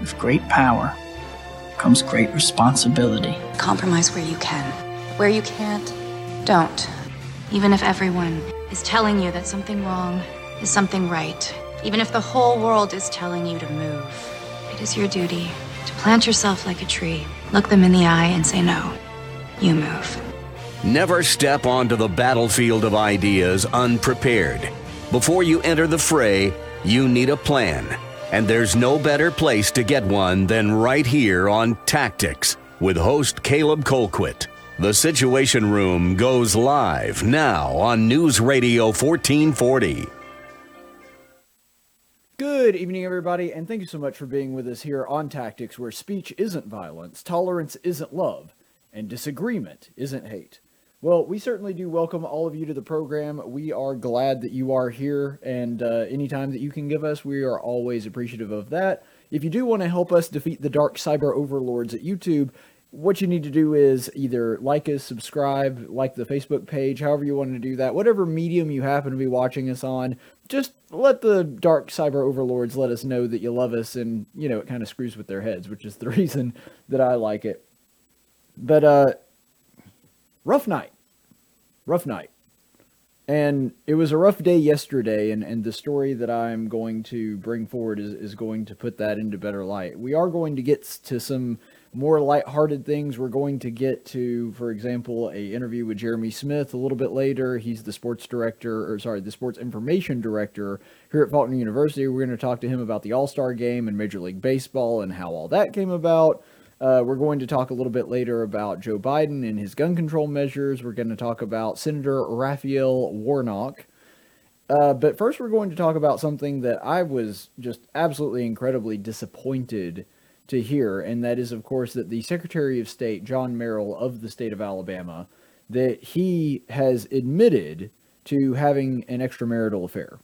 With great power comes great responsibility. Compromise where you can. Where you can't, don't. Even if everyone is telling you that something wrong is something right, even if the whole world is telling you to move, it is your duty to plant yourself like a tree, look them in the eye, and say, No, you move. Never step onto the battlefield of ideas unprepared. Before you enter the fray, you need a plan. And there's no better place to get one than right here on Tactics with host Caleb Colquitt. The Situation Room goes live now on News Radio 1440. Good evening, everybody, and thank you so much for being with us here on Tactics, where speech isn't violence, tolerance isn't love, and disagreement isn't hate. Well, we certainly do welcome all of you to the program. We are glad that you are here, and uh, anytime that you can give us, we are always appreciative of that. If you do want to help us defeat the dark cyber overlords at YouTube, what you need to do is either like us, subscribe, like the Facebook page, however you want to do that, whatever medium you happen to be watching us on, just let the dark cyber overlords let us know that you love us and, you know, it kind of screws with their heads, which is the reason that I like it. But, uh, rough night. Rough night. And it was a rough day yesterday, and, and the story that I'm going to bring forward is, is going to put that into better light. We are going to get to some more lighthearted things. We're going to get to, for example, a interview with Jeremy Smith a little bit later. He's the sports director, or sorry, the sports information director here at Faulkner University. We're going to talk to him about the All Star Game and Major League Baseball and how all that came about. Uh, we're going to talk a little bit later about Joe Biden and his gun control measures. We're going to talk about Senator Raphael Warnock. Uh, but first, we're going to talk about something that I was just absolutely incredibly disappointed to hear, and that is, of course, that the Secretary of State, John Merrill of the state of Alabama, that he has admitted to having an extramarital affair.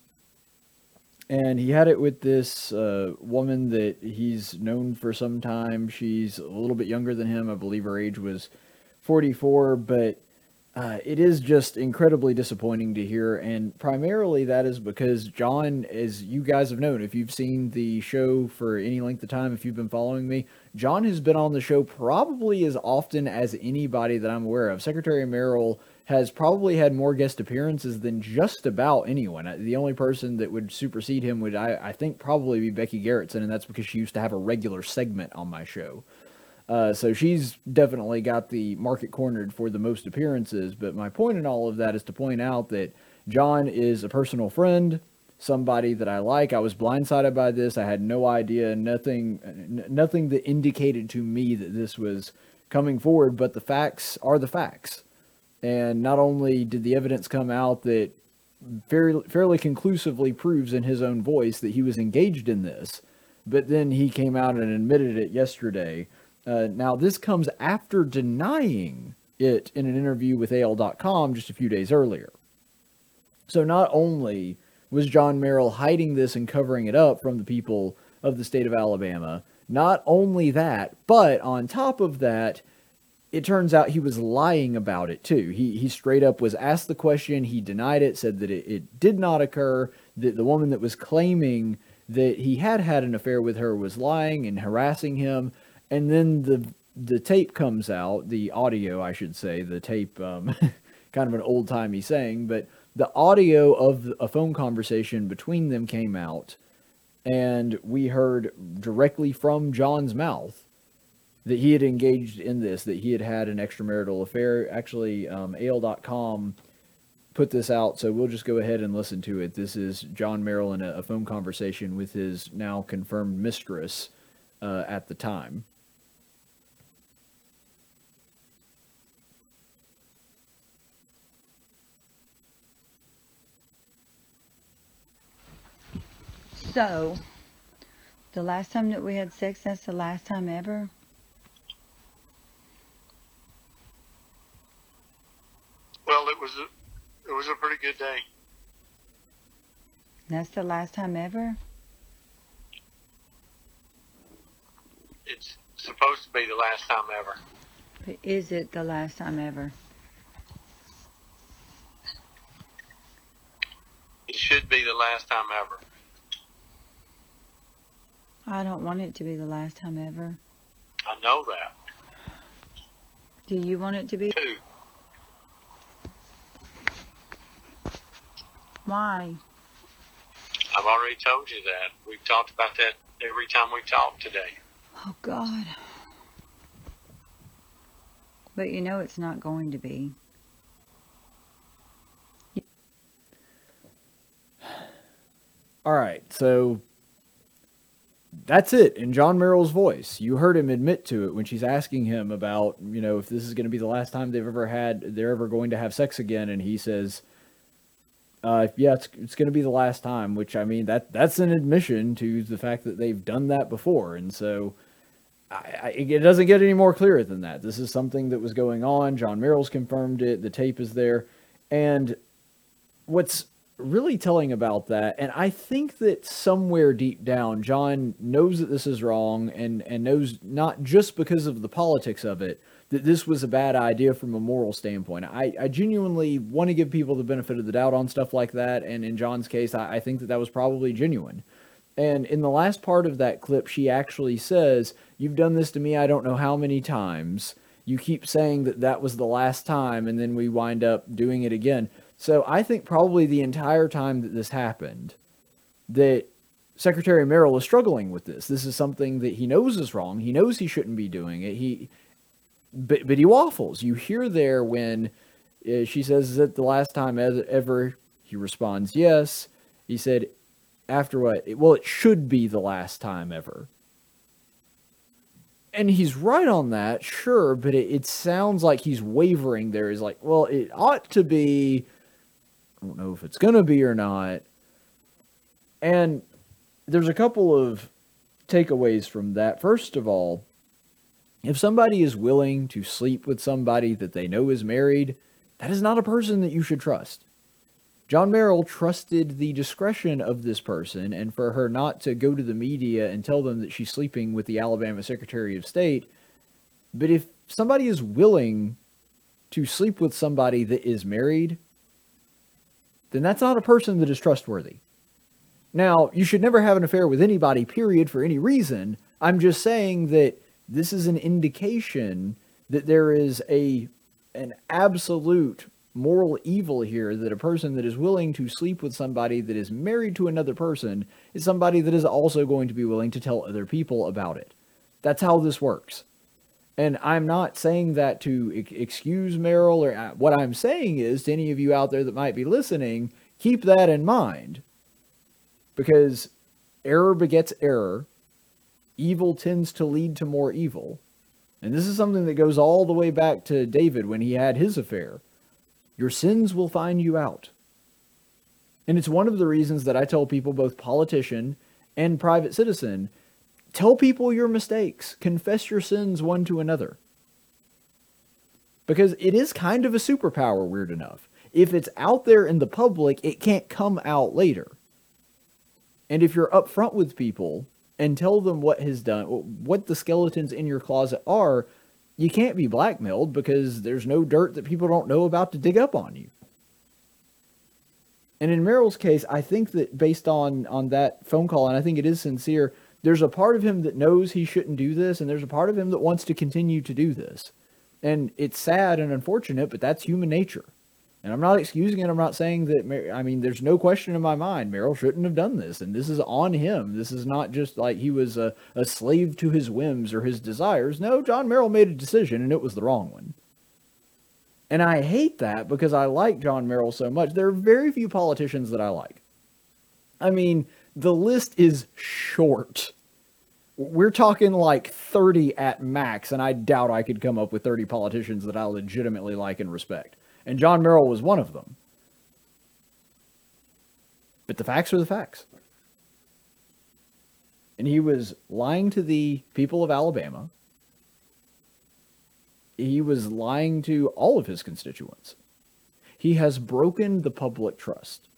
And he had it with this uh, woman that he's known for some time. She's a little bit younger than him. I believe her age was 44, but uh, it is just incredibly disappointing to hear, and primarily that is because John, as you guys have known, if you've seen the show for any length of time, if you've been following me, John has been on the show probably as often as anybody that I'm aware of. Secretary Merrill has probably had more guest appearances than just about anyone. Uh, the only person that would supersede him would, I, I think, probably be Becky Gerritson, and that's because she used to have a regular segment on my show. Uh, so she's definitely got the market cornered for the most appearances. But my point in all of that is to point out that John is a personal friend, somebody that I like. I was blindsided by this. I had no idea, nothing, n- nothing that indicated to me that this was coming forward. But the facts are the facts. And not only did the evidence come out that fairly, fairly conclusively proves in his own voice that he was engaged in this, but then he came out and admitted it yesterday. Uh, now, this comes after denying it in an interview with AL.com just a few days earlier. So, not only was John Merrill hiding this and covering it up from the people of the state of Alabama, not only that, but on top of that, it turns out he was lying about it too. He he straight up was asked the question, he denied it, said that it, it did not occur, that the woman that was claiming that he had had an affair with her was lying and harassing him and then the the tape comes out, the audio, I should say, the tape, um, kind of an old timey saying, but the audio of a phone conversation between them came out, and we heard directly from John's mouth that he had engaged in this, that he had had an extramarital affair. Actually, um, AL.com put this out, so we'll just go ahead and listen to it. This is John Merrill in a, a phone conversation with his now confirmed mistress uh, at the time. So, the last time that we had sex, that's the last time ever? Well, it was a, it was a pretty good day. That's the last time ever? It's supposed to be the last time ever. But is it the last time ever? It should be the last time ever. I don't want it to be the last time ever. I know that Do you want it to be? too. Why? I've already told you that. We've talked about that every time we talk today. Oh, God. But you know it's not going to be. All right, so that's it in John Merrill's voice. You heard him admit to it when she's asking him about, you know, if this is going to be the last time they've ever had, they're ever going to have sex again, and he says, uh, "Yeah, it's it's going to be the last time." Which I mean, that that's an admission to the fact that they've done that before, and so I, I, it doesn't get any more clear than that. This is something that was going on. John Merrill's confirmed it. The tape is there, and what's really telling about that and i think that somewhere deep down john knows that this is wrong and and knows not just because of the politics of it that this was a bad idea from a moral standpoint i, I genuinely want to give people the benefit of the doubt on stuff like that and in john's case I, I think that that was probably genuine and in the last part of that clip she actually says you've done this to me i don't know how many times you keep saying that that was the last time and then we wind up doing it again so I think probably the entire time that this happened, that Secretary Merrill is struggling with this. This is something that he knows is wrong. He knows he shouldn't be doing it. He, but he waffles. You hear there when uh, she says, "Is it the last time ever?" He responds, "Yes." He said, "After what? Well, it should be the last time ever." and he's right on that, sure, but it, it sounds like he's wavering there. He's like, well, it ought to be I don't know if it's going to be or not. And there's a couple of takeaways from that. First of all, if somebody is willing to sleep with somebody that they know is married, that is not a person that you should trust. John Merrill trusted the discretion of this person, and for her not to go to the media and tell them that she's sleeping with the Alabama Secretary of State. But if somebody is willing to sleep with somebody that is married, then that's not a person that is trustworthy. Now, you should never have an affair with anybody, period, for any reason. I'm just saying that this is an indication that there is a an absolute moral evil here that a person that is willing to sleep with somebody that is married to another person is somebody that is also going to be willing to tell other people about it. That's how this works. And I'm not saying that to excuse Merrill or uh, what I'm saying is to any of you out there that might be listening, keep that in mind. Because error begets error, evil tends to lead to more evil. And this is something that goes all the way back to David when he had his affair. Your sins will find you out. And it's one of the reasons that I tell people, both politician and private citizen, Tell people your mistakes. Confess your sins one to another. Because it is kind of a superpower, weird enough. If it's out there in the public, it can't come out later. And if you're upfront with people and tell them what has done, what the skeletons in your closet are, you can't be blackmailed because there's no dirt that people don't know about to dig up on you. And in Merrill's case, I think that based on on that phone call, and I think it is sincere, there's a part of him that knows he shouldn't do this, and there's a part of him that wants to continue to do this. And it's sad and unfortunate, but that's human nature. And I'm not excusing it. I'm not saying that, I mean, there's no question in my mind Merrill shouldn't have done this. And this is on him. This is not just like he was a, a slave to his whims or his desires. No, John Merrill made a decision, and it was the wrong one. And I hate that because I like John Merrill so much. There are very few politicians that I like. I mean, the list is short. We're talking like 30 at max, and I doubt I could come up with 30 politicians that I legitimately like and respect. And John Merrill was one of them. But the facts are the facts. And he was lying to the people of Alabama. He was lying to all of his constituents. He has broken the public trust.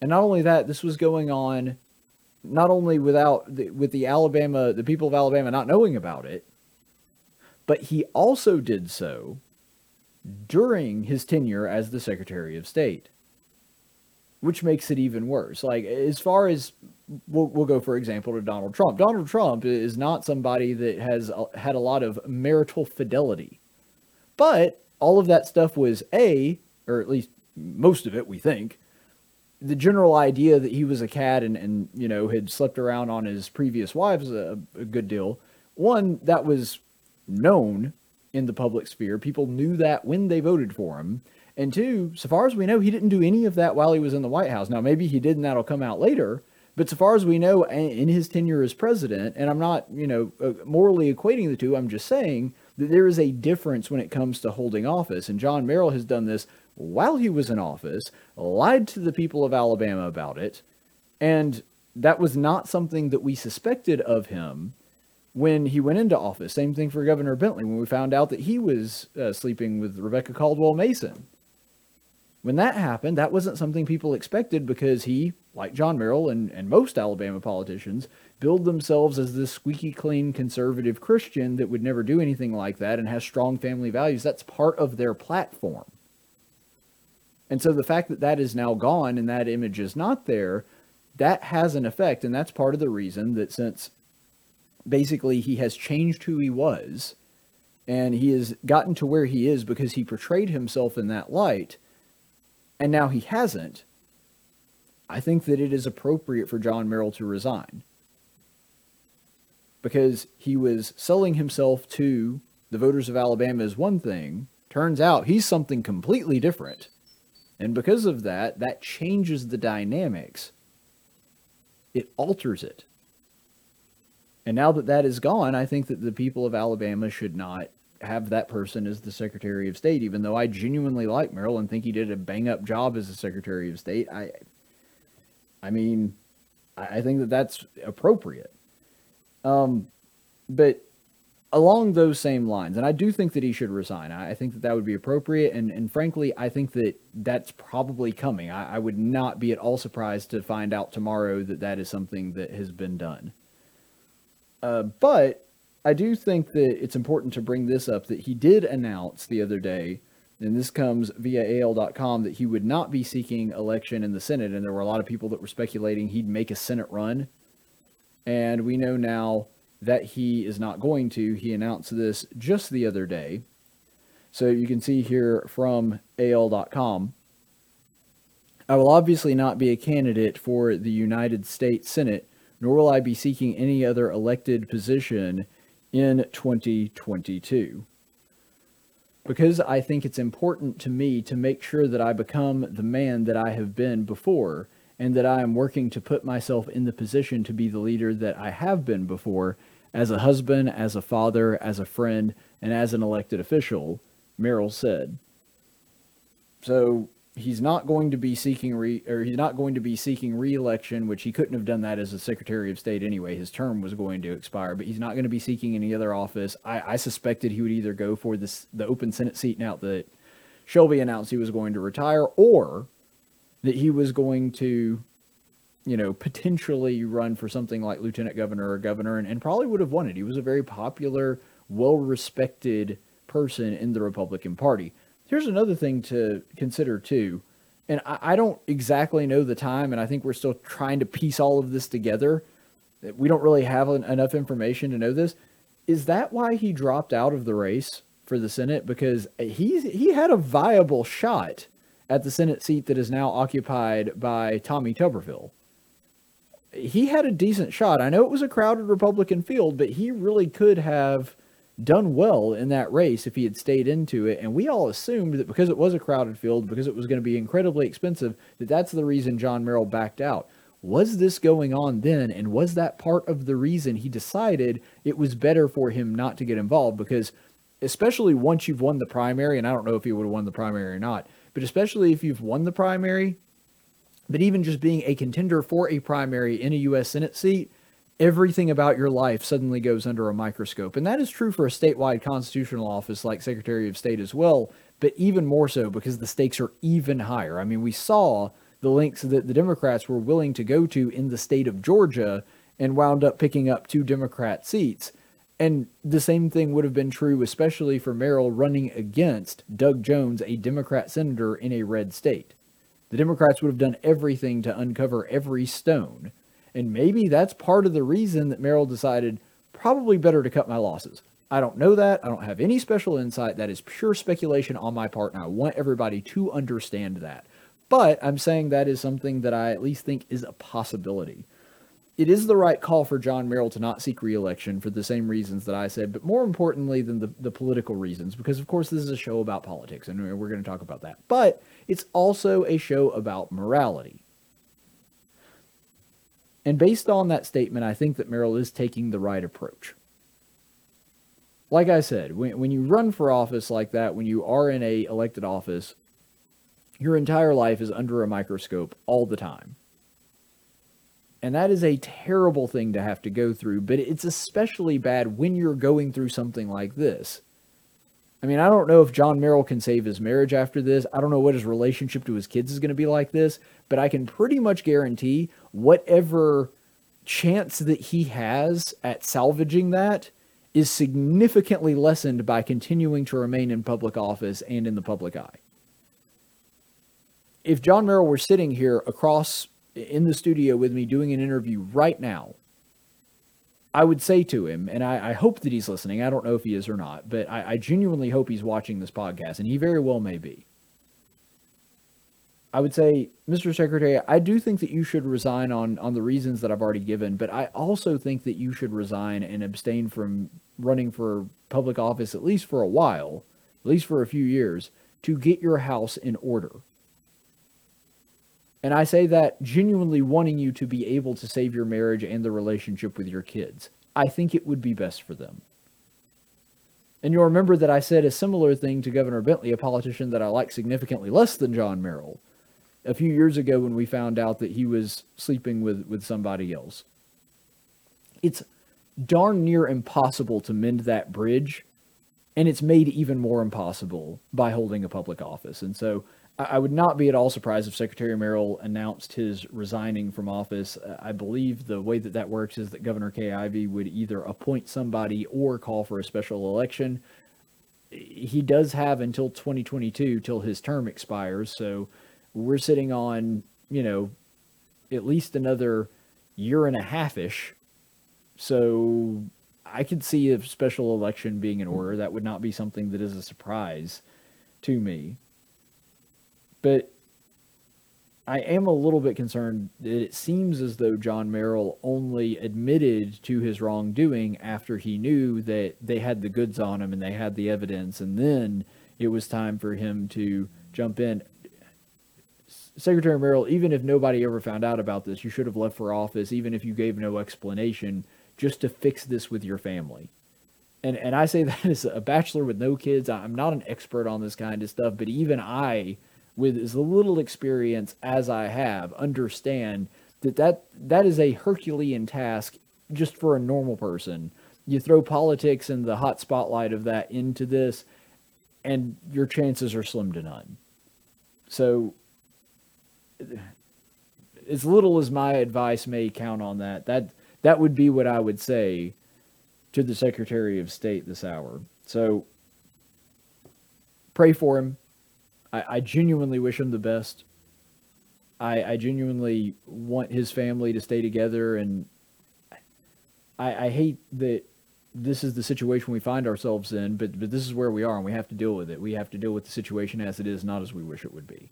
And not only that, this was going on not only without the, with the Alabama, the people of Alabama not knowing about it, but he also did so during his tenure as the Secretary of State, which makes it even worse. Like as far as we'll, we'll go for example to Donald Trump. Donald Trump is not somebody that has uh, had a lot of marital fidelity, but all of that stuff was a, or at least most of it, we think, the general idea that he was a cad and, and you know had slept around on his previous wives a, a good deal. One that was known in the public sphere. People knew that when they voted for him. And two, so far as we know, he didn't do any of that while he was in the White House. Now, maybe he did, and that'll come out later. But so far as we know, in his tenure as president, and I'm not, you know, uh, morally equating the two, I'm just saying that there is a difference when it comes to holding office. And John Merrill has done this while he was in office, lied to the people of Alabama about it, and that was not something that we suspected of him when he went into office. Same thing for Governor Bentley when we found out that he was uh, sleeping with Rebecca Caldwell Mason. When that happened, that wasn't something people expected because he, like John Merrill and, and most Alabama politicians, billed themselves as this squeaky clean conservative Christian that would never do anything like that and has strong family values. That's part of their platform. And so the fact that that is now gone and that image is not there, that has an effect. And that's part of the reason that since basically he has changed who he was and he has gotten to where he is because he portrayed himself in that light and now he hasn't, I think that it is appropriate for John Merrill to resign. Because he was selling himself to the voters of Alabama as one thing. Turns out he's something completely different. And because of that, that changes the dynamics. It alters it. And now that that is gone, I think that the people of Alabama should not have that person as the Secretary of State, even though I genuinely like Merrill and think he did a bang up job as the Secretary of State. I, I mean, I think that that's appropriate. Um, but along those same lines, and I do think that he should resign. I think that that would be appropriate, and and frankly, I think that that's probably coming. I, I would not be at all surprised to find out tomorrow that that is something that has been done. Uh, but I do think that it's important to bring this up that he did announce the other day, and this comes via AL.com, that he would not be seeking election in the Senate. And there were a lot of people that were speculating he'd make a Senate run. And we know now that he is not going to. He announced this just the other day. So you can see here from AL.com. I will obviously not be a candidate for the United States Senate, nor will I be seeking any other elected position in 2022. Because I think it's important to me to make sure that I become the man that I have been before, and that I am working to put myself in the position to be the leader that I have been before, as a husband, as a father, as a friend, and as an elected official, Merrill said. So he's not going to be seeking re or he's not going to be seeking re-election, which he couldn't have done that as a Secretary of State anyway. His term was going to expire, but he's not going to be seeking any other office. I, I suspected he would either go for this the open Senate seat now that Shelby announced he was going to retire, or that he was going to, you know, potentially run for something like lieutenant governor or governor, and, and probably would have won it. He was a very popular, well respected person in the Republican Party. Here's another thing to consider too, and I, I don't exactly know the time, and I think we're still trying to piece all of this together. We don't really have an, enough information to know this. Is that why he dropped out of the race for the Senate? Because uh, he's he had a viable shot at the Senate seat that is now occupied by Tommy Tuberville. He had a decent shot. I know it was a crowded Republican field, but he really could have done well in that race if he had stayed into it. And we all assumed that because it was a crowded field, because it was going to be incredibly expensive, that that's the reason John Merrill backed out. Was this going on then? And was that part of the reason he decided it was better for him not to get involved? Because, especially once you've won the primary, and I don't know if he would have won the primary or not, but especially if you've won the primary, but even just being a contender for a primary in a U.S. Senate seat, everything about your life suddenly goes under a microscope. And that is true for a statewide constitutional office like Secretary of State as well, but even more so because the stakes are even higher. I mean, we saw the links that the Democrats were willing to go to in the state of Georgia and wound up picking up two Democrat seats. And the same thing would have been true, especially for Merrill running against Doug Jones, a Democrat senator in a red state. The Democrats would have done everything to uncover every stone And maybe that's part of the reason that Merrill decided probably better to cut my losses. I don't know that. I don't have any special insight. That is pure speculation on my part, and I want everybody to understand that. But I'm saying that is something that I at least think is a possibility. It is the right call for John Merrill to not seek reelection for the same reasons that I said, but more importantly than the, the political reasons, because of course this is a show about politics, and we're going to talk about that. But it's also a show about morality. And based on that statement, I think that Merrill is taking the right approach like I said, when, when you run for office like that, when you are in a elected office, your entire life is under a microscope all the time. And that is a terrible thing to have to go through, but it's especially bad when you're going through something like this. I mean, I don't know if John Merrill can save his marriage after this. I don't know what his relationship to his kids is going to be like this, but I can pretty much guarantee whatever chance that he has at salvaging that is significantly lessened by continuing to remain in public office and in the public eye. If John Merrill were sitting here across in the studio with me doing an interview right now, I would say to him, and I, I hope that he's listening. I don't know if he is or not, but I, I genuinely hope he's watching this podcast, and he very well may be. I would say, Mr. Secretary, I do think that you should resign on on the reasons that I've already given, but I also think that you should resign and abstain from running for public office at least for a while, at least for a few years, to get your house in order. And I say that genuinely wanting you to be able to save your marriage and the relationship with your kids. I think it would be best for them. And you'll remember that I said a similar thing to Governor Bentley, a politician that I like significantly less than John Merrill a few years ago when we found out that he was sleeping with, with somebody else. It's darn near impossible to mend that bridge, and it's made even more impossible by holding a public office. And so I would not be at all surprised if Secretary Merrill announced his resigning from office. I believe the way that that works is that Governor Kay Ivey would either appoint somebody or call for a special election. He does have until 2022 till his term expires, so we're sitting on, you know, at least another year and a half ish. So I could see a special election being in order. That would not be something that is a surprise to me. But I am a little bit concerned that it seems as though John Merrill only admitted to his wrongdoing after he knew that they had the goods on him and they had the evidence, and then it was time for him to jump in. Secretary Merrill, even if nobody ever found out about this, you should have left for office, even if you gave no explanation, just to fix this with your family. And and I say that as a bachelor with no kids, I'm not an expert on this kind of stuff, but even I, with as little experience as I have, understand that that, that is a Herculean task just for a normal person. You throw politics and the hot spotlight of that into this, and your chances are slim to none. So as little as my advice may count on that, that that would be what I would say to the Secretary of State this hour. So pray for him. I, I genuinely wish him the best. I, I, genuinely want his family to stay together, and I, I hate that this is the situation we find ourselves in, but but this is where we are, and we have to deal with it. We have to deal with the situation as it is, not as we wish it would be.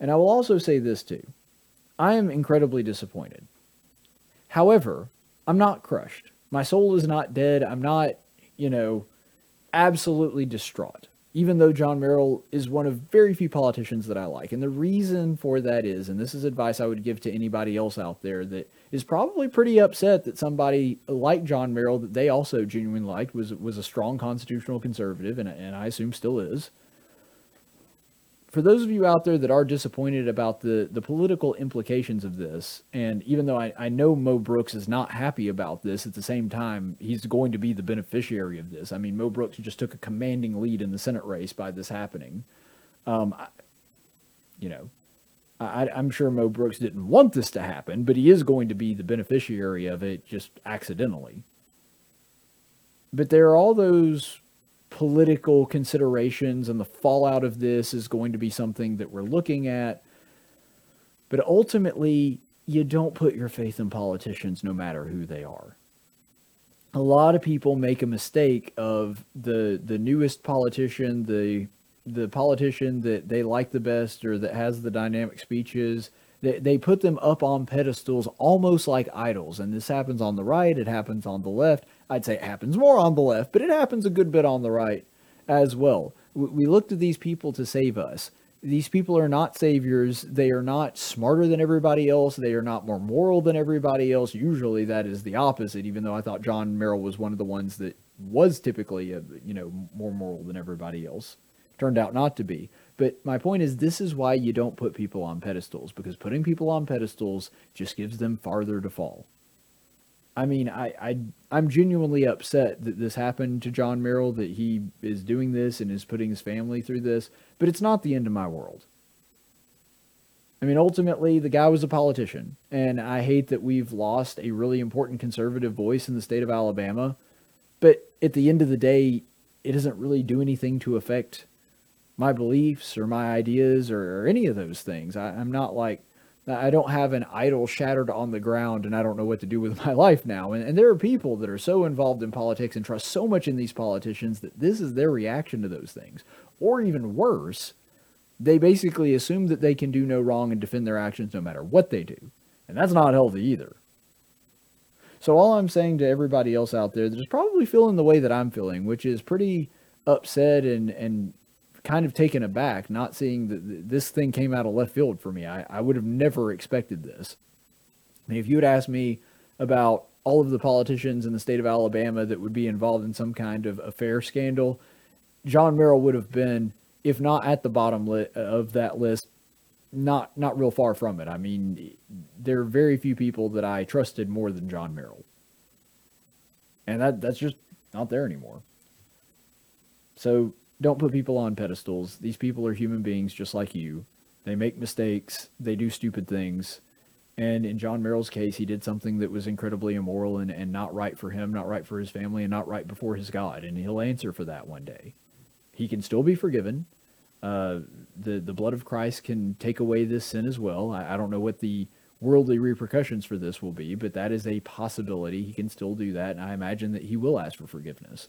And I will also say this too I am incredibly disappointed. However, I'm not crushed. My soul is not dead. I'm not, you know, absolutely distraught, even though John Merrill is one of very few politicians that I like. And the reason for that is, and this is advice I would give to anybody else out there that is probably pretty upset that somebody like John Merrill, that they also genuinely liked, was was a strong constitutional conservative, and, and I assume still is for those of you out there that are disappointed about the, the political implications of this, and even though I, I know Mo Brooks is not happy about this, at the same time, he's going to be the beneficiary of this. I mean, Mo Brooks just took a commanding lead in the Senate race by this happening. Um, I, you know, I, I'm sure Mo Brooks didn't want this to happen, but he is going to be the beneficiary of it just accidentally. But there are all those political considerations and the fallout of this is going to be something that we're looking at. But ultimately, you don't put your faith in politicians no matter who they are. A lot of people make a mistake of the the newest politician, the the politician that they like the best or that has the dynamic speeches. They, they put them up on pedestals almost like idols. And this happens on the right, it happens on the left. I'd say it happens more on the left, but it happens a good bit on the right as well. We, look to these people to save us these people are not saviors. They are not smarter than everybody else. They are not more moral than everybody else. Usually that is the opposite, even though I thought John Merrill was one of the ones that was typically, a, you know, more moral than everybody else. Turned out not to be. But my point is, this is why you don't put people on pedestals, because putting people on pedestals just gives them farther to fall. I mean, I, I I'm genuinely upset that this happened to John Merrill, that he is doing this and is putting his family through this, but it's not the end of my world. I mean, ultimately, the guy was a politician, and I hate that we've lost a really important conservative voice in the state of Alabama. But at the end of the day, it doesn't really do anything to affect my beliefs or my ideas or, or any of those things. I, I'm not like I don't have an idol shattered on the ground and I don't know what to do with my life now. And, and there are people that are so involved in politics and trust so much in these politicians that this is their reaction to those things. Or even worse, they basically assume that they can do no wrong and defend their actions no matter what they do. And that's not healthy either. So all I'm saying to everybody else out there that is probably feeling the way that I'm feeling, which is pretty upset and, and kind of taken aback not seeing that this thing came out of left field for me. I, I would have never expected this. I mean, if you had asked me about all of the politicians in the state of Alabama that would be involved in some kind of affair scandal, John Merrill would have been, if not at the bottom li- of that list, not not real far from it. I mean, there are very few people that I trusted more than John Merrill, and that that's just not there anymore. So don't put people on pedestals. These people are human beings just like you. They make mistakes, they do stupid things. And in John Merrill's case, he did something that was incredibly immoral and, and not right for him, not right for his family, and not right before his God. And he'll answer for that one day. He can still be forgiven. Uh, the, the blood of Christ can take away this sin as well. I, I don't know what the worldly repercussions for this will be, but that is a possibility. He can still do that. And I imagine that he will ask for forgiveness.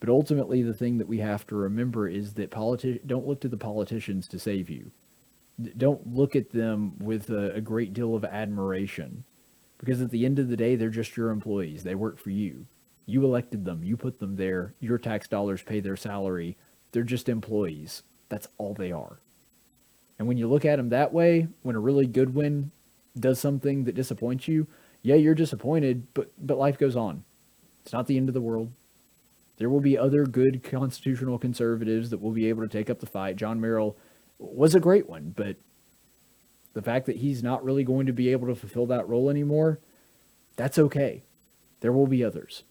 But ultimately, the thing that we have to remember is that politi- don't look to the politicians to save you. Don't look at them with a, a great deal of admiration. Because at the end of the day, they're just your employees. They work for you. You elected them. You put them there. Your tax dollars pay their salary. They're just employees. That's all they are. And when you look at them that way, when a really good one does something that disappoints you, yeah, you're disappointed, but but life goes on. It's not the end of the world. There will be other good constitutional conservatives that will be able to take up the fight. John Merrill was a great one, but the fact that he's not really going to be able to fulfill that role anymore, that's okay. There will be others.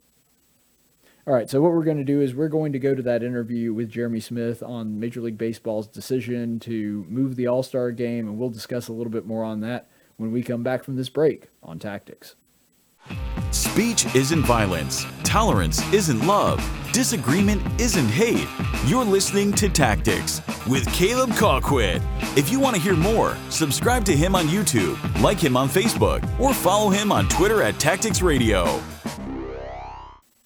All right, so what we're going to do is we're going to go to that interview with Jeremy Smith on Major League Baseball's decision to move the All Star game, and we'll discuss a little bit more on that when we come back from this break on Tactics. Speech isn't violence. Tolerance isn't love. Disagreement isn't hate. You're listening to Tactics with Caleb Colquitt. If you want to hear more, subscribe to him on YouTube, like him on Facebook, or follow him on Twitter at Tactics Radio.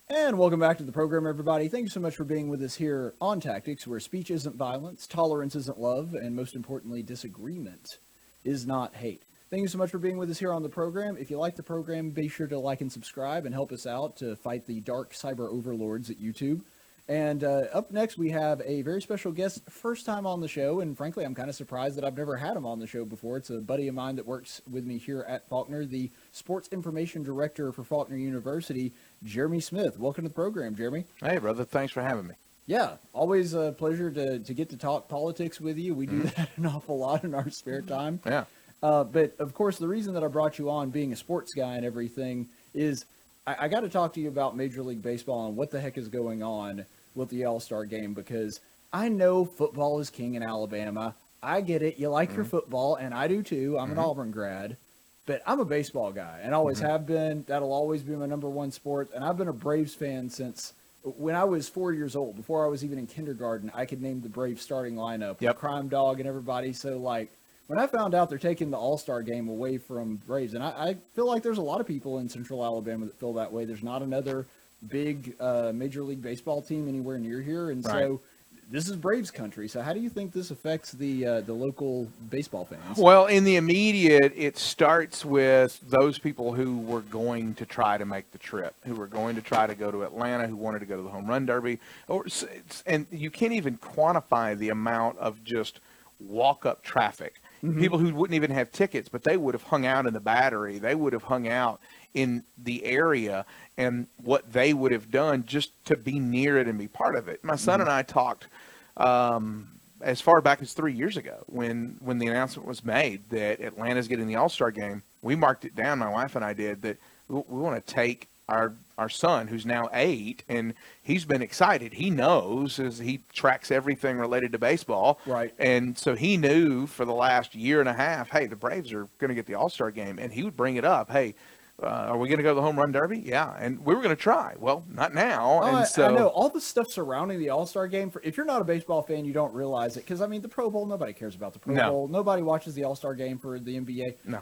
And welcome back to the program, everybody. Thank you so much for being with us here on Tactics, where speech isn't violence, tolerance isn't love, and most importantly, disagreement is not hate. Thank you so much for being with us here on the program. If you like the program, be sure to like and subscribe and help us out to fight the dark cyber overlords at YouTube. And uh, up next, we have a very special guest, first time on the show. And frankly, I'm kind of surprised that I've never had him on the show before. It's a buddy of mine that works with me here at Faulkner, the Sports Information Director for Faulkner University, Jeremy Smith. Welcome to the program, Jeremy. Hey, brother. Thanks for having me. Yeah, always a pleasure to, to get to talk politics with you. We do mm-hmm. that an awful lot in our spare time. Yeah. Uh, but of course, the reason that I brought you on, being a sports guy and everything, is I, I got to talk to you about Major League Baseball and what the heck is going on with the All Star game because I know football is king in Alabama. I get it. You like mm-hmm. your football, and I do too. I'm mm-hmm. an Auburn grad, but I'm a baseball guy and always mm-hmm. have been. That'll always be my number one sport. And I've been a Braves fan since when I was four years old. Before I was even in kindergarten, I could name the Braves starting lineup, yep. Crime Dog, and everybody. So like when I found out they're taking the All Star game away from Braves, and I, I feel like there's a lot of people in Central Alabama that feel that way. There's not another big uh, Major League Baseball team anywhere near here, and Right. so this is Braves country. So how do you think this affects the uh, the local baseball fans? Well, in the immediate, it starts with those people who were going to try to make the trip, who were going to try to go to Atlanta, who wanted to go to the home run derby, or it's- and you can't even quantify the amount of just walk up traffic. People who wouldn't even have tickets, but they would have hung out in the battery. They would have hung out in the area, and what they would have done just to be near it and be part of it. My son and I talked um, as far back as three years ago when when the announcement was made that Atlanta's getting the All Star game. We marked it down. My wife and I did that. We, we want to take our our son who's now eight and he's been excited he knows as he tracks everything related to baseball Right. and so he knew for the last year and a half hey the braves are going to get the all-star game and he would bring it up hey uh, are we going to go to the home run derby yeah and we were going to try well not now Oh, and I, so I know all the stuff surrounding the All Star game. For if you're not a baseball fan, you don't realize it because I mean the Pro Bowl. Nobody cares about the Pro No. Bowl. Nobody watches the All Star game for the NBA. no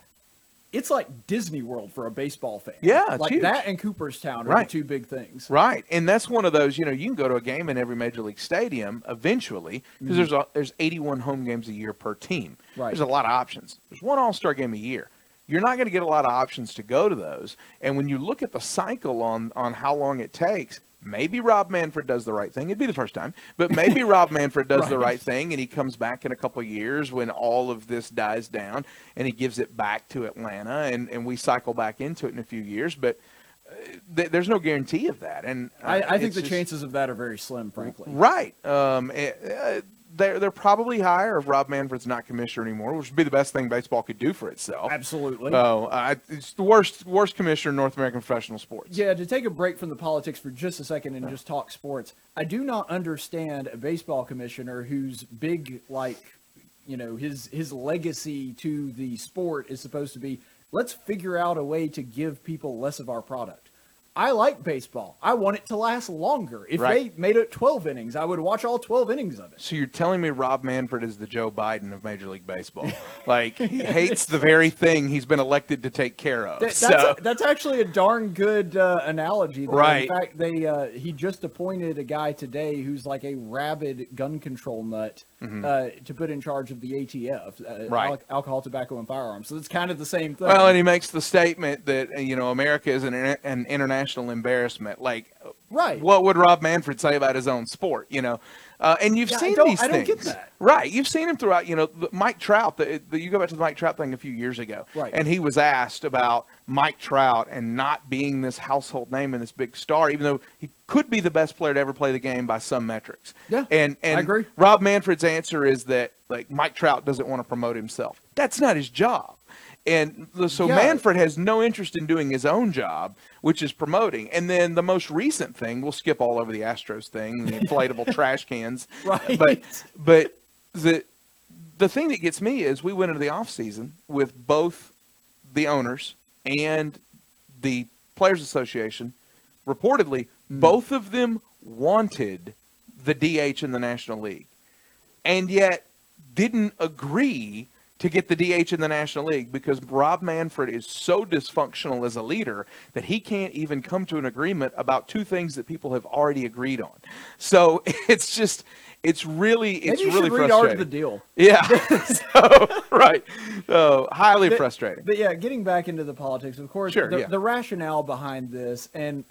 It's like Disney World for a baseball fan. Yeah, it's like huge. that and Cooperstown are Right. the two big things. Right, and that's one of those. You know, you can go to a game in every major league stadium eventually because mm-hmm. there's a, there's 81 home games a year per team. Right. There's a lot of options. There's one All Star game a year. You're not going to get a lot of options to go to those. And when you look at the cycle on on how long it takes, maybe Rob Manfred does the right thing. It'd be the first time, but maybe Rob Manfred does the Right. right thing, and he comes back in a couple of years when all of this dies down, and he gives it back to Atlanta, and and we cycle back into it in a few years, but. uh, th- There's no guarantee of that, and uh, I, I think the just- chances of that are very slim, frankly. Right. Um, eh, eh, they're they're probably higher if Rob Manfred's not commissioner anymore, which would be the best thing baseball could do for itself. Absolutely. So uh, it's the worst worst commissioner in North American professional sports. Yeah, to take a break from the politics for just a second and just talk sports, I do not understand a baseball commissioner whose big like, you know, his his legacy to the sport is supposed to be let's figure out a way to give people less of our product. I like baseball. I want it to last longer. If Right. they made it 12 innings, I would watch all 12 innings of it. So you're telling me Rob Manfred is the Joe Biden of Major League Baseball? like he hates the very thing he's been elected to take care of. That- so that's, that's actually a darn good uh, analogy. there. Right. In fact, they uh, he just appointed a guy today who's like a rabid gun control nut uh, to put in charge of the ATF, uh, Mm-hmm. Right. al- alcohol, tobacco, and firearms. So it's kind of the same thing. well, and he makes the statement that uh, you know America is an, an international embarrassment. Like right. what would Rob Manfred say about his own sport? You know, uh, and you've Yeah, seen these things, get that. right? You've seen him throughout. You know, Mike Trout. The, the, you go back to the Mike Trout thing a few years ago, Right. And he was asked about Mike Trout and not being this household name and this big star, even though he could be the best player to ever play the game by some metrics. Yeah, and and I agree. Rob Manfred's answer is that like Mike Trout doesn't want to promote himself. That's not his job. And so Yeah. Manfred has no interest in doing his own job, which is promoting. And then the most recent thing, we'll skip all over the Astros thing, the inflatable trash cans. Right. But but the the thing that gets me is we went into the off season with both the owners and the players association reportedly mm. both of them wanted the DH in the National League and yet didn't agree to get the DH in the National League because Rob Manfred is so dysfunctional as a leader that he can't even come to an agreement about two things that people have already agreed on. So it's just it's really it's Maybe you really should read Art frustrating. the Deal. Yeah. so, right. So highly But- frustrating. But yeah, getting back into the politics, of course, Sure, the, yeah. the rationale behind this, and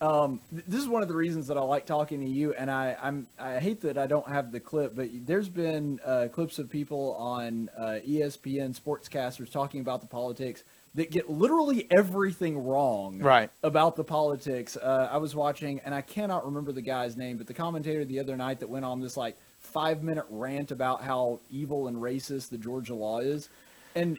um, th- this is one of the reasons that I like talking to you. And I, I'm I hate that I don't have the clip, but there's been uh, clips of people on uh, ESPN sportscasters talking about the politics that get literally everything wrong Right. about the politics. Uh, I was watching, and I cannot remember the guy's name, but the commentator the other night that went on this like five minute rant about how evil and racist the Georgia law is, and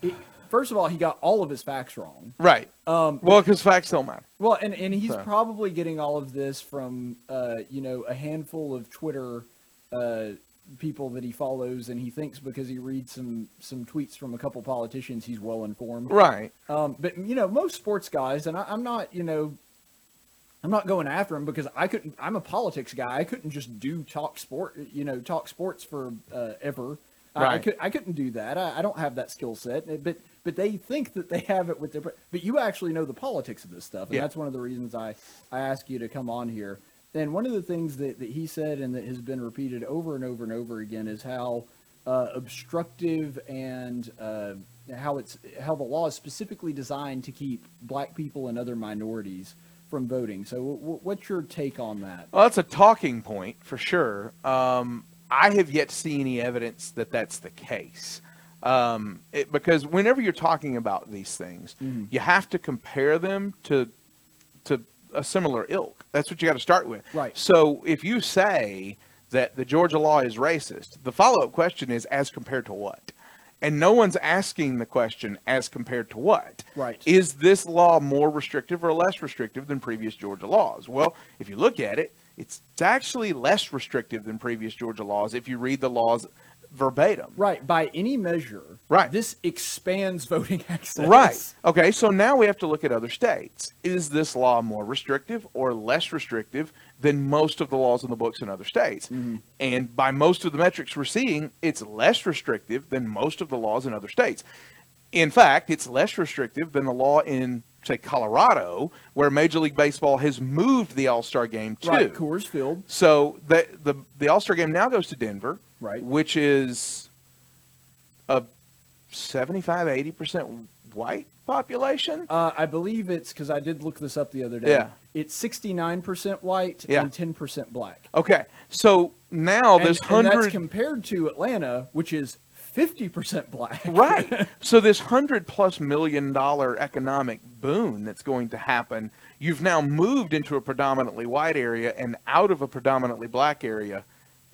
it, first of all, he got all of his facts wrong. Right. Um, Well, because facts don't matter. well, and, and he's So. probably getting all of this from, uh, you know, a handful of Twitter uh, people that he follows, and he thinks because he reads some some tweets from a couple politicians, he's well informed. Right. Um, but you know, most sports guys, and I, I'm not, you know, I'm not going after him because I couldn't. I'm a politics guy. I couldn't just do talk sport, you know, talk sports for uh, ever. I, I Right. could I couldn't do that. I, I don't have that skill set. But but they think that they have it with their. But you actually know the politics of this stuff, and Yeah. that's one of the reasons I I ask you to come on here. And one of the things that, that he said and that has been repeated over and over and over again is how uh, obstructive and uh, how it's how the law is specifically designed to keep black people and other minorities from voting. So, w- what's your take on that? Well, that's a talking point for sure. Um, I have yet to see any evidence that that's the case. Um, it, because whenever you're talking about these things, Mm-hmm. you have to compare them to to a similar ilk. That's what you got to start with. Right. So if you say that the Georgia law is racist, the follow-up question is as compared to what? And no one's asking the question as compared to what. Right. Is this law more restrictive or less restrictive than previous Georgia laws? Well, if you look at it, it's actually less restrictive than previous Georgia laws if you read the laws verbatim. Right. By any measure, Right. This expands voting access. Right. Okay, so now we have to look at other states. Is this law more restrictive or less restrictive than most of the laws in the books in other states? Mm-hmm. And by most of the metrics we're seeing, it's less restrictive than most of the laws in other states. In fact, it's less restrictive than the law in, say, Colorado, where Major League Baseball has moved the All Star game to. Right. Coors Field. So the the, the All Star game now goes to Denver, Right. Which is a 75, 80 percent white population. Uh, I believe it's because I did look this up the other day. Yeah. It's 69% white Yeah. and 10% black. Okay, so now And, that's hundred compared to Atlanta, which is 50% black. right. so this hundred plus million dollar economic boon that's going to happen, you've now moved into a predominantly white area and out of a predominantly black area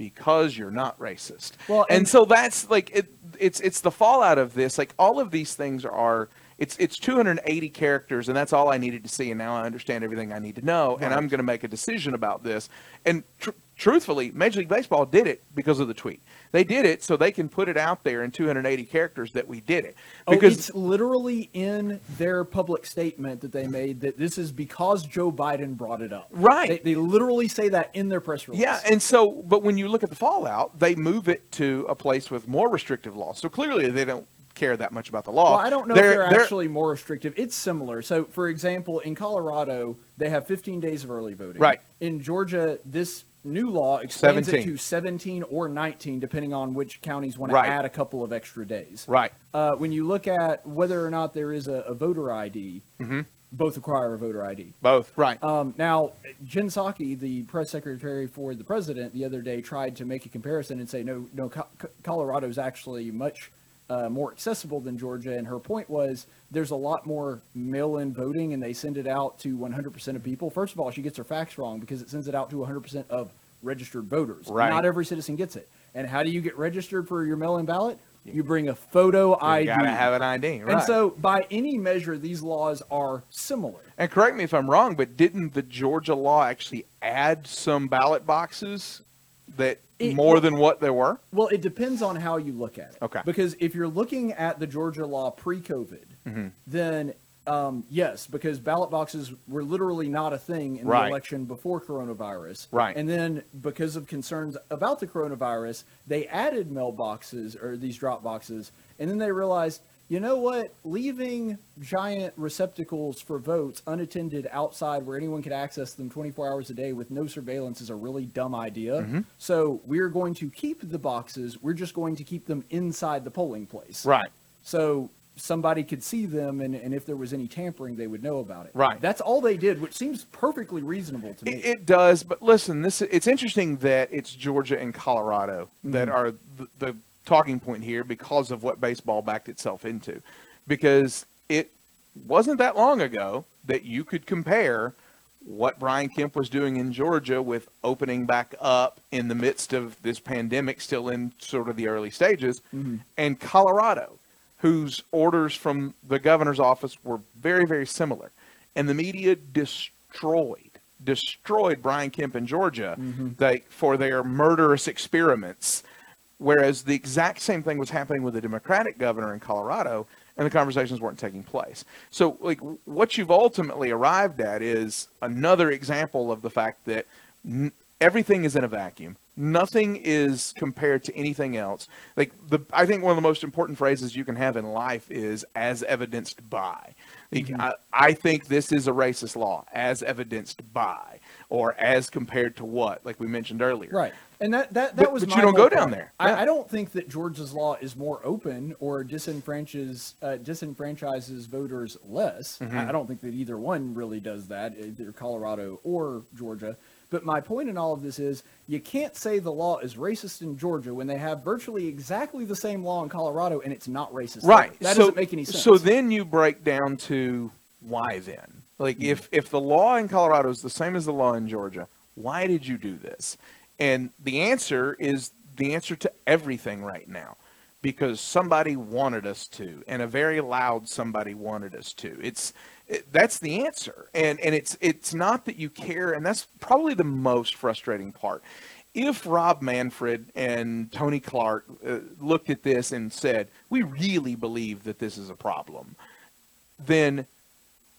because you're not racist. Well, and, and- so that's like it, it's it's the fallout of this. Like all of these things are. It's, it's 280 characters, and that's all I needed to see. And now I understand everything I need to know, and I'm going to make a decision about this. And tr- truthfully, Major League Baseball did it because of the tweet. They did it so they can put it out there in 280 characters that we did it. Oh, Because it's literally in their public statement that they made that this is because Joe Biden brought it up. Right. They, they literally say that in their press release. Yeah, and so, but when you look at the fallout, they move it to a place with more restrictive laws. So clearly, they don't care that much about the law. Well, I don't know if they're, actually more restrictive. It's similar. So, for example, in Colorado, they have 15 days of early voting. Right. In Georgia, this new law expands 17. it to 17 or 19, depending on which counties want to add a couple of extra days. right. Uh, when you look at whether or not there is a, a voter ID, Mm-hmm. both require a voter ID. Both. Right. Um, now, Jen Psaki, the press secretary for the president, the other day tried to make a comparison and say, no, no, Co- Co- Colorado is actually much uh, more accessible than Georgia. And her point was there's a lot more mail-in voting, and they send it out to 100% of people. First of all, she gets her facts wrong because it sends it out to 100% of registered voters. Right. Not every citizen gets it. And how do you get registered for your mail-in ballot? You bring a photo ID. You gotta have an ID. Right. And so, by any measure, these laws are similar. And correct me if I'm wrong, but didn't the Georgia law actually add some ballot boxes that It- more than what there were? Well, it depends on how you look at it. Okay. Because if you're looking at the Georgia law pre-COVID, Mm-hmm. then um, yes, because ballot boxes were literally not a thing in Right. the election before coronavirus. Right. And then because of concerns about the coronavirus, they added mailboxes or these drop boxes, and then they realized. You know what? Leaving giant receptacles for votes unattended outside where anyone could access them 24 hours a day with no surveillance is a really dumb idea. Mm-hmm. So we're going to keep the boxes. We're just going to keep them inside the polling place. Right. So somebody could see them, and, and if there was any tampering, they would know about it. Right. That's all they did, which seems perfectly reasonable to me. It, it does, but listen, this it's interesting that it's Georgia and Colorado that Mm-hmm. are the, the talking point here because of what baseball backed itself into. Because it wasn't that long ago that you could compare what Brian Kemp was doing in Georgia with opening back up in the midst of this pandemic, still in sort of the early stages, mm-hmm. and Colorado, whose orders from the governor's office were very, very similar. And the media destroyed, destroyed Brian Kemp in Georgia mm-hmm. they, for their murderous experiments. Whereas the exact same thing was happening with the Democratic governor in Colorado, and the conversations weren't taking place. So, like, what you've ultimately arrived at is another example of the fact that n- everything is in a vacuum. Nothing is compared to anything else. Like the, I think one of the most important phrases you can have in life is "as evidenced by." Like, Mm-hmm. I, I think this is a racist law, as evidenced by, or as compared to what, like we mentioned earlier. Right. And that that, that But- was but you don't go down there. Yeah. I, I don't think that Georgia's law is more open or disenfranchises uh, disenfranchises voters less. Mm-hmm. I, I don't think that either one really does that, either Colorado or Georgia. But my point in all of this is you can't say the law is racist in Georgia when they have virtually exactly the same law in Colorado and it's not racist. Right. That so, doesn't make any sense. So then you break down to why then? Like if if the law in Colorado is the same as the law in Georgia, why did you do this? And the answer is the answer to everything right now. Because somebody wanted us to, and a very loud somebody wanted us to. It's it, that's the answer, and and it's it's not that you care, and that's probably the most frustrating part. If Rob Manfred and Tony Clark uh, looked at this and said, "We really believe that this is a problem," then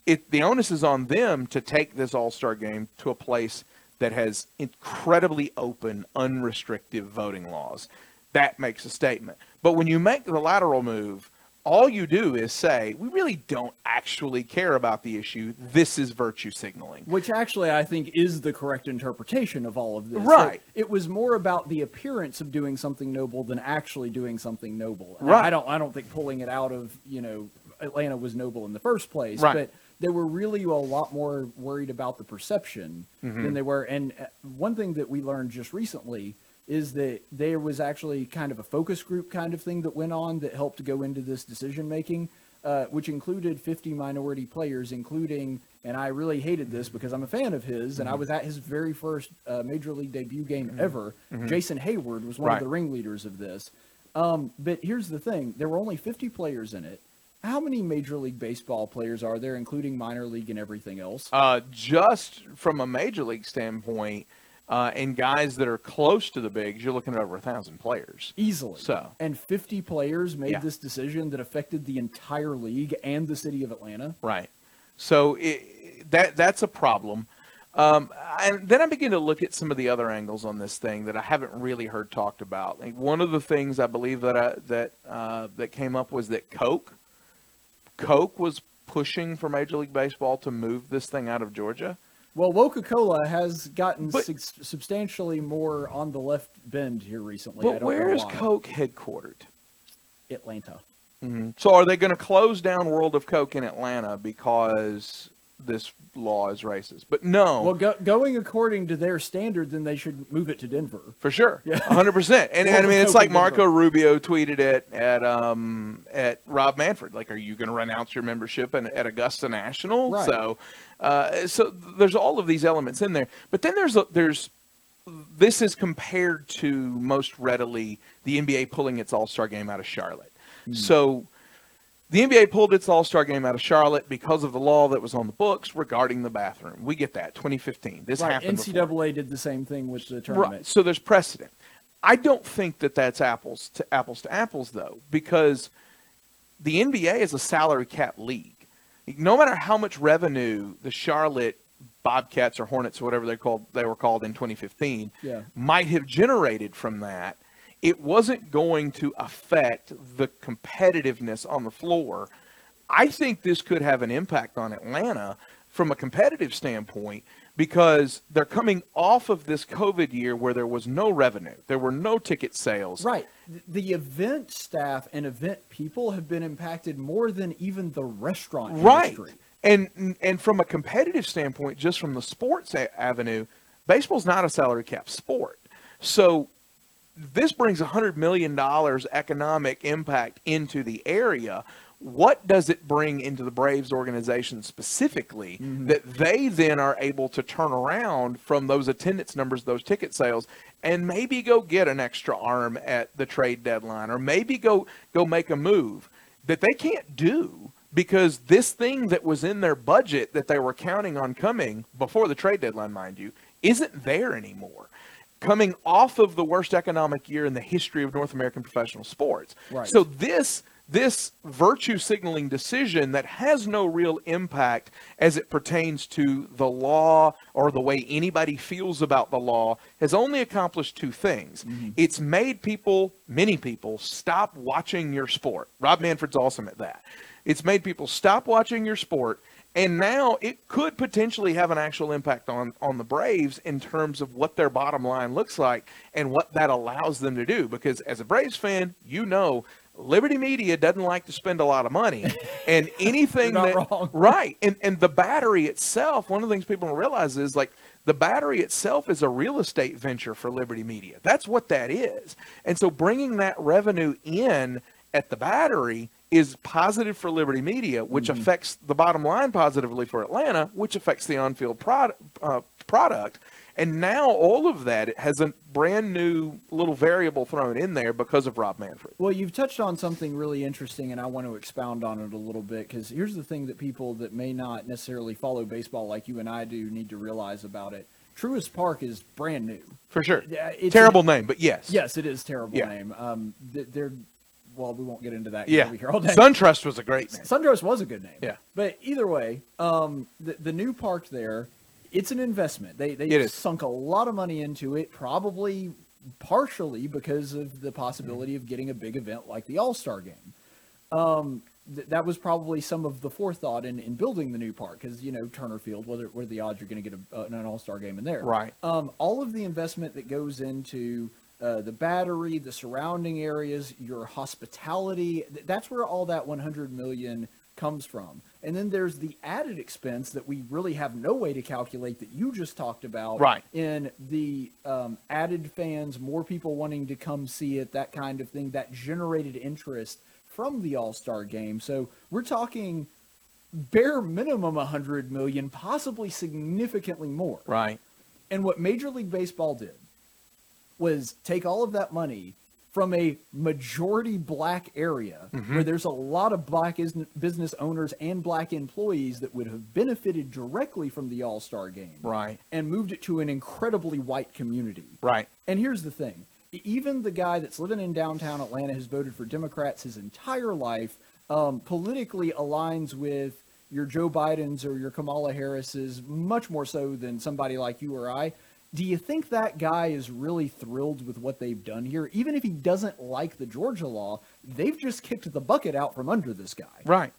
it the onus is on them to take this All Star game to a place that has incredibly open, unrestricted voting laws. That makes a statement. But when you make the lateral move, all you do is say, "We really don't actually care about the issue. This is virtue signaling." Which actually I think is the correct interpretation of all of this. Right. That It was more about the appearance of doing something noble than actually doing something noble. Right. I don't I don't think pulling it out of, you know, Atlanta was noble in the first place. Right. But they were really a lot more worried about the perception Mm-hmm. than they were. And uh, one thing that we learned just recently is that there was actually kind of a focus group kind of thing that went on that helped to go into this decision making, uh, which included 50 minority players, including, and I really hated this because I'm a fan of his, and I Mm-hmm. was at his very first uh, major league debut game ever. Jason Heyward was one Right. of the ringleaders of this. Um, but here's the thing: there were only 50 players in it. How many Major League Baseball players are there, including minor league and everything else? Uh, just from a major league standpoint, uh, and guys that are close to the bigs, you're looking at over a thousand players. Easily. So. And 50 players made Yeah. this decision that affected the entire league and the city of Atlanta. Right. So it, that that's a problem. Um, and then I begin to look at some of the other angles on this thing that I haven't really heard talked about. Like one of the things I believe that I, that uh, that came up was that Coke, Coke was pushing for Major League Baseball to move this thing out of Georgia. Well, Coca Cola has gotten But- sub- substantially more on the left bend here recently. I But where is. Coke headquartered? Atlanta. Mm-hmm. So are they going to close down World of Coke in Atlanta because this law is racist? But no. Well, go, going according to their standard, then they should move it to Denver. For sure, Yeah. hundred percent. And, and I mean, it's like and Denver. Marco Rubio tweeted it at um at Rob Manfred. Like, are you going to renounce your membership in, at Augusta National? Right. So, uh, so there's all of these elements in there. But then there's there's this is compared to most readily the NBA pulling its All Star game out of Charlotte. Hmm. So. The NBA pulled its All Star game out of Charlotte because of the law that was on the books regarding the bathroom. We get that. 2015. This Right. happened. before. NCAA did the same thing with the tournament. Right. So there's precedent. I don't think that that's apples to apples to apples though, because the NBA is a salary cap league. No matter how much revenue the Charlotte Bobcats or Hornets or whatever they called they were called in 2015 Yeah. might have generated from that, it wasn't going to affect the competitiveness on the floor. I think this could have an impact on Atlanta from a competitive standpoint because they're coming off of this COVID year where there was no revenue, there were no ticket sales. Right. The event staff and event people have been impacted more than even the restaurant Right. industry. And and from a competitive standpoint, just from the sports avenue, baseball's not a salary cap sport. So this brings hundred million dollars economic impact into the area. What does it bring into the Braves organization specifically mm-hmm. that they then are able to turn around from those attendance numbers, those ticket sales, and maybe go get an extra arm at the trade deadline, or maybe go go make a move that they can't do because this thing that was in their budget that they were counting on coming before the trade deadline, mind you, isn't there anymore. Coming off of the worst economic year in the history of North American professional sports. Right. So this this virtue signaling decision that has no real impact as it pertains to the law or the way anybody feels about the law has only accomplished two things. Mm-hmm. It's made people, many people, stop watching your sport. Rob Manfred's awesome at that. It's made people stop watching your sport and now it could potentially have an actual impact on on the Braves in terms of what their bottom line looks like and what that allows them to do because as a Braves fan, you know Liberty Media doesn't like to spend a lot of money, and anything that wrong. right, and and the battery itself. One of the things people don't realize is like the battery itself is a real estate venture for Liberty Media. That's what that is, and so bringing that revenue in at the battery is positive for Liberty Media, which Mm-hmm. affects the bottom line positively for Atlanta, which affects the on-field product. Uh, product. And now all of that has a brand new little variable thrown in there because of Rob Manfred. Well, you've touched on something really interesting, and I want to expound on it a little bit because here's the thing that people that may not necessarily follow baseball like you and I do need to realize about it. Truist Park is brand new. For sure. Yeah, it's Terrible a- name, but yes. Yes, it is terrible Yeah. name. Um, they're well, we won't get into that. Yeah. here all day. SunTrust was a great name. Sundress was a good name. Yeah. But either way, um, the, the new park there, it's an investment. They they sunk a lot of money into it, probably partially because of the possibility of getting a big event like the All Star Game. Um, th- that was probably some of the forethought in, in building the new park because you know Turner Field, whether what are the odds you're going to get a, uh, an All Star game in there? Right. Um, all of the investment that goes into uh, the battery, the surrounding areas, your hospitality. That's where all that 100 million comes from. And then there's the added expense that we really have no way to calculate that you just talked about. Right. In the um, added fans, more people wanting to come see it, that kind of thing, that generated interest from the All Star game. So we're talking bare minimum 100 million, possibly significantly more. Right. And what Major League Baseball did was take all of that money from a majority black area Mm-hmm. where there's a lot of black business owners and black employees that would have benefited directly from the All Star game. Right. And moved it to an incredibly white community. Right. And here's the thing even the guy that's living in downtown Atlanta has voted for Democrats his entire life, um, politically aligns with your Joe Biden's or your Kamala Harris's much more so than somebody like you or I. Do you think that guy is really thrilled with what they've done here? Even if he doesn't like the Georgia law, they've just kicked the bucket out from under this guy. Right.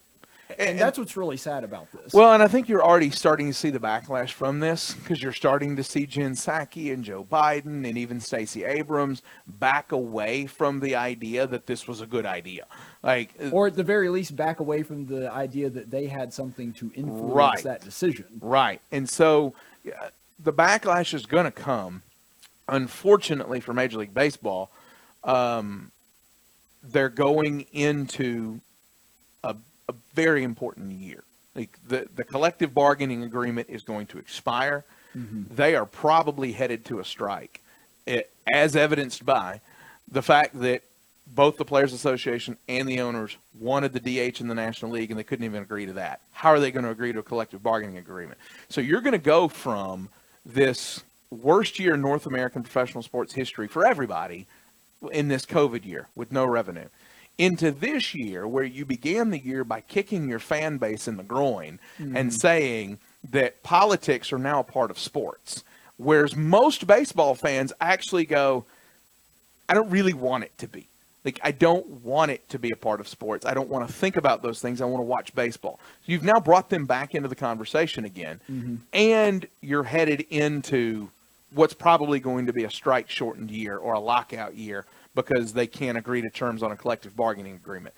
And that's what's really sad about this. Well, and I think you're already starting to see the backlash from this because you're starting to see Jen Psaki and Joe Biden and even Stacey Abrams back away from the idea that this was a good idea. Like, uh, or at the very least, back away from the idea that they had something to influence Right. that decision. Right. And so yeah, the backlash is going to come. Unfortunately for Major League Baseball, um, they're going into a, a very important year. Like the, the collective bargaining agreement is going to expire. They are probably headed to a strike, it, as evidenced by the fact that both the Players Association and the owners wanted the DH in the National League, and they couldn't even agree to that. How are they going to agree to a collective bargaining agreement? So you're going to go from this worst year in North American professional sports history for everybody in this COVID year with no revenue into this year where you began the year by kicking your fan base in the groin and mm-hmm. saying that politics are now a part of sports. Whereas most baseball fans actually go, I don't really want it to be. Like I don't want it to be a part of sports. I don't want to think about those things. I want to watch baseball. So you've now brought them back into the conversation again, mm-hmm. and you're headed into what's probably going to be a strike shortened year or a lockout year because they can't agree to terms on a collective bargaining agreement.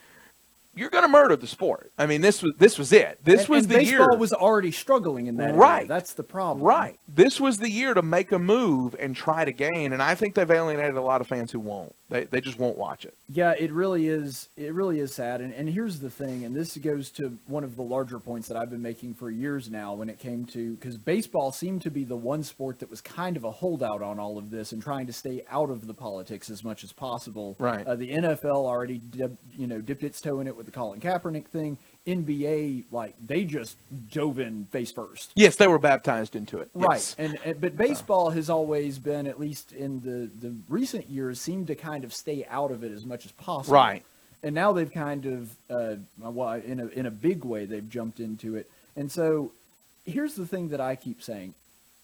You're going to murder the sport. I mean, this was this was it. This And- was and the baseball year. was already struggling in that area. Right. That's the problem. Right. This was the year to make a move and try to gain, and I think they've alienated a lot of fans who won't. They they just won't watch it. Yeah, it really is. It really is sad. And, and here's the thing, and this goes to one of the larger points that I've been making for years now when it came to because baseball seemed to be the one sport that was kind of a holdout on all of this and trying to stay out of the politics as much as possible. Right. Uh, the NFL already, dip, you know, dipped its toe in it with the Colin Kaepernick thing. NBA, like they just dove in face first. Yes, they were baptized into it. Right, Yes. and, and but baseball has always been, at least in the the recent years, seemed to kind of stay out of it as much as possible. Right. and now they've kind of, uh, well, in a in a big way, they've jumped into it. And so, here's the thing that I keep saying: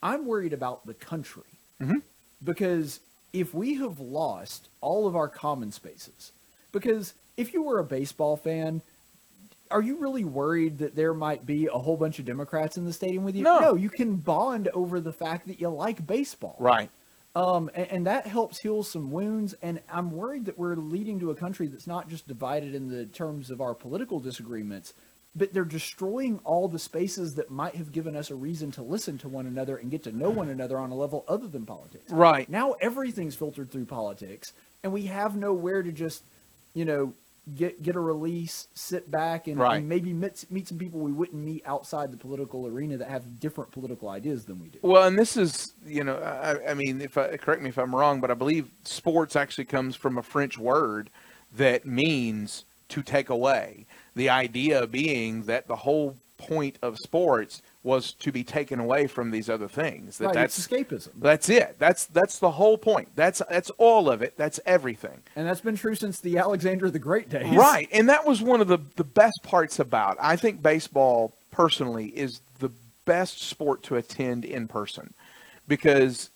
I'm worried about the country because if we have lost all of our common spaces, because if you were a baseball fan, are you really worried that there might be a whole bunch of Democrats in the stadium with you? No. you can bond over the fact that you like baseball. Right. Um, and, and that helps heal some wounds. And I'm worried that we're leading to a country that's not just divided in the terms of our political disagreements, but they're destroying all the spaces that might have given us a reason to listen to one another and get to know one another on a level other than politics. Right. Now everything's filtered through politics, and we have nowhere to just, you know, get get a release, sit back, and, Right. and maybe meet, meet some people we wouldn't meet outside the political arena that have different political ideas than we do. Well, and this is, you know, I, I mean, if I, correct me if I'm wrong, but I believe sports actually comes from a French word that means to take away. The idea being that the whole point of sports was to be taken away from these other things. That right, that's it's escapism. that's it. That's that's the whole point. That's that's all of it. That's everything. And that's been true since the Alexander the Great days. Right. And that was one of the, the best parts about. I think baseball personally is the best sport to attend in person because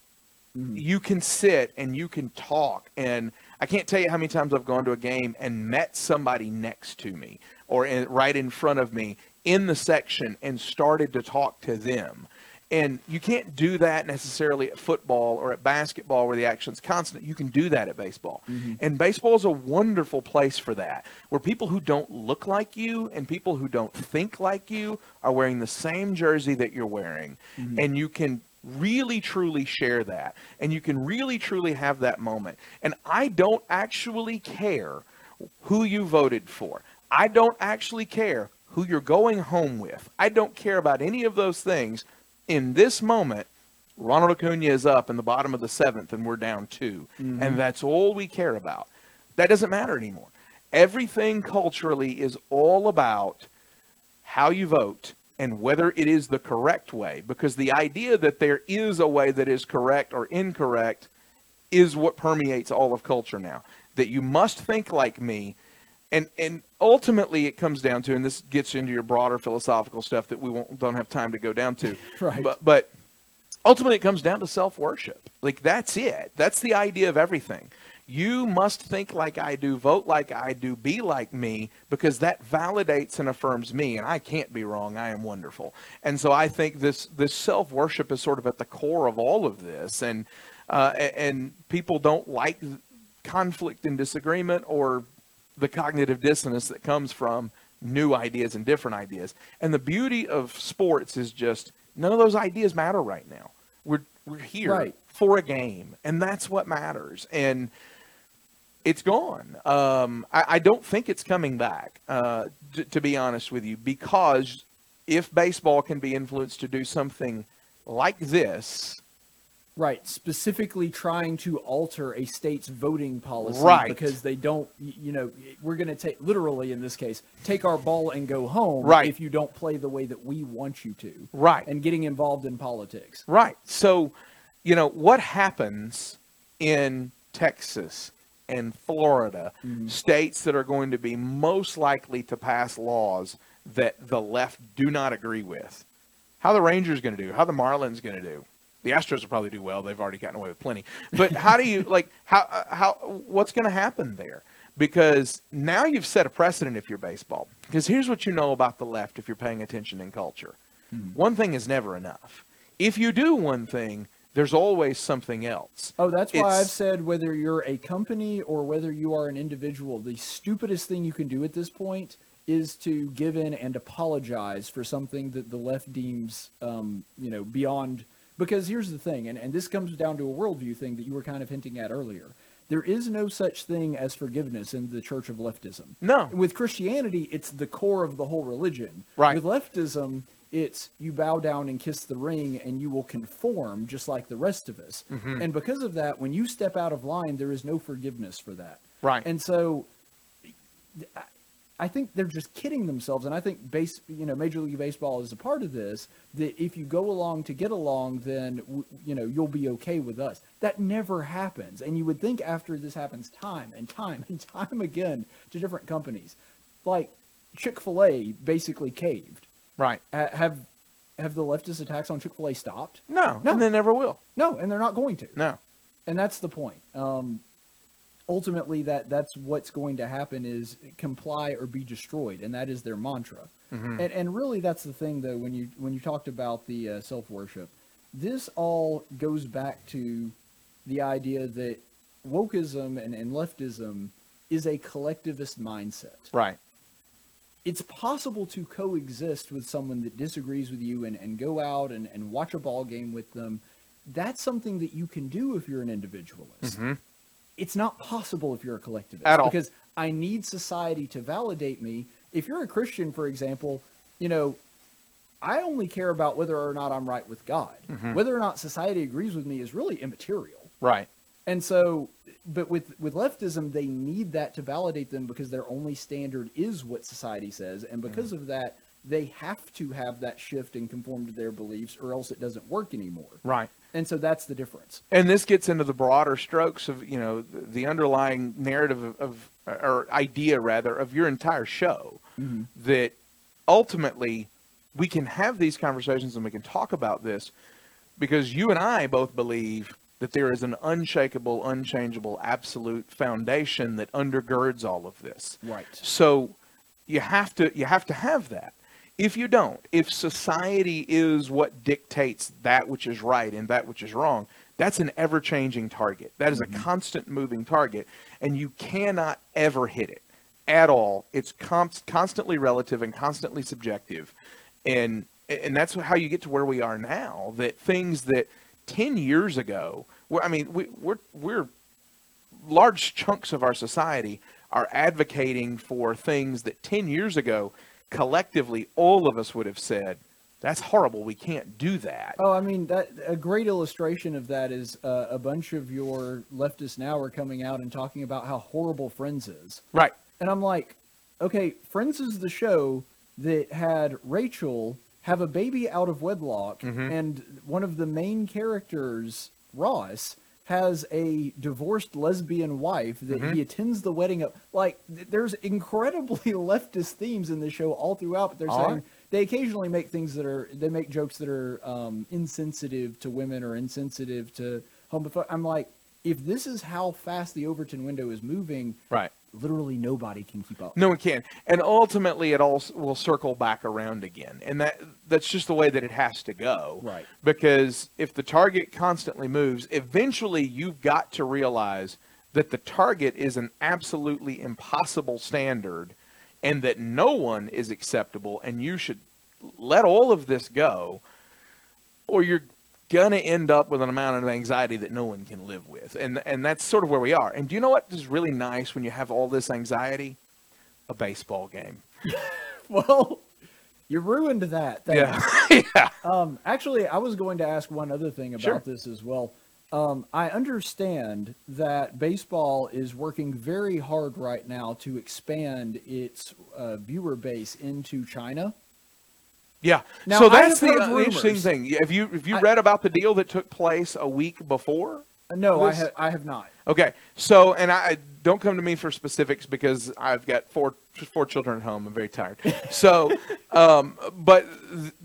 mm. you can sit and you can talk and I can't tell you how many times I've gone to a game and met somebody next to me or in, right in front of me in the section and started to talk to them. And you can't do that necessarily at football or at basketball where the action's constant. You can do that at baseball. Mm-hmm. And baseball is a wonderful place for that, where people who don't look like you and people who don't think like you are wearing the same jersey that you're wearing. Mm-hmm. And you can really truly share that. And you can really truly have that moment. And I don't actually care who you voted for. I don't actually care who you're going home with. I don't care about any of those things. In this moment, Ronald Acuna is up in the bottom of the seventh and we're down 2 mm-hmm. And that's all we care about. That doesn't matter anymore. Everything culturally is all about how you vote and whether it is the correct way. Because the idea that there is a way that is correct or incorrect is what permeates all of culture now. That you must think like me. And and ultimately it comes down to, and this gets into your broader philosophical stuff that we won't don't have time to go down to. Right. But but ultimately it comes down to self worship. Like that's it. That's the idea of everything. You must think like I do, vote like I do, be like me, because that validates and affirms me, and I can't be wrong. I am wonderful, and so I think this this self worship is sort of at the core of all of this, and uh, and people don't like conflict and disagreement or the cognitive dissonance that comes from new ideas and different ideas. And the beauty of sports is just none of those ideas matter right now. We're we're here Right. for a game, and that's what matters. And it's gone. Um, I, I don't think it's coming back. Uh, to be honest with you, because if baseball can be influenced to do something like this, Right, specifically trying to alter a state's voting policy Right. because they don't, you know, we're going to take literally in this case, take our ball and go home Right. if you don't play the way that we want you to. Right. And getting involved in politics. Right. So, you know, what happens in Texas and Florida, mm-hmm. states that are going to be most likely to pass laws that the left do not agree with? How the Rangers going to do? How the Marlins going to do? The Astros will probably do well. They've already gotten away with plenty. But how do you like how how what's going to happen there? Because now you've set a precedent if you're baseball. Because here's what you know about the left if you're paying attention in culture. One thing is never enough. If you do one thing, there's always something else. Oh, that's why It's- I've said whether you're a company or whether you are an individual, the stupidest thing you can do at this point is to give in and apologize for something that the left deems, um, you know, beyond. Because here's the thing, and, and this comes down to a worldview thing that you were kind of hinting at earlier. There is no such thing as forgiveness in the Church of Leftism. No. With Christianity, it's the core of the whole religion. Right. With leftism, it's you bow down and kiss the ring and you will conform just like the rest of us. Mm-hmm. And because of that, when you step out of line, there is no forgiveness for that. Right. And so I- think they're just kidding themselves, and I think base, you know, Major League Baseball is a part of this. That if you go along to get along, then you know you'll be okay with us. That never happens, and you would think after this happens time and time and time again to different companies, like Chick Fil A basically caved. Right. Have have the leftist attacks on Chick Fil A stopped? No, No. and they never will. No, and they're not going to. No. and that's the point. Um, ultimately, that that's what's going to happen is comply or be destroyed, and that is their mantra. Mm-hmm. And and really, that's the thing, though. When you when you talked about the uh, self worship, this all goes back to the idea that wokeism and, and leftism is a collectivist mindset Right. it's possible to coexist with someone that disagrees with you and, and go out and, and watch a ball game with them. That's something that you can do if you're an individualist. It's not possible if you're a collectivist. At all. Because I need society to validate me. If you're a Christian, for example, you know, I only care about whether or not I'm right with God. Mm-hmm. Whether or not society agrees with me is really immaterial. Right. And so, but with with leftism, they need that to validate them because their only standard is what society says, and because mm-hmm. of that, they have to have that shift and conform to their beliefs, or else it doesn't work anymore. Right. And so that's the difference. and this gets into the broader strokes of you know the, underlying narrative of, of or idea rather of your entire show mm-hmm. that ultimately we can have these conversations and we can talk about this because you and I both believe that there is an unshakable, unchangeable, absolute foundation that undergirds all of this. Right. So you have to you have to have that. If you don't, if society is what dictates that which is right and that which is wrong, that's an ever-changing target. That is a mm-hmm. constant moving target and you cannot ever hit it at all. It's constantly relative and constantly subjective. And and that's how you get to where we are now that things that 10 years ago, I mean we we're we're large chunks of our society are advocating for things that 10 years ago collectively all of us would have said that's horrible. We can't do that. Oh, I mean that a great illustration of that is uh, a bunch of your leftists now are coming out and talking about how horrible Friends is. right. And I'm like, okay, Friends is the show that had Rachel have a baby out of wedlock, and one of the main characters, Ross, has a divorced lesbian wife that he attends the wedding of. Like, th- there's incredibly leftist themes in the show all throughout, but they're All saying right. they occasionally make things that are they make jokes that are um, insensitive to women or insensitive to homophobic. I'm like, if this is how fast the Overton window is moving, right literally nobody can keep up. no one can and ultimately it all will circle back around again and that that's just the way that it has to go Right. because if the target constantly moves eventually you've got to realize that the target is an absolutely impossible standard and that no one is acceptable and you should let all of this go or you're gonna end up with an amount of anxiety that no one can live with and and that's sort of where we are and do you know what is really nice when you have all this anxiety a baseball game Well, you ruined that. Thank yeah yeah Um, actually, I was going to ask one other thing about Sure. this as well. Um, I understand that baseball is working very hard right now to expand its uh, viewer base into China. Yeah. Now, so that's the, have heard the interesting thing. Have you have you I- read about the deal that took place a week before? Uh, No, I, ha- I have not. Okay. So, and I don't come to me for specifics because I've got four four children at home. I'm very tired. So, um, but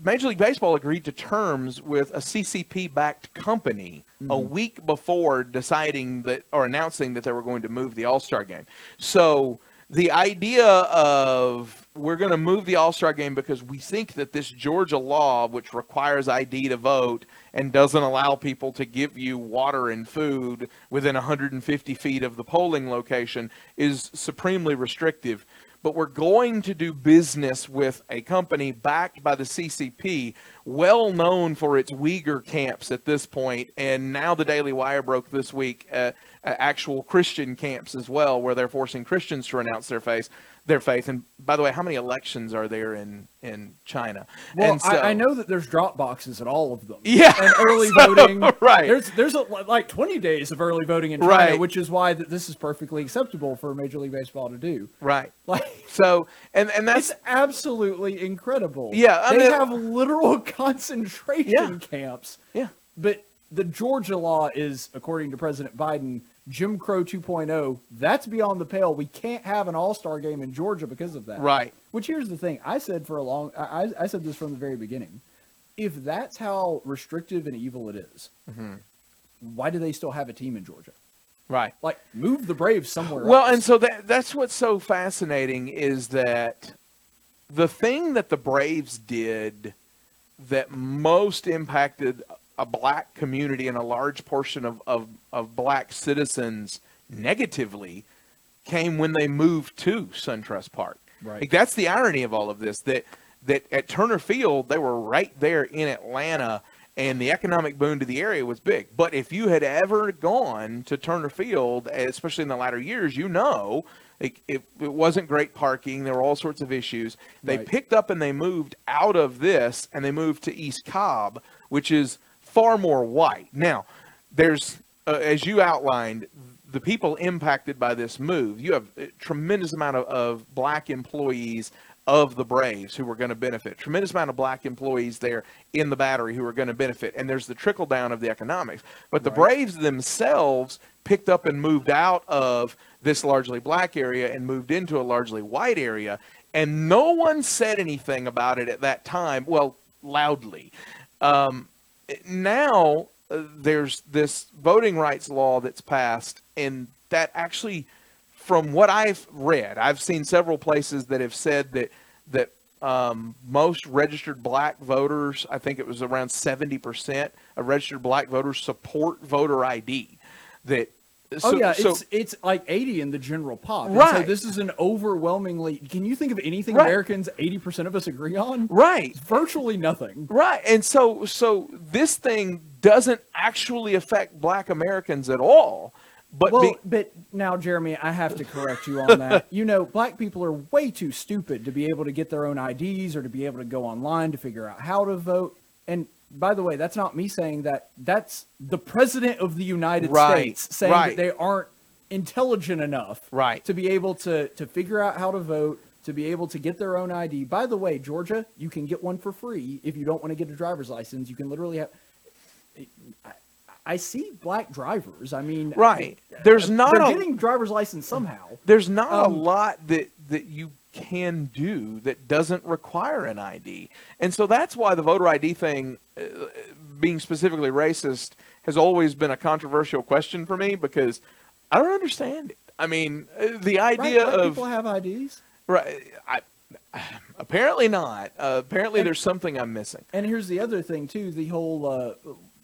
Major League Baseball agreed to terms with a CCP backed company a week before deciding that or announcing that they were going to move the All Star game. So. The idea of we're going to move the All Star game because we think that this Georgia law, which requires ID to vote and doesn't allow people to give you water and food within 150 feet of the polling location, is supremely restrictive. But we're going to do business with a company backed by the CCP, well known for its Uyghur camps at this point, and now the Daily Wire broke this week uh, uh, actual Christian camps as well, where they're forcing Christians to renounce their faith. Their faith. And by the way, how many elections are there in in China? Well, and so, I, I know that there's drop boxes at all of them. Yeah, and early so, voting. right. There's there's a, like 20 days of early voting in China, Right. which is why that this is perfectly acceptable for Major League Baseball to do. right. Like So and and that's it's absolutely incredible. Yeah, I they mean- have literal concentration Yeah. camps. yeah. But the Georgia law is, according to President Biden, Jim Crow 2.0. That's beyond the pale. We can't have an All Star game in Georgia because of that. Right. Which here's the thing. I said for a long. I, I- said this from the very beginning. If that's how restrictive and evil it is, Mm-hmm. why do they still have a team in Georgia? Right. Like, move the Braves somewhere Well, else. and so that that's what's so fascinating is that the thing that the Braves did that most impacted a black community and a large portion of, of, of black citizens negatively came when they moved to SunTrust Park. Right. Like, that's the irony of all of this that that at Turner Field they were right there in Atlanta and the economic boon to the area was big. But if you had ever gone to Turner Field, especially in the latter years, you know it, it, it wasn't great parking. There were all sorts of issues. They Right. picked up and they moved out of this and they moved to East Cobb, which is far more white. Now, there's, uh, as you outlined, the people impacted by this move. You have a tremendous amount of, of black employees of the Braves who are going to benefit. Tremendous amount of black employees there in the battery who are going to benefit. And there's the trickle down of the economics. But the Braves themselves picked up and moved out of this largely black area and moved into a largely white area. And no one said anything about it at that time. Well, loudly. Um, now uh, there's this voting rights law that's passed, and that actually, from what I've read, I've seen several places that have said that that um, most registered black voters, I think it was around seventy percent of registered black voters support voter ID. That oh yeah, so- it's it's like 80 in the general pop. And So Right. this is an overwhelmingly. Can you think of anything Right. Americans 80% of us agree on? right. Virtually nothing. Right. And so so this thing doesn't actually affect black Americans at all. But Well, be- but now, Jeremy, I have to correct you on that. you know, black people are way too stupid to be able to get their own IDs or to be able to go online to figure out how to vote. And by the way, that's not me saying that. That's the president of the United Right, States saying right. that they aren't intelligent enough Right. to be able to to figure out how to vote, to be able to get their own ID. By the way, Georgia, you can get one for free if you don't want to get a driver's license. You can literally have. I, I see black drivers. I mean, Right. There's not they're a- getting driver's license somehow. there's not a Um, lot that that you can do that doesn't require an ID. And so that's why the voter ID thing uh, being specifically racist has always been a controversial question for me because I don't understand it. I mean, uh, the idea Black of people have IDs. right I apparently not. Uh, apparently And- there's something I'm missing. And here's the other thing too: the whole, uh,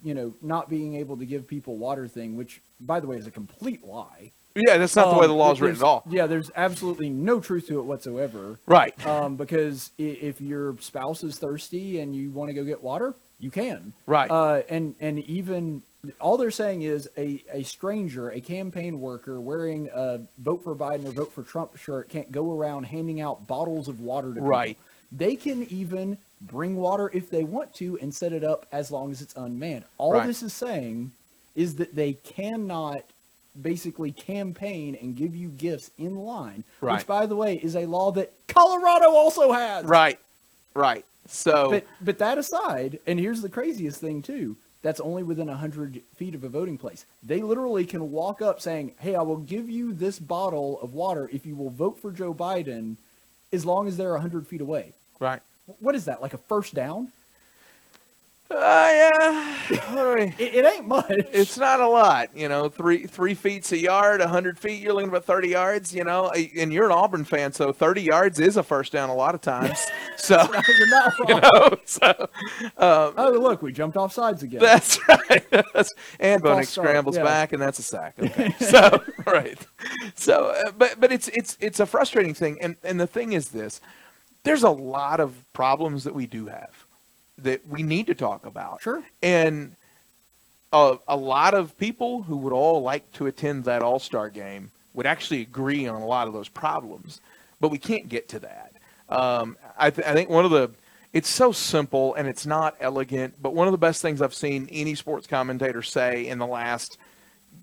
you know, not being able to give people water thing, which, by the way, is a complete lie. Yeah, that's not the way Um, the law is written at all. Yeah, there's absolutely no truth to it whatsoever. Right. Um, because if your spouse is thirsty and you want to go get water, you can. Right. Uh, and and even all they're saying is a, a stranger, a campaign worker wearing a vote for Biden or vote for Trump shirt can't go around handing out bottles of water to people. Right. They can even bring water if they want to and set it up as long as it's unmanned. All Right. this is saying is that they cannot basically campaign and give you gifts in line, Right. which by the way is a law that Colorado also has. Right. Right. So But but that aside, and here's the craziest thing too. That's only within hundred feet of a voting place. They literally can walk up saying, "Hey, I will give you this bottle of water if you will vote for Joe Biden, as long as they're hundred feet away." right. What is that? Like a first down? Uh, yeah. It, it ain't much. It's not a lot, you know. Three three feet's a yard, a hundred feet. You're looking at thirty yards, you know. And you're an Auburn fan, so thirty yards is a first down a lot of times. So You're not wrong. you know, so Oh, look, we jumped off sides again. that's right. That's, and start, scrambles yeah. back, and that's a sack. Okay, so right. So, uh, but but it's it's it's a frustrating thing, and and the thing is this: there's a lot of problems that we do have that we need to talk about. Sure. And a, a lot of people who would all like to attend that All Star game would actually agree on a lot of those problems. but we can't get to that. Um, I, th- I think one of the it's so simple and it's not elegant, but one of the best things I've seen any sports commentator say in the last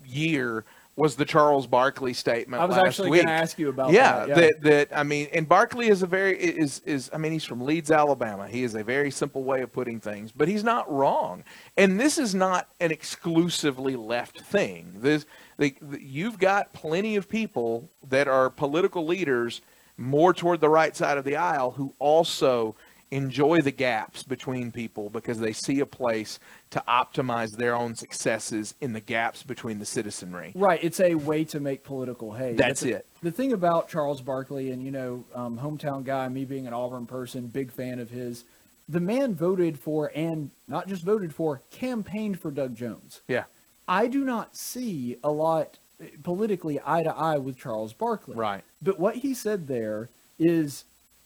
year was the Charles Barkley statement. I was actually going to ask you about yeah, that. Yeah, that that I mean, and Barkley is a very is is I mean he's from Leeds, Alabama. He is a very simple way of putting things, but he's not wrong. And this is not an exclusively left thing. This the, the, you've got plenty of people that are political leaders more toward the right side of the aisle who also enjoy the gaps between people because they see a place to optimize their own successes in the gaps between the citizenry. Right, it's a way to make political hay. That's the, it. The thing about Charles Barkley, and you know, um, hometown guy, me being an Auburn person, big fan of his. The man voted for, and not just voted for, campaigned for Doug Jones. Yeah. I do not see a lot eh, politically eye to eye with Charles Barkley. Right. But what he said there is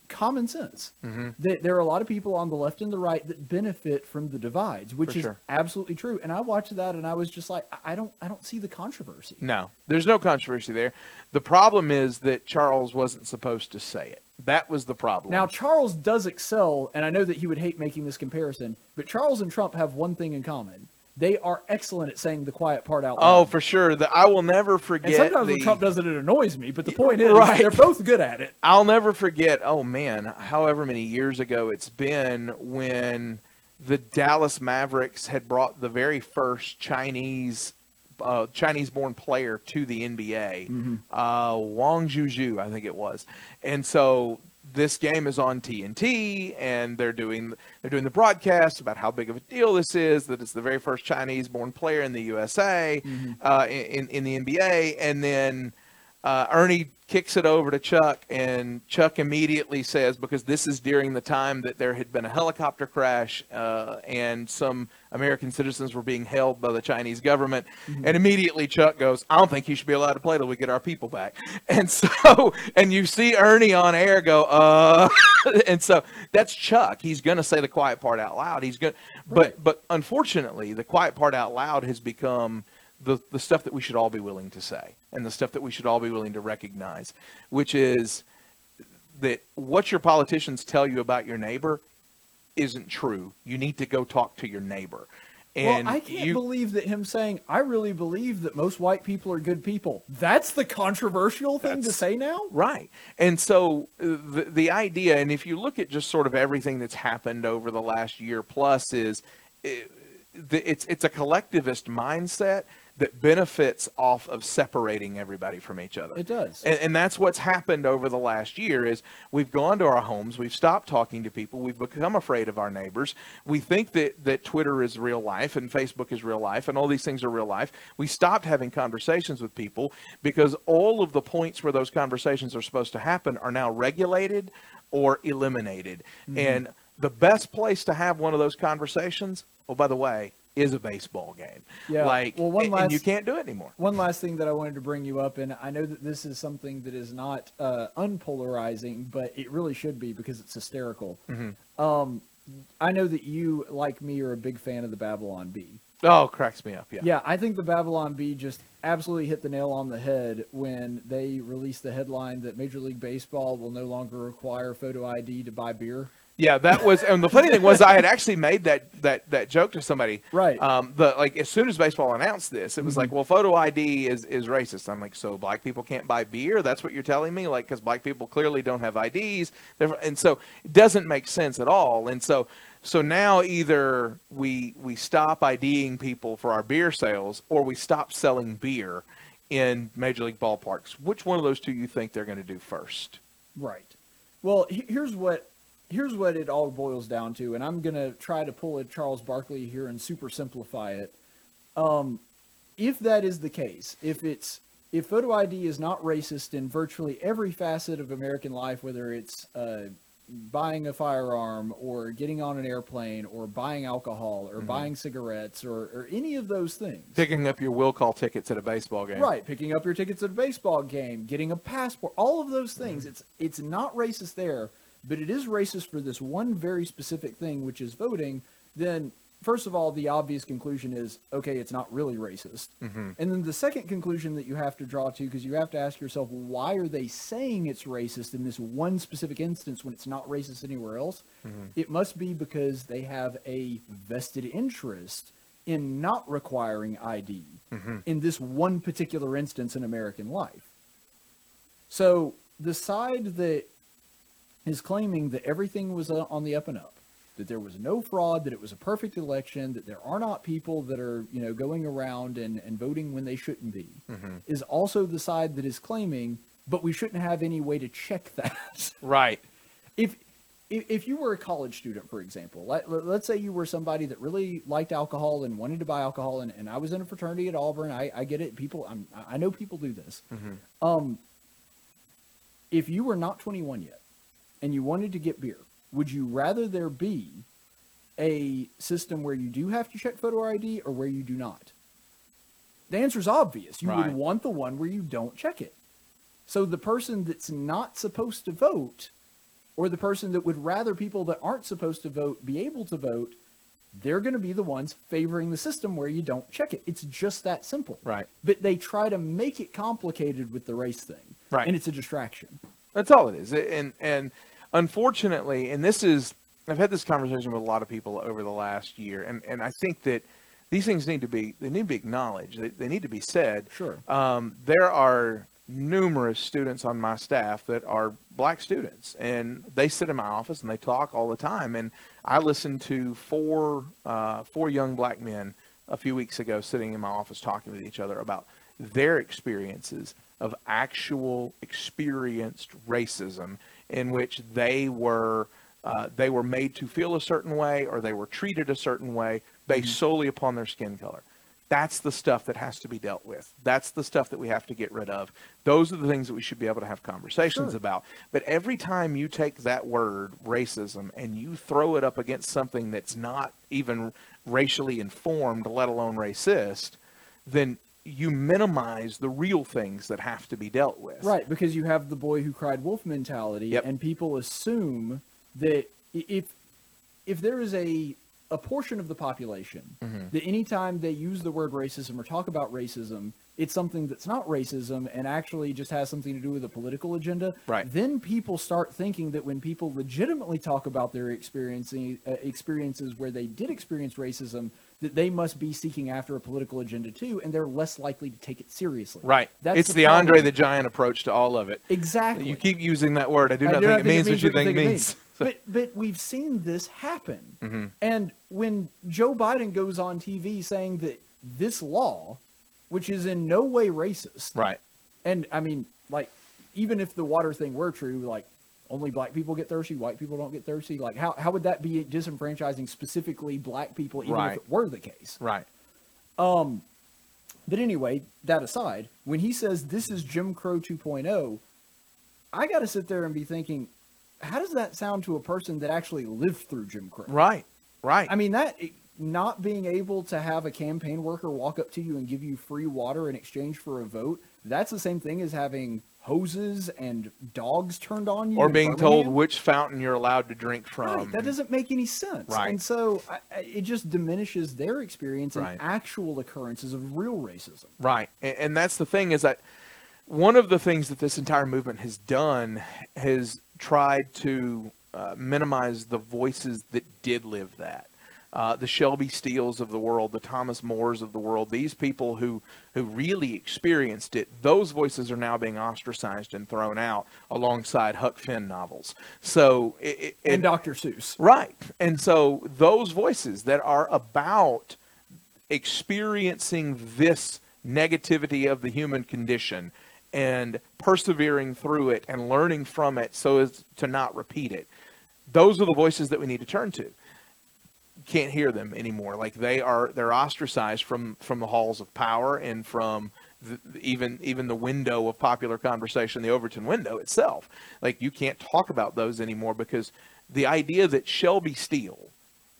common sense. Mhm. That there are a lot of people on the left and the right that benefit from the divides, which For is sure. absolutely true. And I watched that and I was just like, I don't, I don't see the controversy. No, there's no controversy there. The problem is that Charles wasn't supposed to say it. That was the problem. Now Charles does excel, and I know that he would hate making this comparison, but Charles and Trump have one thing in common: they are excellent at saying the quiet part out loud. oh, for sure. The, I will never forget. and sometimes the, when Trump does it, it annoys me. But the point is, Right. they're both good at it. I'll never forget. Oh man, however many years ago it's been when the Dallas Mavericks had brought the very first Chinese. Uh, Chinese-born player to the NBA, uh, Wang Zhizhi, I think it was, and so this game is on TNT, and they're doing they're doing the broadcast about how big of a deal this is. That it's the very first Chinese-born player in the USA, uh, in in the NBA, and then uh, Ernie kicks it over to Chuck, and Chuck immediately says, because this is during the time that there had been a helicopter crash uh, and some American citizens were being held by the Chinese government, and immediately Chuck goes, I don't think he should be allowed to play till we get our people back. And so, and you see Ernie on air go, uh, and so that's Chuck. He's going to say the quiet part out loud. He's going, but but unfortunately, the quiet part out loud has become the, the stuff that we should all be willing to say and the stuff that we should all be willing to recognize, which is that what your politicians tell you about your neighbor isn't true. You need to go talk to your neighbor. And well, I can't you, believe that him saying, "I really believe that most white people are good people." That's the controversial thing to say now. Right. And so uh, the, the idea, and if you look at just sort of everything that's happened over the last year plus, is it, it's it's a collectivist mindset that benefits off of separating everybody from each other. It does. And, and that's what's happened over the last year is we've gone to our homes, we've stopped talking to people, we've become afraid of our neighbors. We think that, that Twitter is real life and Facebook is real life and all these things are real life. We stopped having conversations with people because all of the points where those conversations are supposed to happen are now regulated or eliminated. Mm-hmm. And the best place to have one of those conversations, oh, by the way, is a baseball game. Yeah. Like, Well, one and you last- can't do it anymore. One last thing that I wanted to bring you up, and I know that this is something that is not uh, unpolarizing, but it really should be because it's hysterical. Mm-hmm. Um, I know that you, like me, are a big fan of the Babylon Bee. Oh, cracks me up. Yeah. Yeah, I think the Babylon Bee just absolutely hit the nail on the head when they released the headline that Major League Baseball will no longer require photo ID to buy beer. Yeah, that was, and the funny thing was, I had actually made that that that joke to somebody. Right. Um, the like as soon as baseball announced this, it was like, well, photo ID is is racist. I'm like, so black people can't buy beer? That's what you're telling me? Like, because black people clearly don't have IDs, They're- and so it doesn't make sense at all. And so so now either we we stop IDing people for our beer sales, or we stop selling beer in major league ballparks. Which one of those two you think they're going to do first? Right. Well, he- here's what here's what it all boils down to, and I'm gonna try to pull a Charles Barkley here and super simplify it. Um, if that is the case, if it's if photo ID is not racist in virtually every facet of American life, whether it's uh, buying a firearm or getting on an airplane or buying alcohol or buying cigarettes or, or any of those things, Picking up your will call tickets at a baseball game. Right, picking up your tickets at a baseball game, getting a passport, all of those things. It's it's not racist there, but it is racist for this one very specific thing, which is voting. Then first of all, the obvious conclusion is okay, it's not really racist. Mm-hmm. And then the second conclusion that you have to draw to, because you have to ask yourself, why are they saying it's racist in this one specific instance when it's not racist anywhere else? Mm-hmm. It must be because they have a vested interest in not requiring ID Mm-hmm. in this one particular instance in American life. So the side that is claiming that everything was uh, on the up and up, that there was no fraud, that it was a perfect election, that there are not people that are, you know, going around and, and voting when they shouldn't be, is also the side that is claiming, but we shouldn't have any way to check that. Right. if if you were a college student, for example, let, let's say you were somebody that really liked alcohol and wanted to buy alcohol, and, and I was in a fraternity at Auburn. I, I get it. People, I'm, I know people do this. Um, if you were not 21 yet and you wanted to get beer, would you rather there be a system where you do have to check photo ID or where you do not? The answer is obvious. You Right. would want the one where you don't check it. So the person that's not supposed to vote, or the person that would rather people that aren't supposed to vote be able to vote, they're going to be the ones favoring the system where you don't check it. It's just that simple. Right. But they try to make it complicated with the race thing. Right. And it's a distraction. That's all it is. And and unfortunately, and this is I've had this conversation with a lot of people over the last year, and, and I think that these things need to be they need to be acknowledged. They, they need to be said. Sure. Um, there are numerous students on my staff that are black students, and they sit in my office and they talk all the time. And I listened to four uh, four young black men a few weeks ago sitting in my office talking with each other about their experiences of actual experienced racism in which they were uh, they were made to feel a certain way or they were treated a certain way based solely upon their skin color. That's the stuff that has to be dealt with. That's the stuff that we have to get rid of. Those are the things that we should be able to have conversations Sure. about. But every time you take that word racism and you throw it up against something that's not even racially informed, let alone racist, then you minimize the real things that have to be dealt with. Right, because you have the boy who cried wolf mentality, Yep. and people assume that if if there is a a portion of the population Mm-hmm. that anytime they use the word racism or talk about racism, it's something that's not racism and actually just has something to do with a political agenda. Right. Then people start thinking that when people legitimately talk about their experiencing uh, experiences where they did experience racism, that they must be seeking after a political agenda too, and they're less likely to take it seriously. Right. That's it's the the, Andre the Giant approach to all of it. Exactly. You keep using that word. I do I not do think not it means what you think it means. But but we've seen this happen. Mm-hmm. And when Joe Biden goes on TV saying that this law, which is in no way racist, Right. and I mean, like, even if the water thing were true, like only black people get thirsty, white people don't get thirsty. Like, how how would that be disenfranchising specifically black people, even Right. if it were the case? Right. Um, but anyway, that aside, when he says this is Jim Crow 2.0, I got to sit there and be thinking, how does that sound to a person that actually lived through Jim Crow? Right. Right. I mean, that not being able to have a campaign worker walk up to you and give you free water in exchange for a vote, that's the same thing as having hoses and dogs turned on you. or in being told which fountain you're allowed to drink from. Right, that doesn't make any sense. Right. And so I, it just diminishes their experience Right. and actual occurrences of real racism. Right. And, and that's the thing is that one of the things that this entire movement has done has tried to uh, minimize the voices that did live that. Uh, the Shelby Steels of the world, the Thomas Moores of the world, these people who, who really experienced it, those voices are now being ostracized and thrown out alongside Huck Finn novels. So, it, it, And Dr. Seuss. Right. And so those voices that are about experiencing this negativity of the human condition and persevering through it and learning from it so as to not repeat it. Those are the voices that we need to turn to. Can't hear them anymore. Like they are, they're ostracized from from the halls of power and from the, even even the window of popular conversation, the Overton window itself. Like you can't talk about those anymore because the idea that Shelby Steele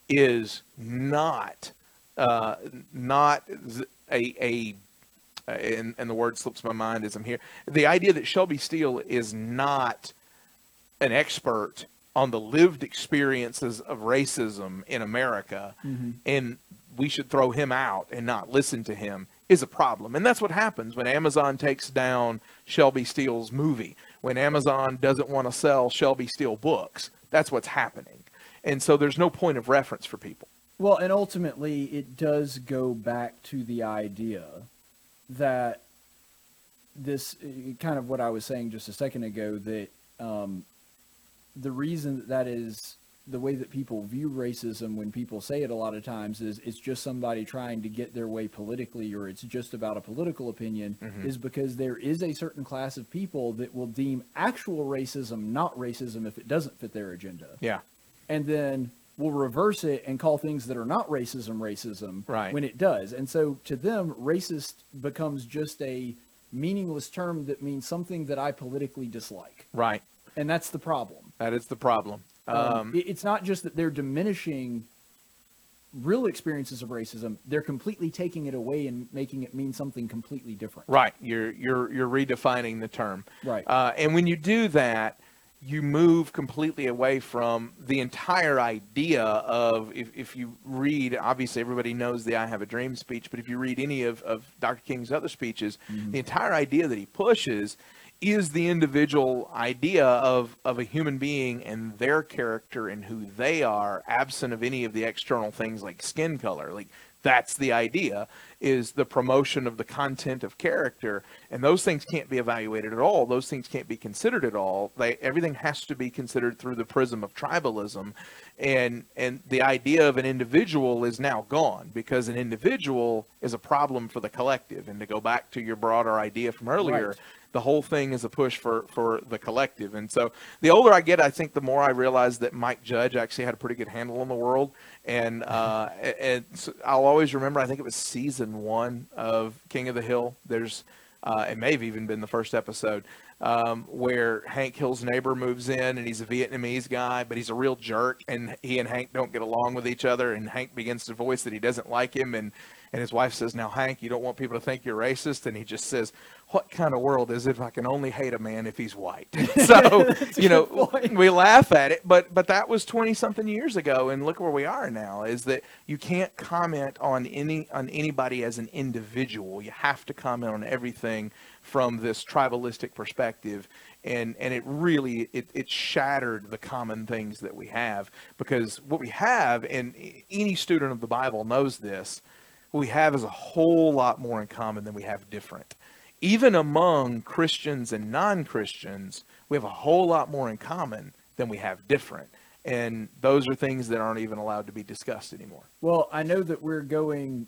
is not uh, not a, a and, and the word slips my mind as I'm here. The idea that Shelby Steele is not an expert on the lived experiences of racism in America, and we should throw him out and not listen to him is a problem. And that's what happens when Amazon takes down Shelby Steele's movie, when Amazon doesn't want to sell Shelby Steele books. That's what's happening. And so there's no point of reference for people. Well, and ultimately, it does go back to the idea that this kind of what I was saying just a second ago that um, the reason that, that is the way that people view racism when people say it a lot of times is it's just somebody trying to get their way politically or it's just about a political opinion mm-hmm. is because there is a certain class of people that will deem actual racism not racism if it doesn't fit their agenda Yeah. and then we'll reverse it and call things that are not racism racism Right. when it does. And so to them, racist becomes just a meaningless term that means something that I politically dislike. Right. And that's the problem. That is the problem. Um, Um, it's not just that they're diminishing real experiences of racism; they're completely taking it away and making it mean something completely different. Right. You're you're you're redefining the term. Right. Uh, and when you do that, you move completely away from the entire idea of if, if you read obviously everybody knows the I have a dream speech, but if you read any of, of Dr. King's other speeches, the entire idea that he pushes is the individual idea of, of a human being and their character and who they are, absent of any of the external things like skin color. Like that's the idea is the promotion of the content of character. And those things can't be evaluated at all. Those things can't be considered at all. They, everything has to be considered through the prism of tribalism. And and the idea of an individual is now gone because an individual is a problem for the collective. And to go back to your broader idea from earlier Right. The whole thing is a push for for the collective. And so the older i get i think the more i realize that mike judge actually had a pretty good handle on the world. And uh and so i'll always remember i think it was season one of king of the hill. There's uh, it may have even been the first episode um, where Hank Hill's neighbor moves in and he's a Vietnamese guy, but he's a real jerk, and he and Hank don't get along with each other, and Hank begins to voice that he doesn't like him, and and his wife says, "Now, Hank, you don't want people to think you're racist," and he just says, "What kind of world is it if I can only hate a man if he's white?" so you know, we laugh at it, but but that was twenty something years ago, and look where we are now. Is that you can't comment on any on anybody as an individual. You have to comment on everything from this tribalistic perspective and and it really it, it shattered the common things that we have because what we have and any student of the bible knows this what we have is a whole lot more in common than we have different even among christians and non-christians we have a whole lot more in common than we have different and those are things that aren't even allowed to be discussed anymore Well, I know that we're going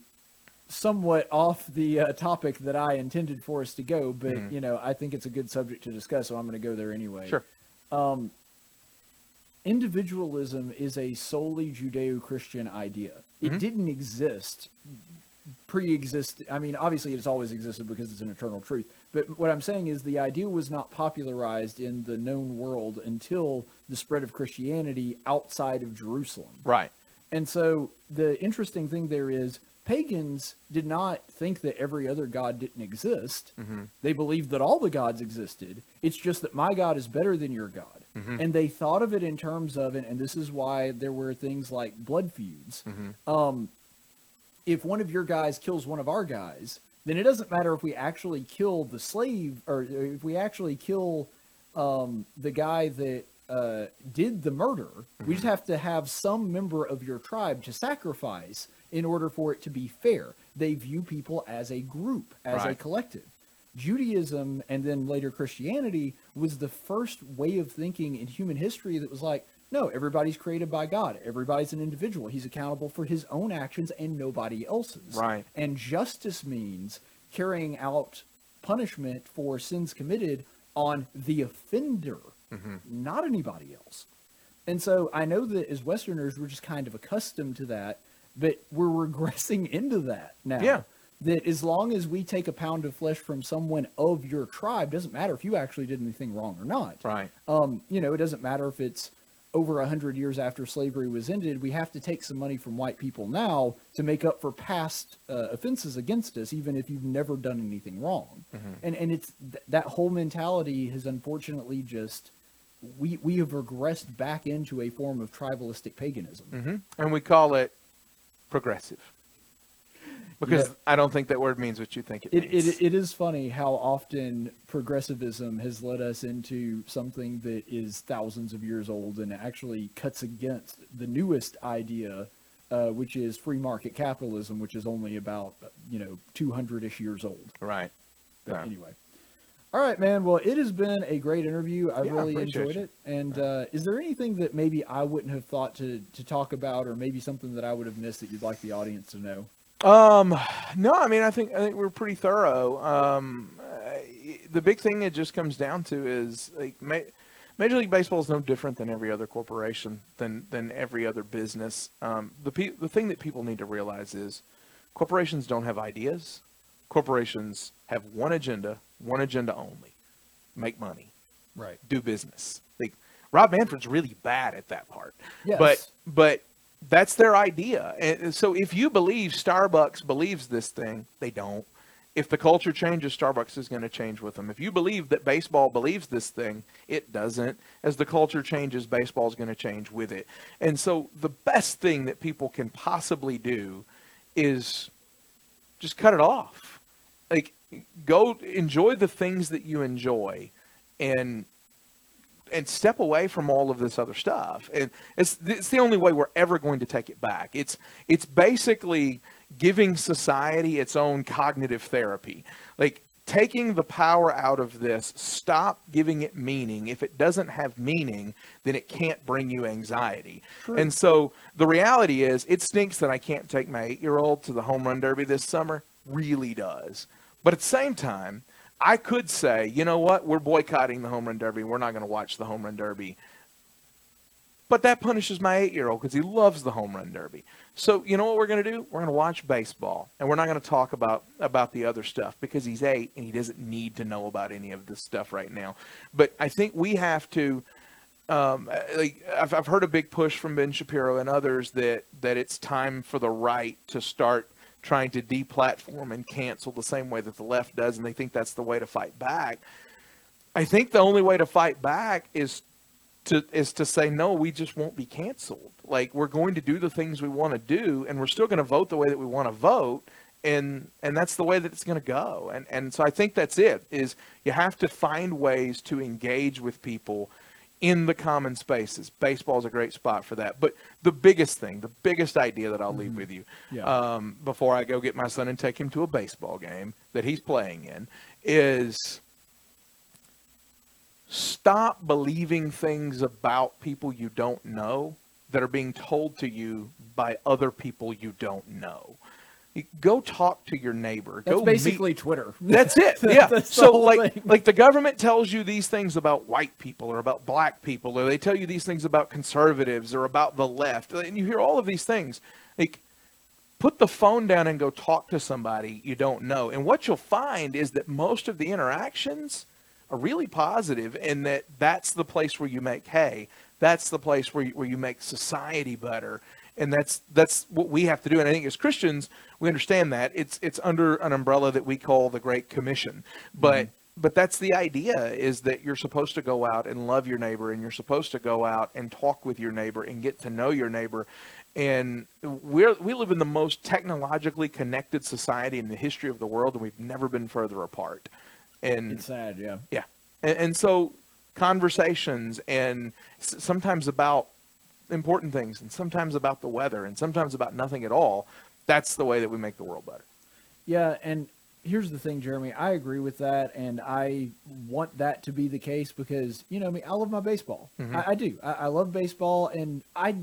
somewhat off the uh, topic that I intended for us to go, but you know, I think it's a good subject to discuss, so I'm going to go there anyway. Sure. Um, individualism is a solely Judeo-Christian idea. It didn't exist pre-exist. I mean, obviously, it's always existed because it's an eternal truth. But what I'm saying is the idea was not popularized in the known world until the spread of Christianity outside of Jerusalem. right And so the interesting thing there is pagans did not think that every other god didn't exist. Mm-hmm. They believed that all the gods existed. It's just that my God is better than your God. Mm-hmm. And they thought of it in terms of it, and this is why there were things like blood feuds. Mm-hmm. Um, if one of your guys kills one of our guys, then it doesn't matter if we actually kill the slave or if we actually kill um, the guy that uh, did the murder. We just have to have some member of your tribe to sacrifice in order for it to be fair. They view people as a group, as a collective. Judaism and then later Christianity was the first way of thinking in human history that was like, no, everybody's created by God. Everybody's an individual. He's accountable for his own actions and nobody else's. Right. And justice means carrying out punishment for sins committed on the offender, not anybody else. And so I know that as Westerners, we're just kind of accustomed to that, but we're regressing into that now. Yeah. That as long as we take a pound of flesh from someone of your tribe, doesn't matter if you actually did anything wrong or not. right Um, you know, it doesn't matter if it's over a hundred years after slavery was ended. We have to take some money from white people now to make up for past uh, offenses against us, even if you've never done anything wrong. And and it's th- that whole mentality has unfortunately just we we have regressed back into a form of tribalistic paganism. hmm And we call it progressive. Because Yeah. I don't think that word means what you think it, It, means. it, it is funny how often progressivism has led us into something that is thousands of years old and actually cuts against the newest idea, uh, which is free market capitalism, which is only about, you know, 200 ish years old. right. But Yeah. anyway. All right, man. Well, it has been a great interview. I Yeah, really enjoyed you. it. And uh, is there anything that maybe I wouldn't have thought to, to talk about, or maybe something that I would have missed that you'd like the audience to know? Um, no, I mean, I think I think we're pretty thorough. Um, the big thing it just comes down to is like ma- Major League Baseball is no different than every other corporation, than than every other business. Um, the pe- the thing that people need to realize is corporations don't have ideas. Corporations have one agenda, one agenda only: make money, Right. do business. Like Rob Manfred's really bad at that part. Yes. But but that's their idea. And so if you believe Starbucks believes this thing, they don't. If the culture changes, Starbucks is going to change with them. If you believe that baseball believes this thing, it doesn't. As the culture changes, baseball is going to change with it. And so the best thing that people can possibly do is just cut it off. Like go enjoy the things that you enjoy and and step away from all of this other stuff. And it's it's the only way we're ever going to take it back. It's it's basically giving society its own cognitive therapy. Like taking the power out of this, stop giving it meaning. If it doesn't have meaning, then it can't bring you anxiety. And so the reality is it stinks that I can't take my 8-year-old to the home run derby this summer, really does. But at the same time, I could say, you know what, we're boycotting the home run derby. We're not going to watch the home run derby. But that punishes my eight year old because he loves the home run derby. So you know what we're going to do? We're going to watch baseball, and we're not going to talk about about the other stuff because he's eight and he doesn't need to know about any of this stuff right now. But I think we have to. Um, like I've, I've heard a big push from Ben Shapiro and others that that it's time for the right to start trying to deplatform and cancel the same way that the left does, and they think that's the way to fight back. I think the only way to fight back is to is to say no, we just won't be canceled. Like we're going to do the things we want to do, and we're still going to vote the way that we want to vote, and and that's the way that it's going to go. And and so I think that's it. Is you have to find ways to engage with people in the common spaces. Baseball is a great spot for that. But the biggest thing, the biggest idea that I'll leave with you, Yeah. um, before I go get my son and take him to a baseball game that he's playing in, is stop believing things about people you don't know that are being told to you by other people you don't know. Go talk to your neighbor. That's Go basically meet, Twitter. that's it. Yeah. That's so like thing. like the government tells you these things about white people or about black people or they tell you these things about conservatives or about the left. And you hear all of these things. Like put the phone down and go talk to somebody you don't know. And what you'll find is that most of the interactions are really positive and that that's the place where you make hay. That's the place where you, where you make society better. And that's that's what we have to do. And I think as Christians, we understand that it's it's under an umbrella that we call the Great Commission. But mm-hmm. but that's the idea is that you're supposed to go out and love your neighbor and you're supposed to go out and talk with your neighbor and get to know your neighbor and we're we live in the most technologically connected society in the history of the world and we've never been further apart and It's sad, yeah. yeah and, and so conversations and sometimes about important things and sometimes about the weather and sometimes about nothing at all that's the way that we make the world better Yeah, and here's the thing, Jeremy. I agree with that, and I want that to be the case because you know, I mean, I love my baseball. Mhm. I, I do. I, I love baseball, and I,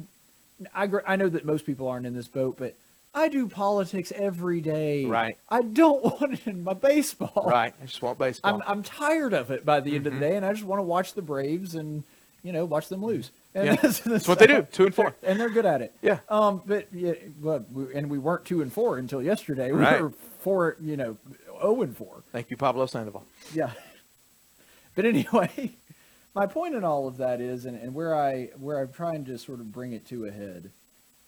I, gr- I know that most people aren't in this boat, but I do politics every day. Right. I don't want it in my baseball. right i just want baseball I'm I'm tired of it by the end of Mm-hmm. the day, and I just want to watch the Braves and you know watch them lose. And Yeah. that's, That's what they do, two and four. and they're good at it. Yeah. Um. But yeah. Well, we, and we weren't two and four until yesterday. We Right. were four. You know, zero and four. thank you pablo sandoval Yeah. But anyway, my point in all of that is, and, and where I where I'm trying to sort of bring it to a head,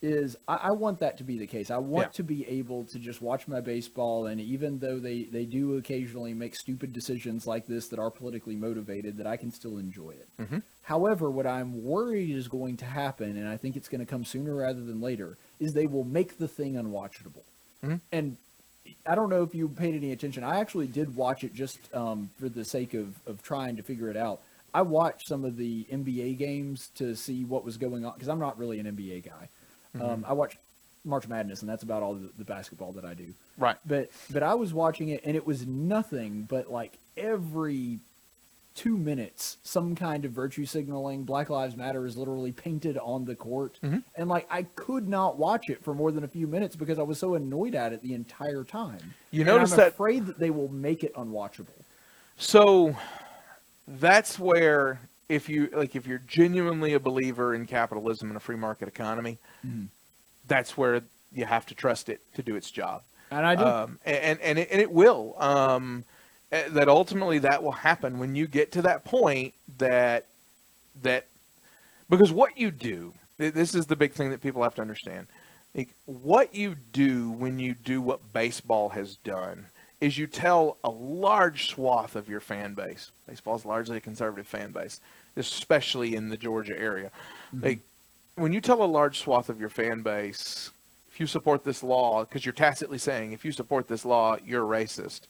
is I, I want that to be the case. I want Yeah. to be able to just watch my baseball, and even though they they do occasionally make stupid decisions like this that are politically motivated, that I can still enjoy it. Mhm. However, what I'm worried is going to happen, and I think it's going to come sooner rather than later, is they will make the thing unwatchable. Mhm. And I don't know if you paid any attention. I actually did watch it just um, for the sake of, of trying to figure it out. I watched some of the NBA games to see what was going on because I'm not really an NBA guy. Um, I watch March Madness, and that's about all the, the basketball that I do. Right. But but I was watching it, and it was nothing but like every two minutes, some kind of virtue signaling. Black Lives Matter is literally painted on the court, Mhm. and like I could not watch it for more than a few minutes because I was so annoyed at it the entire time. You And notice I'm that- afraid that they will make it unwatchable. So that's where if you like if you're genuinely a believer in capitalism and a free market economy, Mhm. that's where you have to trust it to do its job. And I do. Um, and and it, and it will. Um, that ultimately that will happen when you get to that point that that because what you do this is the big thing that people have to understand. Like, what you do when you do what baseball has done is you tell a large swath of your fan base. Baseball is largely a conservative fan base, especially in the Georgia area. Mm-hmm. Like when you tell a large swath of your fan base, if you support this law, because you're tacitly saying if you support this law, you're racist.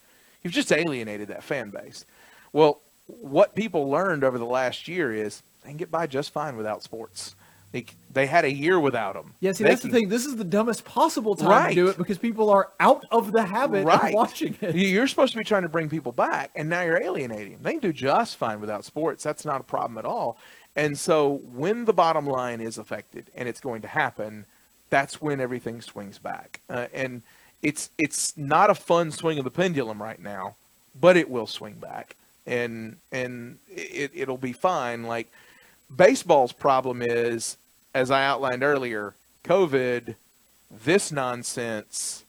You've just alienated that fan base. Well, what people learned over the last year is they can get by just fine without sports. They, they had a year without them. Yeah, see, They that's can- the thing. This is the dumbest possible time Right. to do it because people are out of the habit right. of watching it. You- You're supposed to be trying to bring people back, and now you're alienating them. They can do just fine without sports. That's not a problem at all. And so when the bottom line is affected, and it's going to happen, that's when everything swings back. Uh, and it's it's not a fun swing of the pendulum right now, but it will swing back, and and it it'll be fine. Like baseball's problem is, as I outlined earlier, COVID, this nonsense,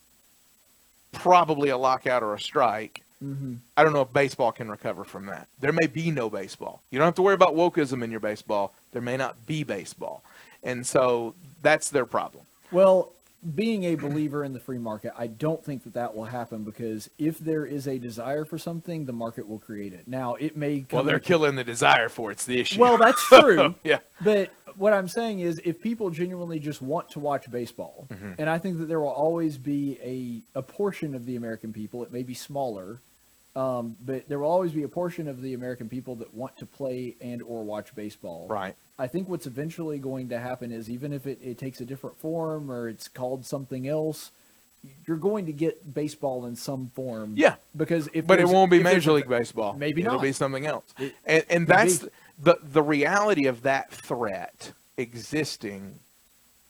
probably a lockout or a strike. hmm I don't know if baseball can recover from that. There may be no baseball. You don't have to worry about wokeism in your baseball. There may not be baseball. And so that's their problem. Well, being a believer in the free market, I don't think that that will happen because if there is a desire for something, the market will create it. Now, it may. Well, they're killing the desire for. It's the issue. Well, that's true. yeah. But what I'm saying is, if people genuinely just want to watch baseball, Mhm. and I think that there will always be a, a portion of the American people, it may be smaller, um, but there will always be a portion of the American people that want to play and or watch baseball. Right. I think what's eventually going to happen is even if it, it takes a different form or it's called something else, you're going to get baseball in some form. Yeah. Because if but it won't be Major League Baseball. Maybe It'll not. be something else. It and and that's be. the the reality of that threat existing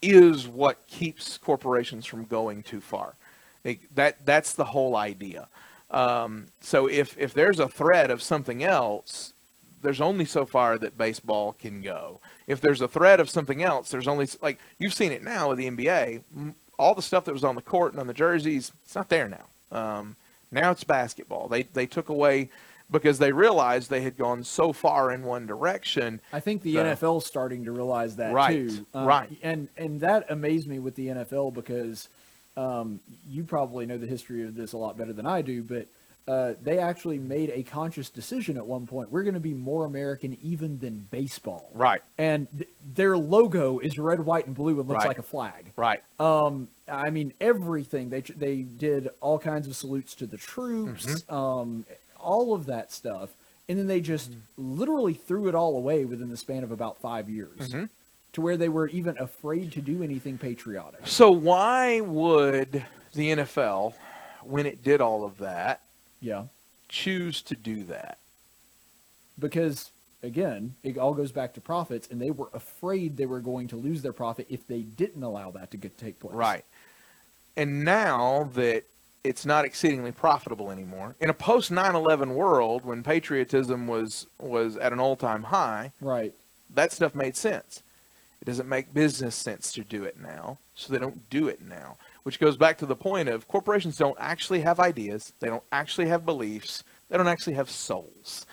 is what keeps corporations from going too far. That that's the whole idea. Um, so if if there's a threat of something else, there's only so far that baseball can go. If there's a threat of something else, there's only like you've seen it now with the NBA. All the stuff that was on the court and on the jerseys, it's not there now. Um, now it's basketball. They they took away because they realized they had gone so far in one direction. I think the So- NFL's starting to realize that Right, too. Um, right. And and that amazed me with the NFL because um, you probably know the history of this a lot better than I do, but uh, they actually made a conscious decision at one point. We're going to be more American even than baseball. Right. And th- their logo is red, white, and blue and looks Right. like a flag. Right. Um, I mean everything. They they did all kinds of salutes to the troops, Mm-hmm. um, all of that stuff, and then they just literally threw it all away within the span of about five years, Mhm. To where they were even afraid to do anything patriotic. So why would the NFL, when it did all of that, Yeah, choose to do that? because again, it all goes back to profits, and they were afraid they were going to lose their profit if they didn't allow that to get, take place. Right. And now that it's not exceedingly profitable anymore, in a post 9/11 world when patriotism was was at an all-time high, Right. that stuff made sense. It doesn't make business sense to do it now, so they don't do it now. Which goes back to the point of corporations don't actually have ideas, they don't actually have beliefs, they don't actually have souls.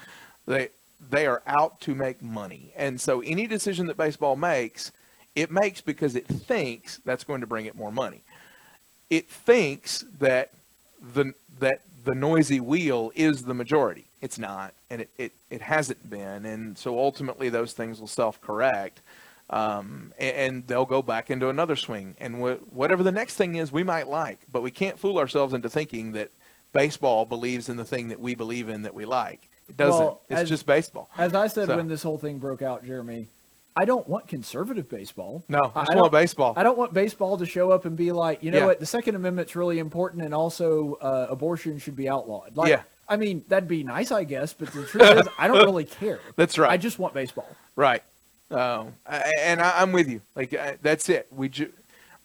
They they are out to make money. And so any decision that baseball makes it makes because it thinks that's going to bring it more money. It thinks that the that the noisy wheel is the majority. It's not, and it, it, it hasn't been. And so ultimately, those things will self correct. Um, and, and, they'll go back into another swing. And wh- whatever the next thing is, we might like. But we can't fool ourselves into thinking that baseball believes in the thing that we believe in that we like. It doesn't. Well, it's as- just baseball. As I said So- when this whole thing broke out, Jeremy, I don't want conservative baseball. No, I just don't- want baseball. I don't want baseball to show up and be like, you know Yeah. what, the Second Amendment's really important, and also uh, abortion should be outlawed. Like, Yeah. I mean, that'd be nice, I guess, but the truth is, I don't really care. That's right. I just want baseball. Right. Um, and I, I'm with you. Like I, that's it. We ju-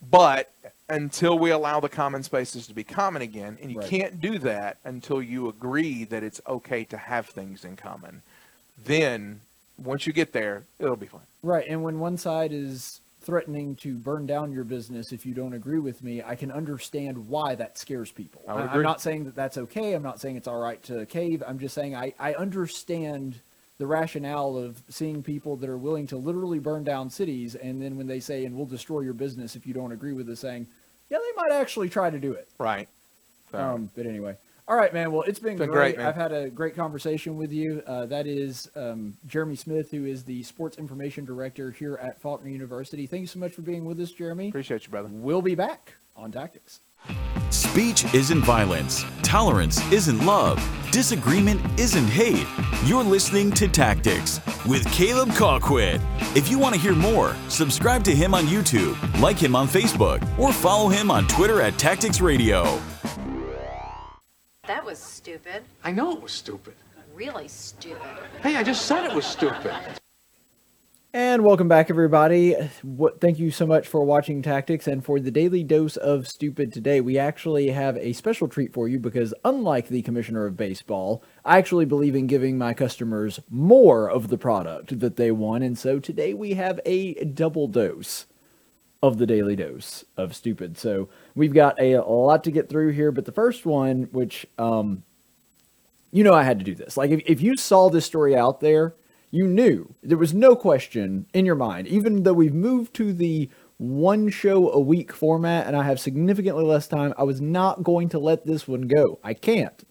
but until we allow the common spaces to be common again, and you Right. can't do that until you agree that it's okay to have things in common. Then once you get there, it'll be fine. Right, and when one side is threatening to burn down your business if you don't agree with me, I can understand why that scares people. I I'm not saying that that's okay. I'm not saying it's all right to cave. I'm just saying I, I understand the rationale of seeing people that are willing to literally burn down cities, and then when they say, and we'll destroy your business if you don't agree with us, saying, yeah, they might actually try to do it. Right. So, Um, but anyway. All right, man. Well, it's been, Been great. great. I've had a great conversation with you. Uh, that is um, Jeremy Smith, who is the sports information director here at Faulkner University. Thank you so much for being with us, Jeremy. appreciate you, brother. We'll be back on Tactics. Speech isn't violence. Tolerance isn't love. Disagreement isn't hate. You're listening to Tactics with Caleb Colquitt. If you want to hear more, subscribe to him on YouTube, like him on Facebook, or follow him on Twitter at Tactics Radio. That was stupid. I know it was stupid. Really stupid. Hey, I just said it was stupid. And welcome back, everybody. What, thank you so much for watching Tactics and for the daily dose of stupid today. We actually have a special treat for you because, unlike the commissioner of baseball, I actually believe in giving my customers more of the product that they want. And so today we have a double dose of the daily dose of stupid. So we've got a, lot to get through here. But the first one, which, um, you know, I had to do this. Like, if, if you saw this story out there, you knew there was no question in your mind, even though we've moved to the one show a week format and I have significantly less time, I was not going to let this one go. I can't.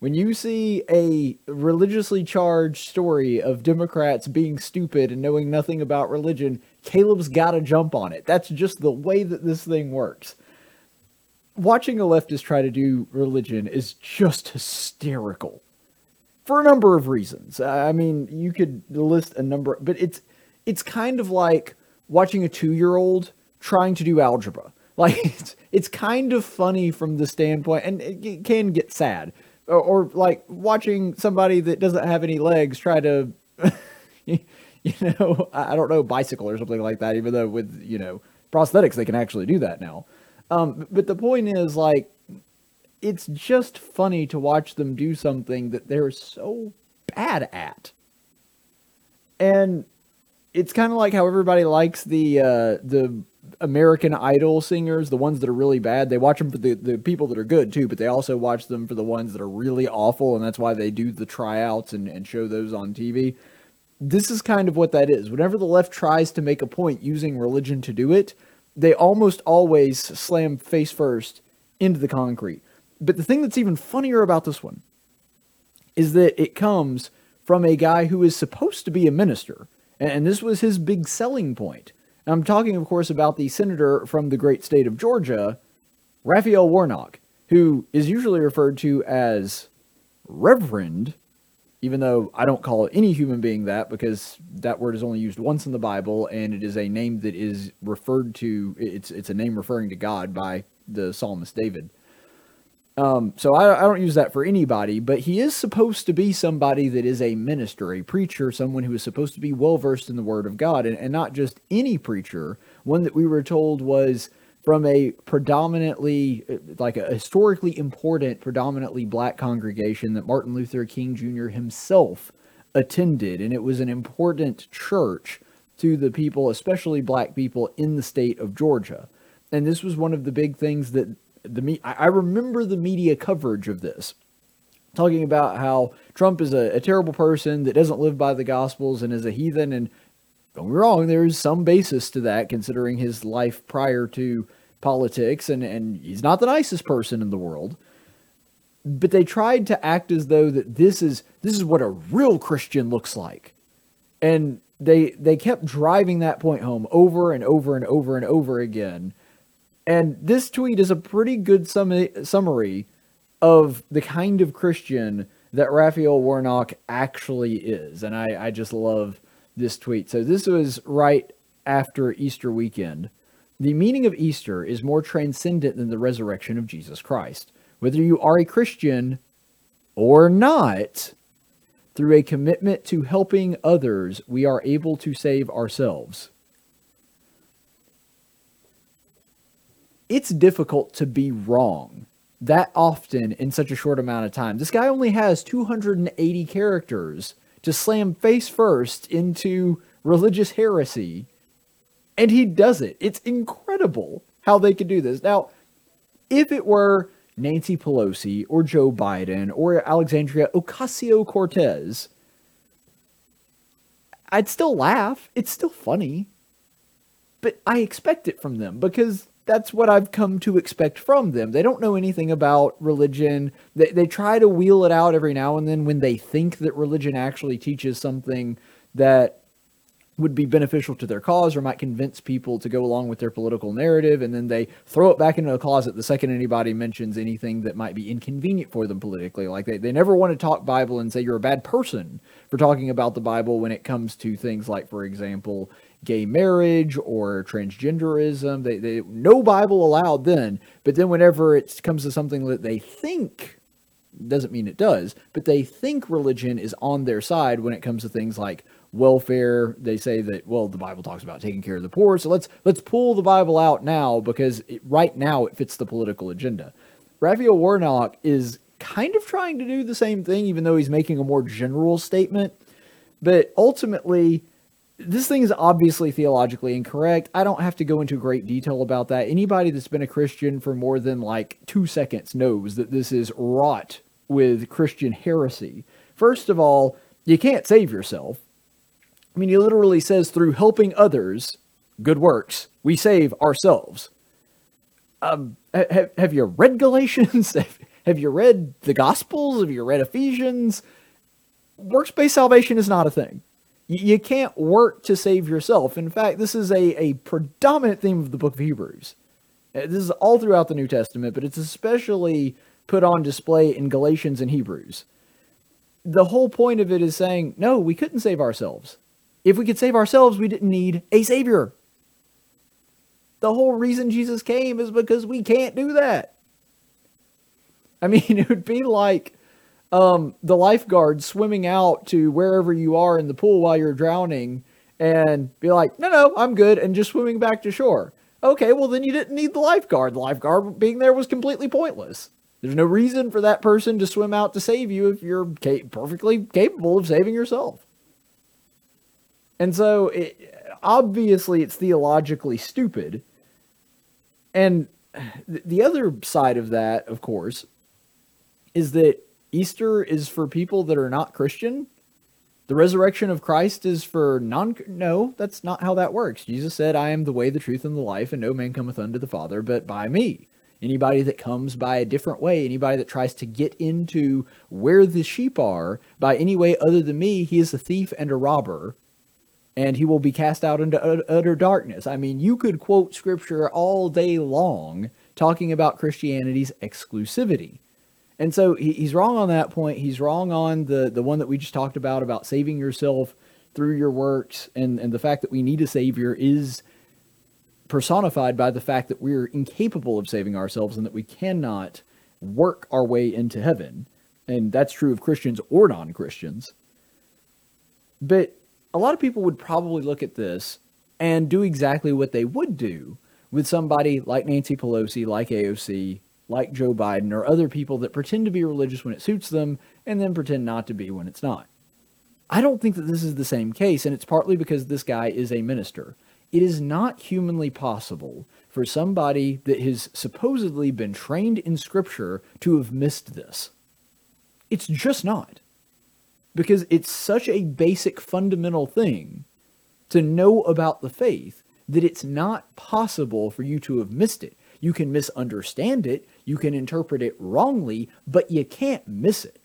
When you see a religiously charged story of Democrats being stupid and knowing nothing about religion, Caleb's got to jump on it. That's just the way that this thing works. Watching a leftist try to do religion is just hysterical for a number of reasons. I mean, you could list a number, but it's it's kind of like watching a two year old trying to do algebra. Like it's it's kind of funny from the standpoint, and it can get sad, or, or like watching somebody that doesn't have any legs try to, you know, I don't know, bicycle or something like that. Even though with you know prosthetics they can actually do that now. Um, but the point is like it's just funny to watch them do something that they're so bad at. And it's kind of like how everybody likes the uh, the American Idol singers, the ones that are really bad. They watch them for the, the people that are good too, but they also watch them for the ones that are really awful, and that's why they do the tryouts and, and show those on TV. This is kind of what that is. Whenever the left tries to make a point using religion to do it, they almost always slam face first into the concrete. But the thing that's even funnier about this one is that it comes from a guy who is supposed to be a minister. And this was his big selling point. And I'm talking, of course, about the senator from the great state of Georgia, Raphael Warnock, who is usually referred to as Reverend, even though I don't call any human being that because that word is only used once in the Bible and it is a name that is referred to, it's, it's a name referring to God by the psalmist David. Um, so I, I don't use that for anybody, but he is supposed to be somebody that is a minister, a preacher, someone who is supposed to be well versed in the Word of God, and, and not just any preacher. One that we were told was from a predominantly, like a historically important, predominantly black congregation that Martin Luther King Jr. himself attended, and it was an important church to the people, especially black people in the state of Georgia. And this was one of the big things that the me I remember the media coverage of this talking about how Trump is a, a terrible person that doesn't live by the gospels and is a heathen and don't be wrong, there's some basis to that considering his life prior to politics, and, and he's not the nicest person in the world. But they tried to act as though that this is this is what a real Christian looks like. And they they kept driving that point home over and over and over and over again. And this tweet is a pretty good sum- summary of the kind of Christian that Raphael Warnock actually is. And I, I just love this tweet. So this was right after Easter weekend. The meaning of Easter is more transcendent than the resurrection of Jesus Christ. Whether you are a Christian or not, through a commitment to helping others, we are able to save ourselves. It's difficult to be wrong that often in such a short amount of time. This guy only has 280 characters to slam face first into religious heresy. And he does it. It's incredible how they could do this. Now, if it were Nancy Pelosi or Joe Biden or Alexandria Ocasio Cortez, I'd still laugh. It's still funny. But I expect it from them because that's what I've come to expect from them. They don't know anything about religion. They, they try to wheel it out every now and then when they think that religion actually teaches something that would be beneficial to their cause or might convince people to go along with their political narrative and then they throw it back into a closet the second anybody mentions anything that might be inconvenient for them politically like they, they never want to talk bible and say you're a bad person for talking about the bible when it comes to things like for example gay marriage or transgenderism. They, they no Bible allowed then, but then whenever it comes to something that they think doesn't mean it does, but they think religion is on their side when it comes to things like welfare. They say that well, the Bible talks about taking care of the poor, so let's let's pull the Bible out now because it, right now it fits the political agenda. Raphael Warnock is kind of trying to do the same thing, even though he's making a more general statement. But ultimately, this thing is obviously theologically incorrect. I don't have to go into great detail about that. Anybody that's been a Christian for more than like two seconds knows that this is wrought with Christian heresy. First of all, you can't save yourself. I mean, he literally says, through helping others, good works, we save ourselves. Um, have, have you read Galatians? have you read the Gospels? Have you read Ephesians? Works based salvation is not a thing. You can't work to save yourself. In fact, this is a, a predominant theme of the book of Hebrews. Uh, this is all throughout the New Testament, but it's especially put on display in Galatians and Hebrews. The whole point of it is saying, no, we couldn't save ourselves. If we could save ourselves, we didn't need a Savior. The whole reason Jesus came is because we can't do that. I mean, it would be like um, the lifeguard swimming out to wherever you are in the pool while you're drowning and be like, no, no, I'm good, and just swimming back to shore. Okay, well, then you didn't need the lifeguard. The lifeguard being there was completely pointless. There's no reason for that person to swim out to save you if you're ca- perfectly capable of saving yourself. And so, it, obviously, it's theologically stupid. And the other side of that, of course, is that Easter is for people that are not Christian. The resurrection of Christ is for non. No, that's not how that works. Jesus said, I am the way, the truth, and the life, and no man cometh unto the Father but by me. Anybody that comes by a different way, anybody that tries to get into where the sheep are by any way other than me, he is a thief and a robber, and he will be cast out into utter darkness. I mean, you could quote scripture all day long talking about Christianity's exclusivity. And so he, he's wrong on that point. He's wrong on the, the one that we just talked about, about saving yourself through your works. And, and the fact that we need a Savior is personified by the fact that we're incapable of saving ourselves and that we cannot work our way into heaven. And that's true of Christians or non Christians. But a lot of people would probably look at this and do exactly what they would do with somebody like Nancy Pelosi, like AOC, like Joe Biden or other people that pretend to be religious when it suits them and then pretend not to be when it's not. I don't think that this is the same case, and it's partly because this guy is a minister. It is not humanly possible for somebody that has supposedly been trained in Scripture to have missed this. It's just not. Because it's such a basic, fundamental thing to know about the faith that it's not possible for you to have missed it. You can misunderstand it, you can interpret it wrongly, but you can't miss it.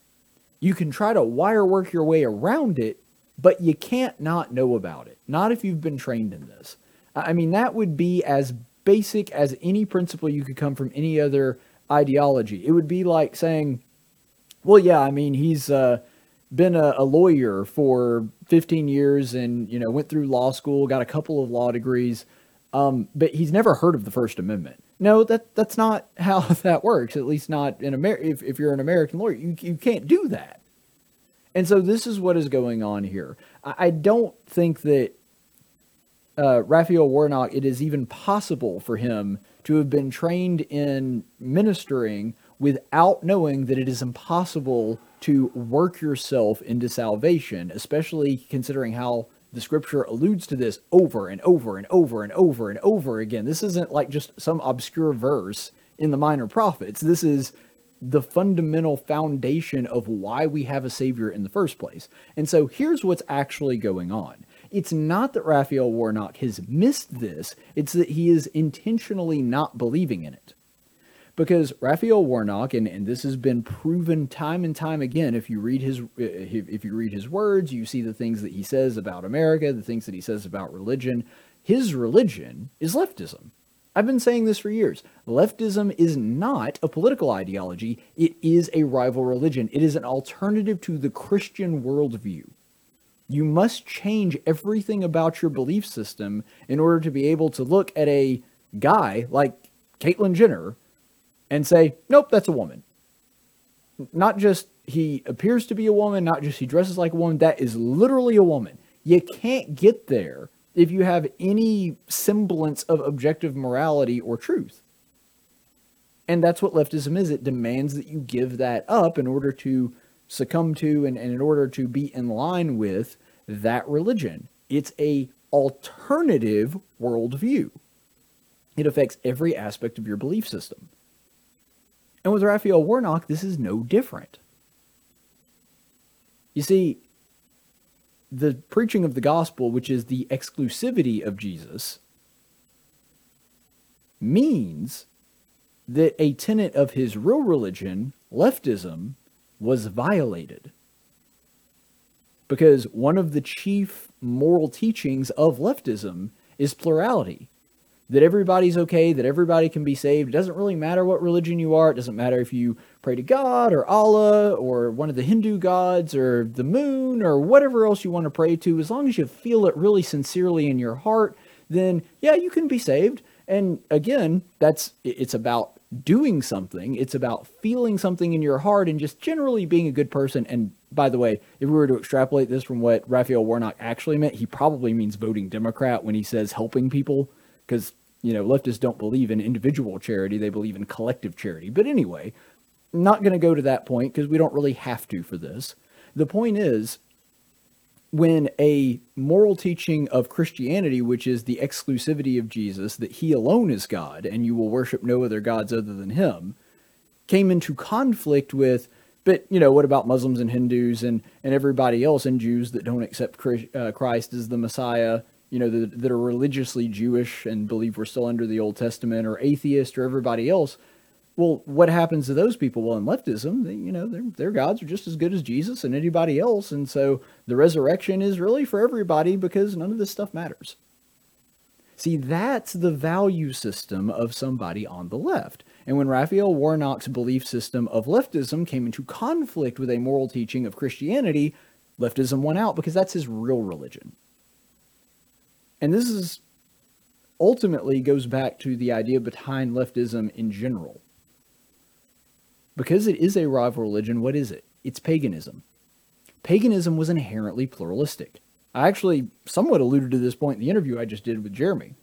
You can try to wire work your way around it, but you can't not know about it. Not if you've been trained in this. I mean, that would be as basic as any principle you could come from any other ideology. It would be like saying, well, yeah, I mean, he's uh, been a, a, lawyer for 15 years and, you know, went through law school, got a couple of law degrees, um, but he's never heard of the First Amendment. No, that that's not how that works. At least not in America. If, if you're an American lawyer, you, you can't do that. And so this is what is going on here. I, I don't think that uh, Raphael Warnock, it is even possible for him to have been trained in ministering without knowing that it is impossible to work yourself into salvation, especially considering how the scripture alludes to this over and over and over and over and over again. This isn't like just some obscure verse in the minor prophets. This is the fundamental foundation of why we have a savior in the first place. And so here's what's actually going on. It's not that Raphael Warnock has missed this, it's that he is intentionally not believing in it. Because Raphael Warnock, and, and this has been proven time and time again, if you read his if you read his words, you see the things that he says about America, the things that he says about religion. His religion is leftism. I've been saying this for years. Leftism is not a political ideology, it is a rival religion. It is an alternative to the Christian worldview. You must change everything about your belief system in order to be able to look at a guy like Caitlyn Jenner and say, nope, that's a woman. Not just he appears to be a woman, not just he dresses like a woman, that is literally a woman. You can't get there if you have any semblance of objective morality or truth. And that's what leftism is. It demands that you give that up in order to succumb to and, and in order to be in line with that religion. It's a alternative worldview. It affects every aspect of your belief system. And with Raphael Warnock, this is no different. You see, the preaching of the gospel, which is the exclusivity of Jesus, means that a tenet of his real religion, leftism, was violated. Because one of the chief moral teachings of leftism is plurality. That everybody's okay, that everybody can be saved. It doesn't really matter what religion you are. It doesn't matter if you pray to God or Allah or one of the Hindu gods or the moon or whatever else you want to pray to. As long as you feel it really sincerely in your heart, then yeah, you can be saved. And again, that's it's about doing something. It's about feeling something in your heart and just generally being a good person. And by the way, if we were to extrapolate this from what Raphael Warnock actually meant, he probably means voting Democrat when he says helping people, because, you know, leftists don't believe in individual charity, they believe in collective charity. But anyway, not going to go to that point because we don't really have to for this. The point is, when a moral teaching of Christianity, which is the exclusivity of Jesus, that he alone is God and you will worship no other gods other than him, came into conflict with, but, you know, what about Muslims and Hindus and, and everybody else and Jews that don't accept uh, Christ as the Messiah, you know, that, that are religiously Jewish and believe we're still under the Old Testament or atheist or everybody else? Well, what happens to those people? Well, in leftism, they, you know, their, their gods are just as good as Jesus and anybody else. And so the resurrection is really for everybody because none of this stuff matters. See, that's the value system of somebody on the left. And when Raphael Warnock's belief system of leftism came into conflict with a moral teaching of Christianity, leftism won out because that's his real religion. And this is ultimately goes back to the idea behind leftism in general. Because it is a rival religion, what is it? It's paganism. Paganism was inherently pluralistic. I actually somewhat alluded to this point in the interview I just did with Jeremy.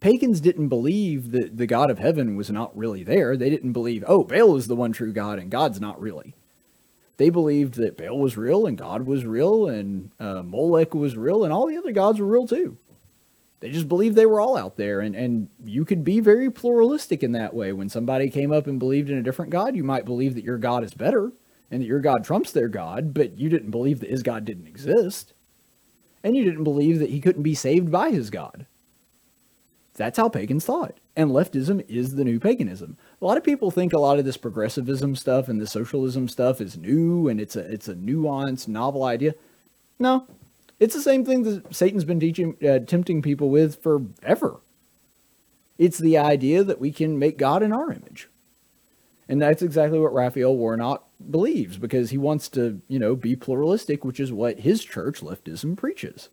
Pagans didn't believe that the God of heaven was not really there. They didn't believe, oh, Baal is the one true God and God's not really. They believed that Baal was real and God was real and uh, Molech was real and all the other gods were real too. They just believed they were all out there. And, and you could be very pluralistic in that way. When somebody came up and believed in a different God, you might believe that your God is better and that your God trumps their God, but you didn't believe that his God didn't exist. and you didn't believe that he couldn't be saved by his God. That's how pagans thought. And leftism is the new paganism. A lot of people think a lot of this progressivism stuff and the socialism stuff is new and it's a it's a nuanced, novel idea. No, it's the same thing that Satan's been teaching, uh, tempting people with forever. It's the idea that we can make God in our image. And that's exactly what Raphael Warnock believes because he wants to, you know, be pluralistic, which is what his church, leftism, preaches.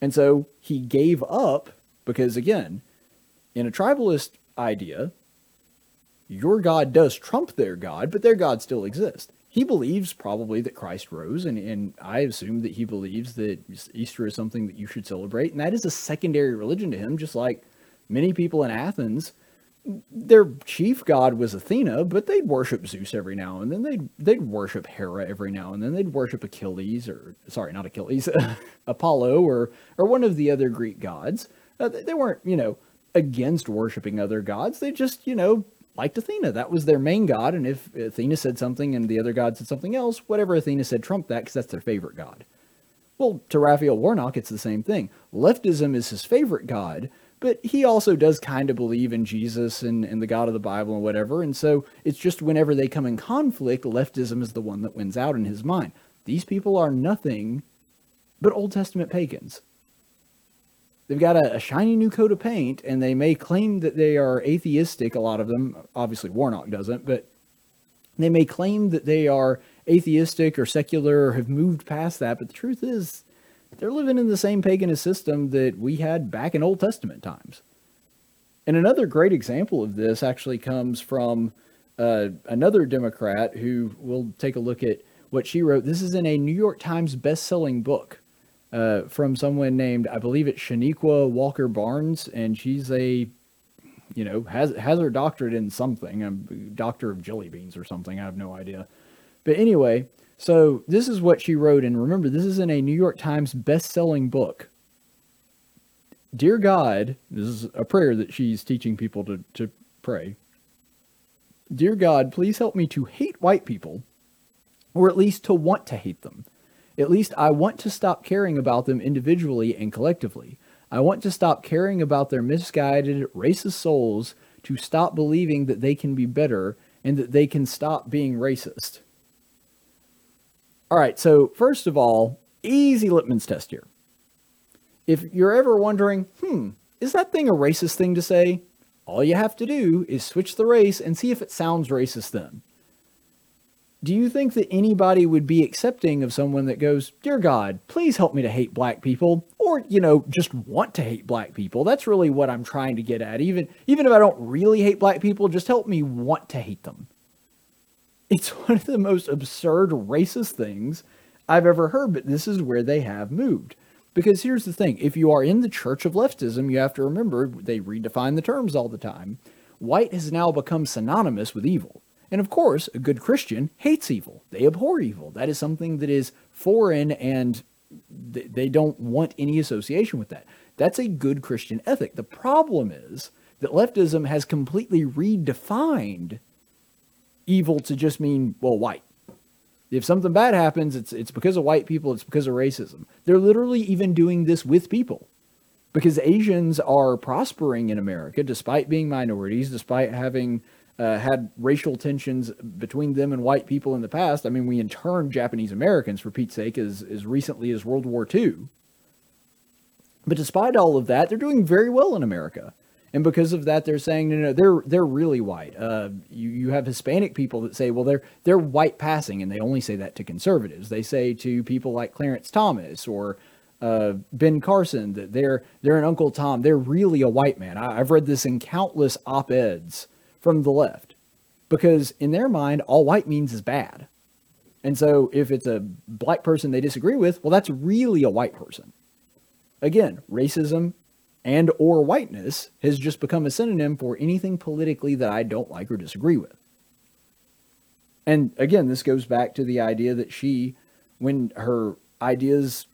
And so he gave up because, again, in a tribalist idea, your God does trump their God, but their God still exists. He believes probably that Christ rose, and, and I assume that he believes that Easter is something that you should celebrate, and that is a secondary religion to him, just like many people in Athens their chief god was Athena, but they'd worship Zeus every now and then. They'd they'd worship Hera every now and then. They'd worship Achilles, or sorry, not Achilles, Apollo, or or one of the other Greek gods. Uh, they weren't, you know, against worshiping other gods. They just, you know, liked Athena. That was their main god. And if Athena said something and the other god said something else, whatever Athena said trumped that because that's their favorite god. Well, to Raphael Warnock, it's the same thing. Leftism is his favorite god but he also does kind of believe in Jesus and, and the God of the Bible and whatever. And so it's just whenever they come in conflict, leftism is the one that wins out in his mind. These people are nothing but Old Testament pagans. They've got a, a shiny new coat of paint, and they may claim that they are atheistic, a lot of them. Obviously, Warnock doesn't, but they may claim that they are atheistic or secular or have moved past that. But the truth is, they're living in the same paganist system that we had back in Old Testament times. And another great example of this actually comes from uh, another Democrat who we'll take a look at what she wrote. This is in a New York Times best-selling book uh, from someone named, I believe it's Chanequa Walker Barnes, and she's a, you know, has has her doctorate in something, a doctor of jelly beans or something. I have no idea. But anyway, so this is what she wrote, and remember, this is in a New York Times best-selling book. Dear God, this is a prayer that she's teaching people to, to pray. Dear God, please help me to hate white people, or at least to want to hate them. At least I want to stop caring about them individually and collectively. I want to stop caring about their misguided, racist souls, to stop believing that they can be better and that they can stop being racist. All right, so first of all, easy litmus test here. If you're ever wondering, hmm, is that thing a racist thing to say? All you have to do is switch the race and see if it sounds racist then. Do you think that anybody would be accepting of someone that goes, Dear God, please help me to hate black people? Or, you know, just want to hate black people? That's really what I'm trying to get at. Even, even if I don't really hate black people, just help me want to hate them. It's one of the most absurd racist things I've ever heard, but this is where they have moved. Because here's the thing if you are in the church of leftism, you have to remember they redefine the terms all the time. White has now become synonymous with evil. And of course, a good Christian hates evil. They abhor evil. That is something that is foreign and they don't want any association with that. That's a good Christian ethic. The problem is that leftism has completely redefined evil to just mean, well, white. If something bad happens, it's, it's because of white people, it's because of racism. They're literally even doing this with people because Asians are prospering in America despite being minorities, despite having uh, had racial tensions between them and white people in the past. I mean, we interned Japanese Americans, for Pete's sake, as, as recently as World War II. But despite all of that, they're doing very well in America and because of that, they're saying no, no, they're they're really white. Uh, you you have Hispanic people that say, well, they're they're white passing, and they only say that to conservatives. They say to people like Clarence Thomas or uh, Ben Carson that they're they're an Uncle Tom. They're really a white man. I, I've read this in countless op eds from the left, because in their mind, all white means is bad. And so if it's a black person they disagree with, well, that's really a white person. Again, racism and or whiteness has just become a synonym for anything politically that I don't like or disagree with. And again, this goes back to the idea that she, when her ideas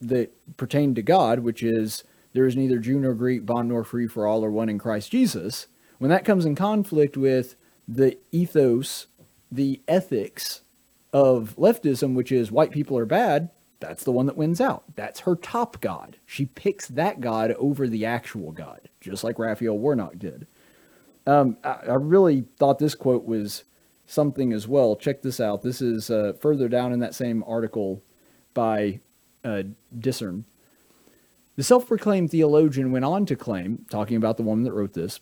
that pertain to God, which is there is neither Jew nor Greek, bond nor free, for all are one in Christ Jesus, when that comes in conflict with the ethos, the ethics of leftism, which is white people are bad, that's the one that wins out. That's her top god. She picks that god over the actual god, just like Raphael Warnock did. Um, I, I really thought this quote was something as well. Check this out. This is uh, further down in that same article by uh, DISRN. The self proclaimed theologian went on to claim, talking about the woman that wrote this,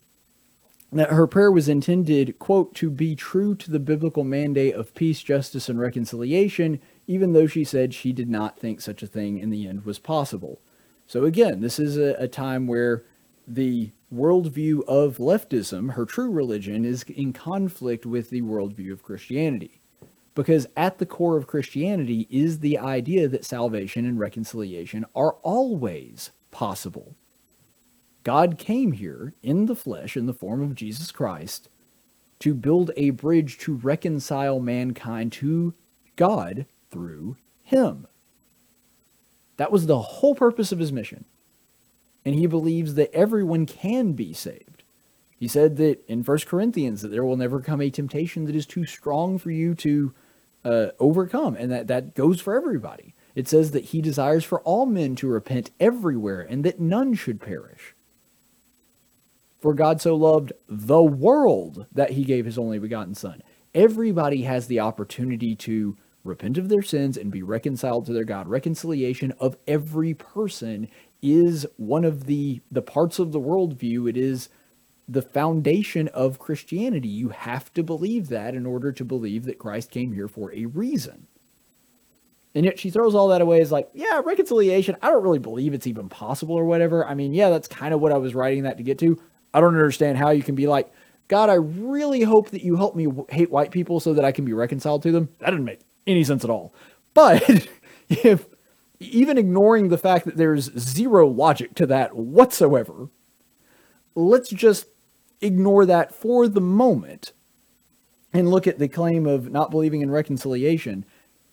that her prayer was intended, quote, to be true to the biblical mandate of peace, justice, and reconciliation, even though she said she did not think such a thing in the end was possible. So again, this is a, a time where the worldview of leftism, her true religion, is in conflict with the worldview of Christianity. Because at the core of Christianity is the idea that salvation and reconciliation are always possible. God came here in the flesh, in the form of Jesus Christ, to build a bridge to reconcile mankind to God through him. That was the whole purpose of his mission. And he believes that everyone can be saved. He said that in 1 Corinthians that there will never come a temptation that is too strong for you to uh, overcome, and that that goes for everybody. It says that he desires for all men to repent everywhere and that none should perish. For God so loved the world that he gave his only begotten Son. Everybody has the opportunity to repent of their sins and be reconciled to their God. Reconciliation of every person is one of the, the parts of the worldview. It is the foundation of Christianity. You have to believe that in order to believe that Christ came here for a reason. And yet she throws all that away as like, yeah, reconciliation. I don't really believe it's even possible or whatever. I mean, yeah, that's kind of what I was writing that to get to. I don't understand how you can be like, God, I really hope that you help me hate white people so that I can be reconciled to them. That didn't make any sense at all. But if even ignoring the fact that there's zero logic to that whatsoever, let's just ignore that for the moment and look at the claim of not believing in reconciliation.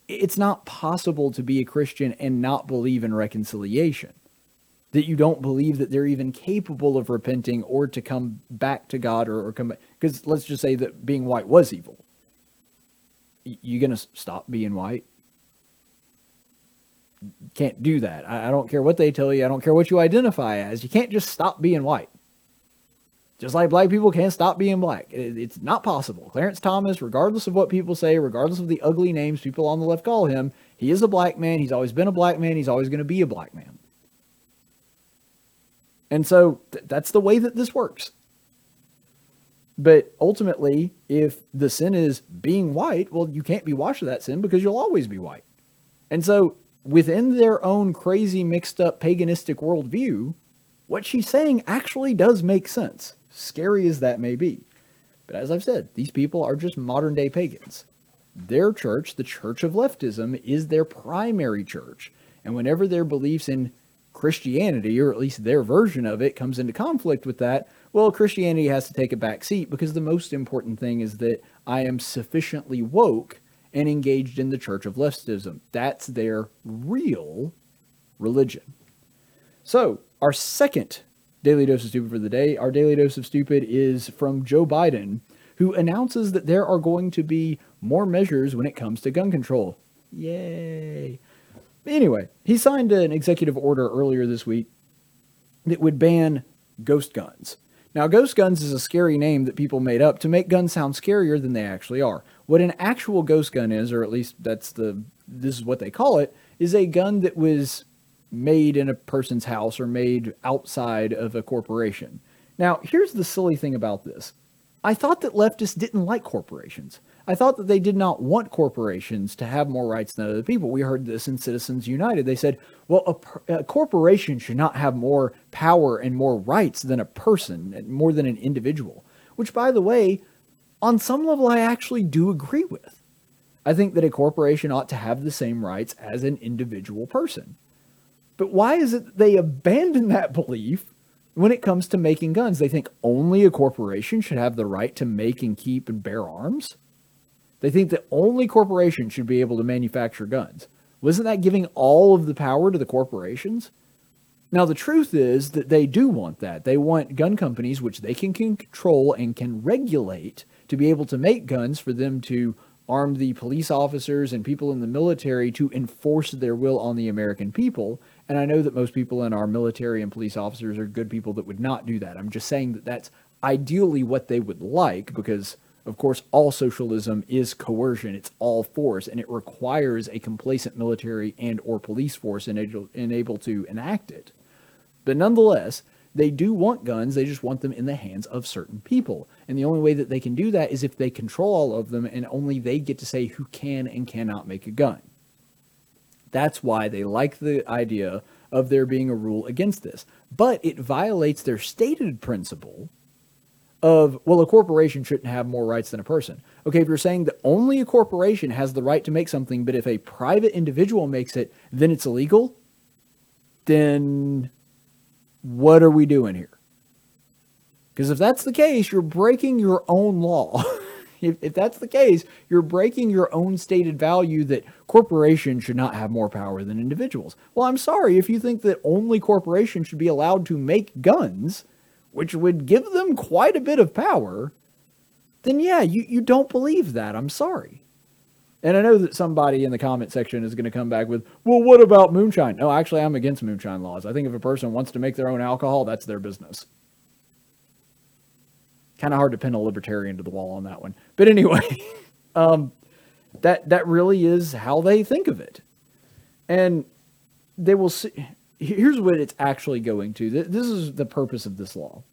It's not possible to be a Christian and not believe in reconciliation. That you don't believe that they're even capable of repenting or to come back to God or, or come. Because let's just say that being white was evil. You to stop being white? Can't do that. I, I don't care what they tell you. I don't care what you identify as. You can't just stop being white. Just like black people can't stop being black. It, it's not possible. Clarence Thomas, regardless of what people say, regardless of the ugly names people on the left call him, he is a black man. He's always been a black man. He's always going to be a black man. And so th- that's the way that this works. But ultimately, if the sin is being white, well, you can't be washed of that sin because you'll always be white. And so, within their own crazy, mixed up paganistic worldview, what she's saying actually does make sense scary as that may be. But as I've said, these people are just modern day pagans. Their church, the Church of Leftism, is their primary church. And whenever their beliefs in Christianity, or at least their version of it, comes into conflict with that, well, Christianity has to take a back seat because the most important thing is that I am sufficiently woke and engaged in the Church of Leftism. That's their real religion. So, our second Daily Dose of Stupid for the day. Our Daily Dose of Stupid is from Joe Biden, who announces that there are going to be more measures when it comes to gun control. Yay. Anyway, he signed an executive order earlier this week that would ban ghost guns. Now, ghost guns is a scary name that people made up to make guns sound scarier than they actually are. What an actual ghost gun is, or at least that's the this is what they call it, is a gun that was made in a person's house or made outside of a corporation. Now, here's the silly thing about this. I thought that leftists didn't like corporations. I thought that they did not want corporations to have more rights than other people. We heard this in Citizens United. They said, well, a, a, corporation should not have more power and more rights than a person, more than an individual. Which, by the way, on some level, I actually do agree with. I think that a corporation ought to have the same rights as an individual person. But why is it they abandon that belief when it comes to making guns? They think only a corporation should have the right to make and keep and bear arms. They think that only corporations should be able to manufacture guns. Wasn't that giving all of the power to the corporations? Now, the truth is that they do want that. They want gun companies, which they can control and can regulate, to be able to make guns for them to arm the police officers and people in the military to enforce their will on the American people. And I know that most people in our military and police officers are good people that would not do that. I'm just saying that that's ideally what they would like because of course all socialism is coercion. It's all force and it requires a complacent military and or police force and able, to enact it. But nonetheless they do want guns. They just want them in the hands of certain people. And the only way that they can do that is if they control all of them and only they get to say who can and cannot make a gun. That's why they like the idea of there being a rule against this. But it violates their stated principle of well a corporation shouldn't have more rights than a person. Okay if you're saying that only a corporation has the right to make something but if a private individual makes it then it's illegal then what are we doing here? Because if that's the case you're breaking your own law. If, if that's the case you're breaking your own stated value that corporations should not have more power than individuals. Well i'm sorry if you think that only corporations should be allowed to make guns which would give them quite a bit of power, then yeah, you, you don't believe that. I'm sorry. And I know that somebody in the comment section is going to come back with, well, what about moonshine? No, actually, I'm against moonshine laws. I think if a person wants to make their own alcohol, that's their business. Kind of hard to pin a libertarian to the wall on that one. But anyway, um, that, that really is how they think of it. And they will see here's what it's actually going to. This is the purpose of this law.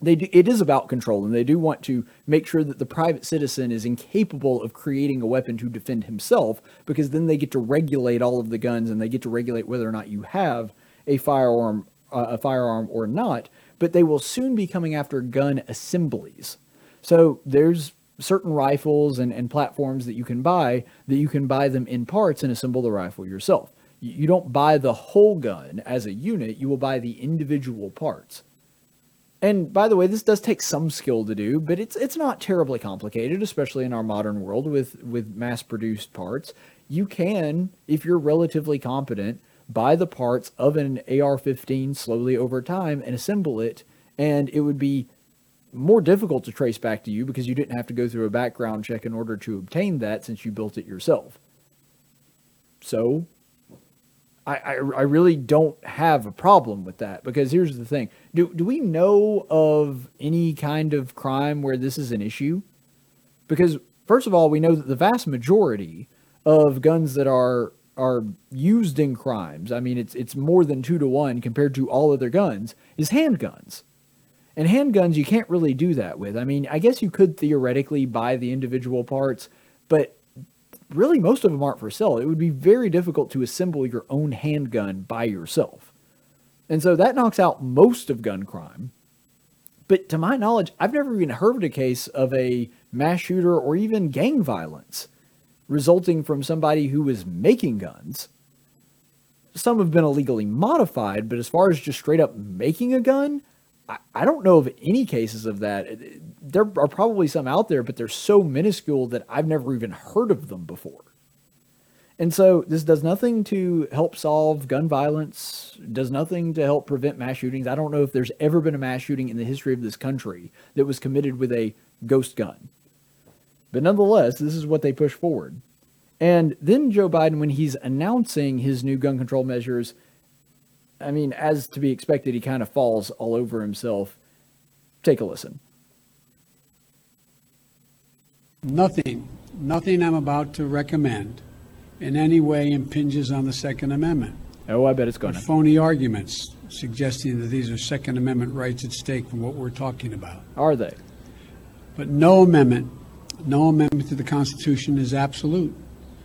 They do, it is about control, and they do want to make sure that the private citizen is incapable of creating a weapon to defend himself, because then they get to regulate all of the guns, and they get to regulate whether or not you have a firearm, uh, a firearm or not. But they will soon be coming after gun assemblies. So there's certain rifles and, and platforms that you can buy that you can buy them in parts and assemble the rifle yourself you don't buy the whole gun as a unit, you will buy the individual parts. And by the way, this does take some skill to do, but it's it's not terribly complicated, especially in our modern world with with mass-produced parts. You can, if you're relatively competent, buy the parts of an AR-15 slowly over time and assemble it, and it would be more difficult to trace back to you because you didn't have to go through a background check in order to obtain that since you built it yourself. So, I, I, I really don't have a problem with that because here's the thing. Do, do we know of any kind of crime where this is an issue? Because, first of all, we know that the vast majority of guns that are are used in crimes, I mean, it's, it's more than two to one compared to all other guns, is handguns. And handguns, you can't really do that with. I mean, I guess you could theoretically buy the individual parts, but really most of them aren't for sale. It would be very difficult to assemble your own handgun by yourself. And so that knocks out most of gun crime. But to my knowledge, I've never even heard of a case of a mass shooter or even gang violence resulting from somebody who was making guns. Some have been illegally modified, but as far as just straight up making a gun, I, don't know of any cases of that. There are probably some out there, but they're so minuscule that I've never even heard of them before. And so this does nothing to help solve gun violence, does nothing to help prevent mass shootings. I don't know if there's ever been a mass shooting in the history of this country that was committed with a ghost gun. But nonetheless, this is what they push forward. And then Joe Biden, when he's announcing his new gun control measures, I mean, as to be expected, he kind of falls all over himself. Take a listen. Nothing, nothing I'm about to recommend in any way impinges on the Second Amendment. Oh, I bet it's going to. Phony arguments suggesting that these are Second Amendment rights at stake from what we're talking about. Are they? But no amendment, no amendment to the Constitution is absolute.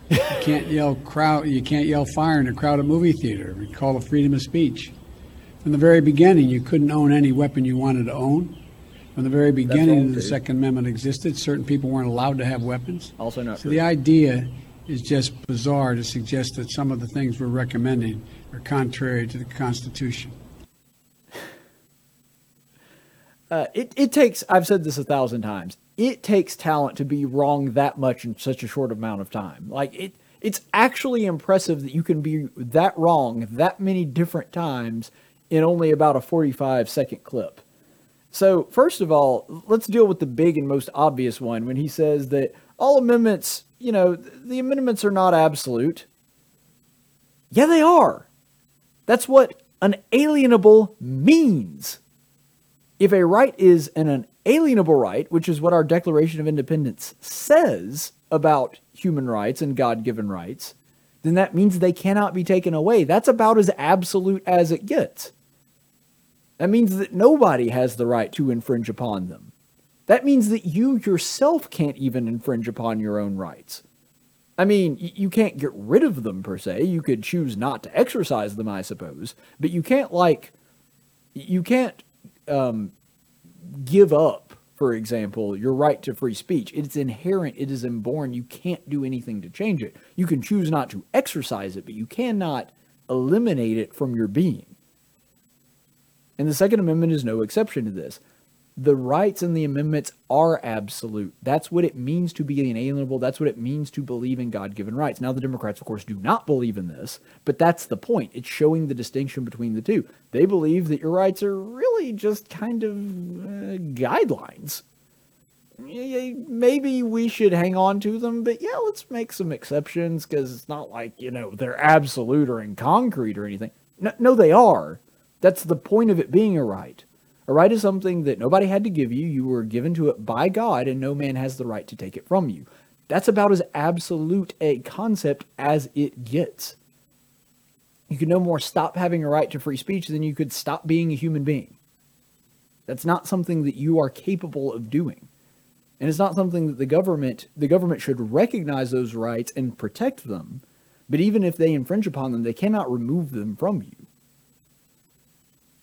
You can't yell crowd. You can't yell fire in a crowded movie theater. We call it freedom of speech. From the very beginning, you couldn't own any weapon you wanted to own. From the very beginning, the Second Amendment existed. Certain people weren't allowed to have weapons. Also not so true. the idea is just bizarre to suggest that some of the things we're recommending are contrary to the Constitution. Uh, it, it takes, I've said this a thousand times, it takes talent to be wrong that much in such a short amount of time. Like, it, it's actually impressive that you can be that wrong that many different times in only about a 45 second clip. So, first of all, let's deal with the big and most obvious one when he says that all amendments, you know, the amendments are not absolute. Yeah, they are. That's what unalienable means. If a right is an unalienable right, which is what our Declaration of Independence says about human rights and God given rights, then that means they cannot be taken away. That's about as absolute as it gets. That means that nobody has the right to infringe upon them. That means that you yourself can't even infringe upon your own rights. I mean, you can't get rid of them per se. You could choose not to exercise them, I suppose, but you can't like, you can't um, give up, for example, your right to free speech. It's inherent. It is inborn. You can't do anything to change it. You can choose not to exercise it, but you cannot eliminate it from your being. And the Second Amendment is no exception to this the rights and the amendments are absolute. That's what it means to be inalienable. That's what it means to believe in God given rights. Now, the Democrats, of course, do not believe in this, but that's the point. It's showing the distinction between the two. They believe that your rights are really just kind of uh, guidelines. Maybe we should hang on to them, but yeah, let's make some exceptions because it's not like, you know, they're absolute or in concrete or anything. No, no, they are. That's the point of it being a right. A right is something that nobody had to give you. You were given to it by God, and no man has the right to take it from you. That's about as absolute a concept as it gets. You can no more stop having a right to free speech than you could stop being a human being. That's not something that you are capable of doing. And it's not something that the government the government should recognize those rights and protect them. But even if they infringe upon them, they cannot remove them from you.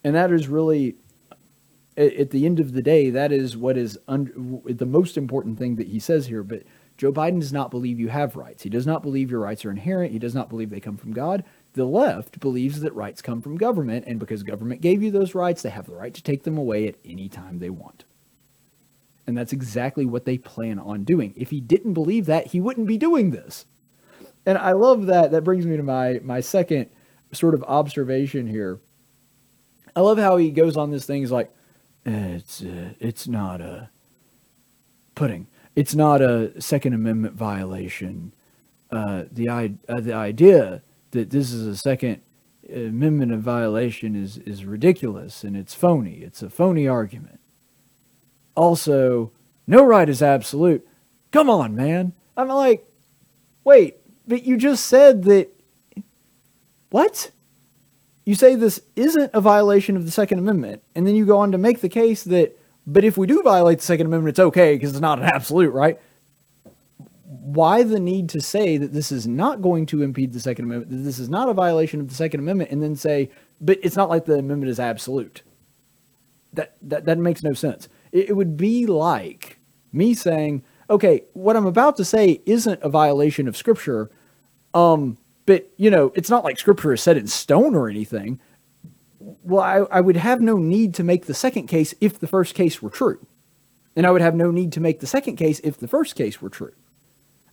And that is really at the end of the day, that is what is un- the most important thing that he says here. But Joe Biden does not believe you have rights. He does not believe your rights are inherent. He does not believe they come from God. The left believes that rights come from government, and because government gave you those rights, they have the right to take them away at any time they want. And that's exactly what they plan on doing. If he didn't believe that, he wouldn't be doing this. And I love that. That brings me to my my second sort of observation here. I love how he goes on this thing. He's like, it's uh, it's not a pudding. It's not a Second Amendment violation. Uh, the uh, the idea that this is a Second Amendment violation is is ridiculous and it's phony. It's a phony argument. Also, no right is absolute. Come on, man. I'm like, wait, but you just said that. What? You say this isn't a violation of the Second Amendment, and then you go on to make the case that, but if we do violate the Second Amendment, it's okay because it's not an absolute, right? Why the need to say that this is not going to impede the Second Amendment, that this is not a violation of the Second Amendment, and then say, but it's not like the amendment is absolute? That that, that makes no sense. It, it would be like me saying, okay, what I'm about to say isn't a violation of Scripture, um, but, you know, it's not like scripture is set in stone or anything. Well, I, I would have no need to make the second case if the first case were true. And I would have no need to make the second case if the first case were true.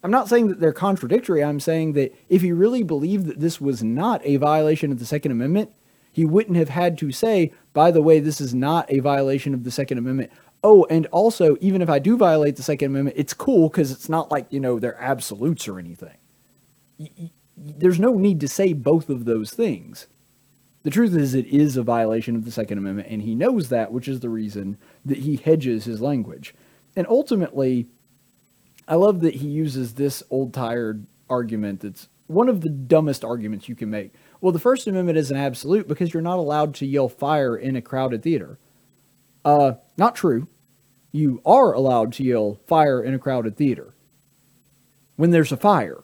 I'm not saying that they're contradictory. I'm saying that if he really believed that this was not a violation of the Second Amendment, he wouldn't have had to say, by the way, this is not a violation of the Second Amendment. Oh, and also, even if I do violate the Second Amendment, it's cool because it's not like, you know, they're absolutes or anything there's no need to say both of those things. The truth is, it is a violation of the Second Amendment, and he knows that, which is the reason that he hedges his language. And ultimately, I love that he uses this old tired argument that's one of the dumbest arguments you can make. Well, the First Amendment is an absolute because you're not allowed to yell fire in a crowded theater. Uh, not true. You are allowed to yell fire in a crowded theater when there's a fire.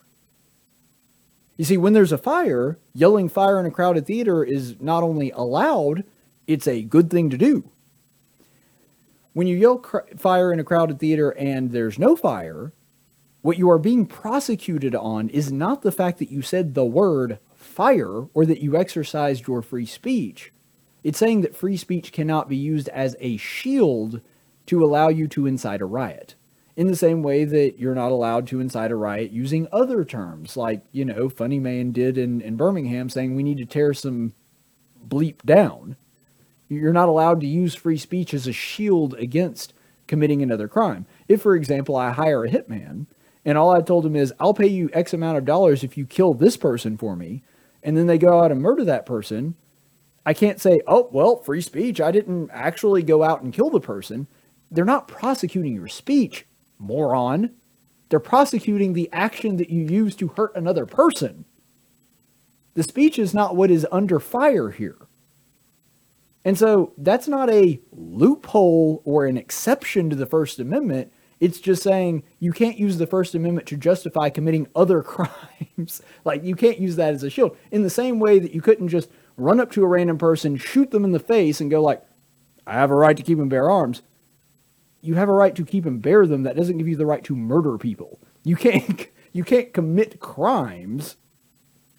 You see, when there's a fire, yelling fire in a crowded theater is not only allowed, it's a good thing to do. When you yell cr- fire in a crowded theater and there's no fire, what you are being prosecuted on is not the fact that you said the word fire or that you exercised your free speech. It's saying that free speech cannot be used as a shield to allow you to incite a riot in the same way that you're not allowed to incite a riot using other terms, like, you know, FunnyMaine did in, in Birmingham saying we need to tear some bleep down. You're not allowed to use free speech as a shield against committing another crime. If, for example, I hire a hitman and all I told him is, I'll pay you X amount of dollars if you kill this person for me, and then they go out and murder that person, I can't say, oh, well, free speech. I didn't actually go out and kill the person. They're not prosecuting your speech, moron. They're prosecuting the action that you use to hurt another person. The speech is not what is under fire here. And so that's not a loophole or an exception to the First Amendment. It's just saying you can't use the First Amendment to justify committing other crimes. like you can't use that as a shield. In the same way that you couldn't just run up to a random person, shoot them in the face, and go like, I have a right to keep and bear arms. You have a right to keep and bear them. That doesn't give you the right to murder people. You can't you can't commit crimes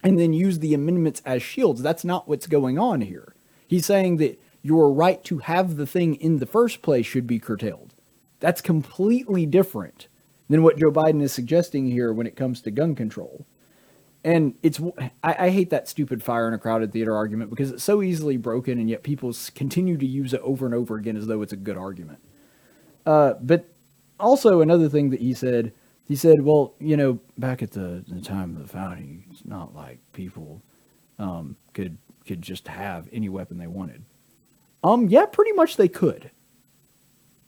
and then use the amendments as shields. That's not what's going on here. He's saying that your right to have the thing in the first place should be curtailed. That's completely different than what Joe Biden is suggesting here when it comes to gun control. And it's I, I, hate that stupid fire in a crowded theater argument because it's so easily broken, and yet people continue to use it over and over again as though it's a good argument. Uh, but also another thing that he said, he said, well, you know, back at the, the time of the founding, it's not like people um, could could just have any weapon they wanted. Um, yeah, pretty much they could.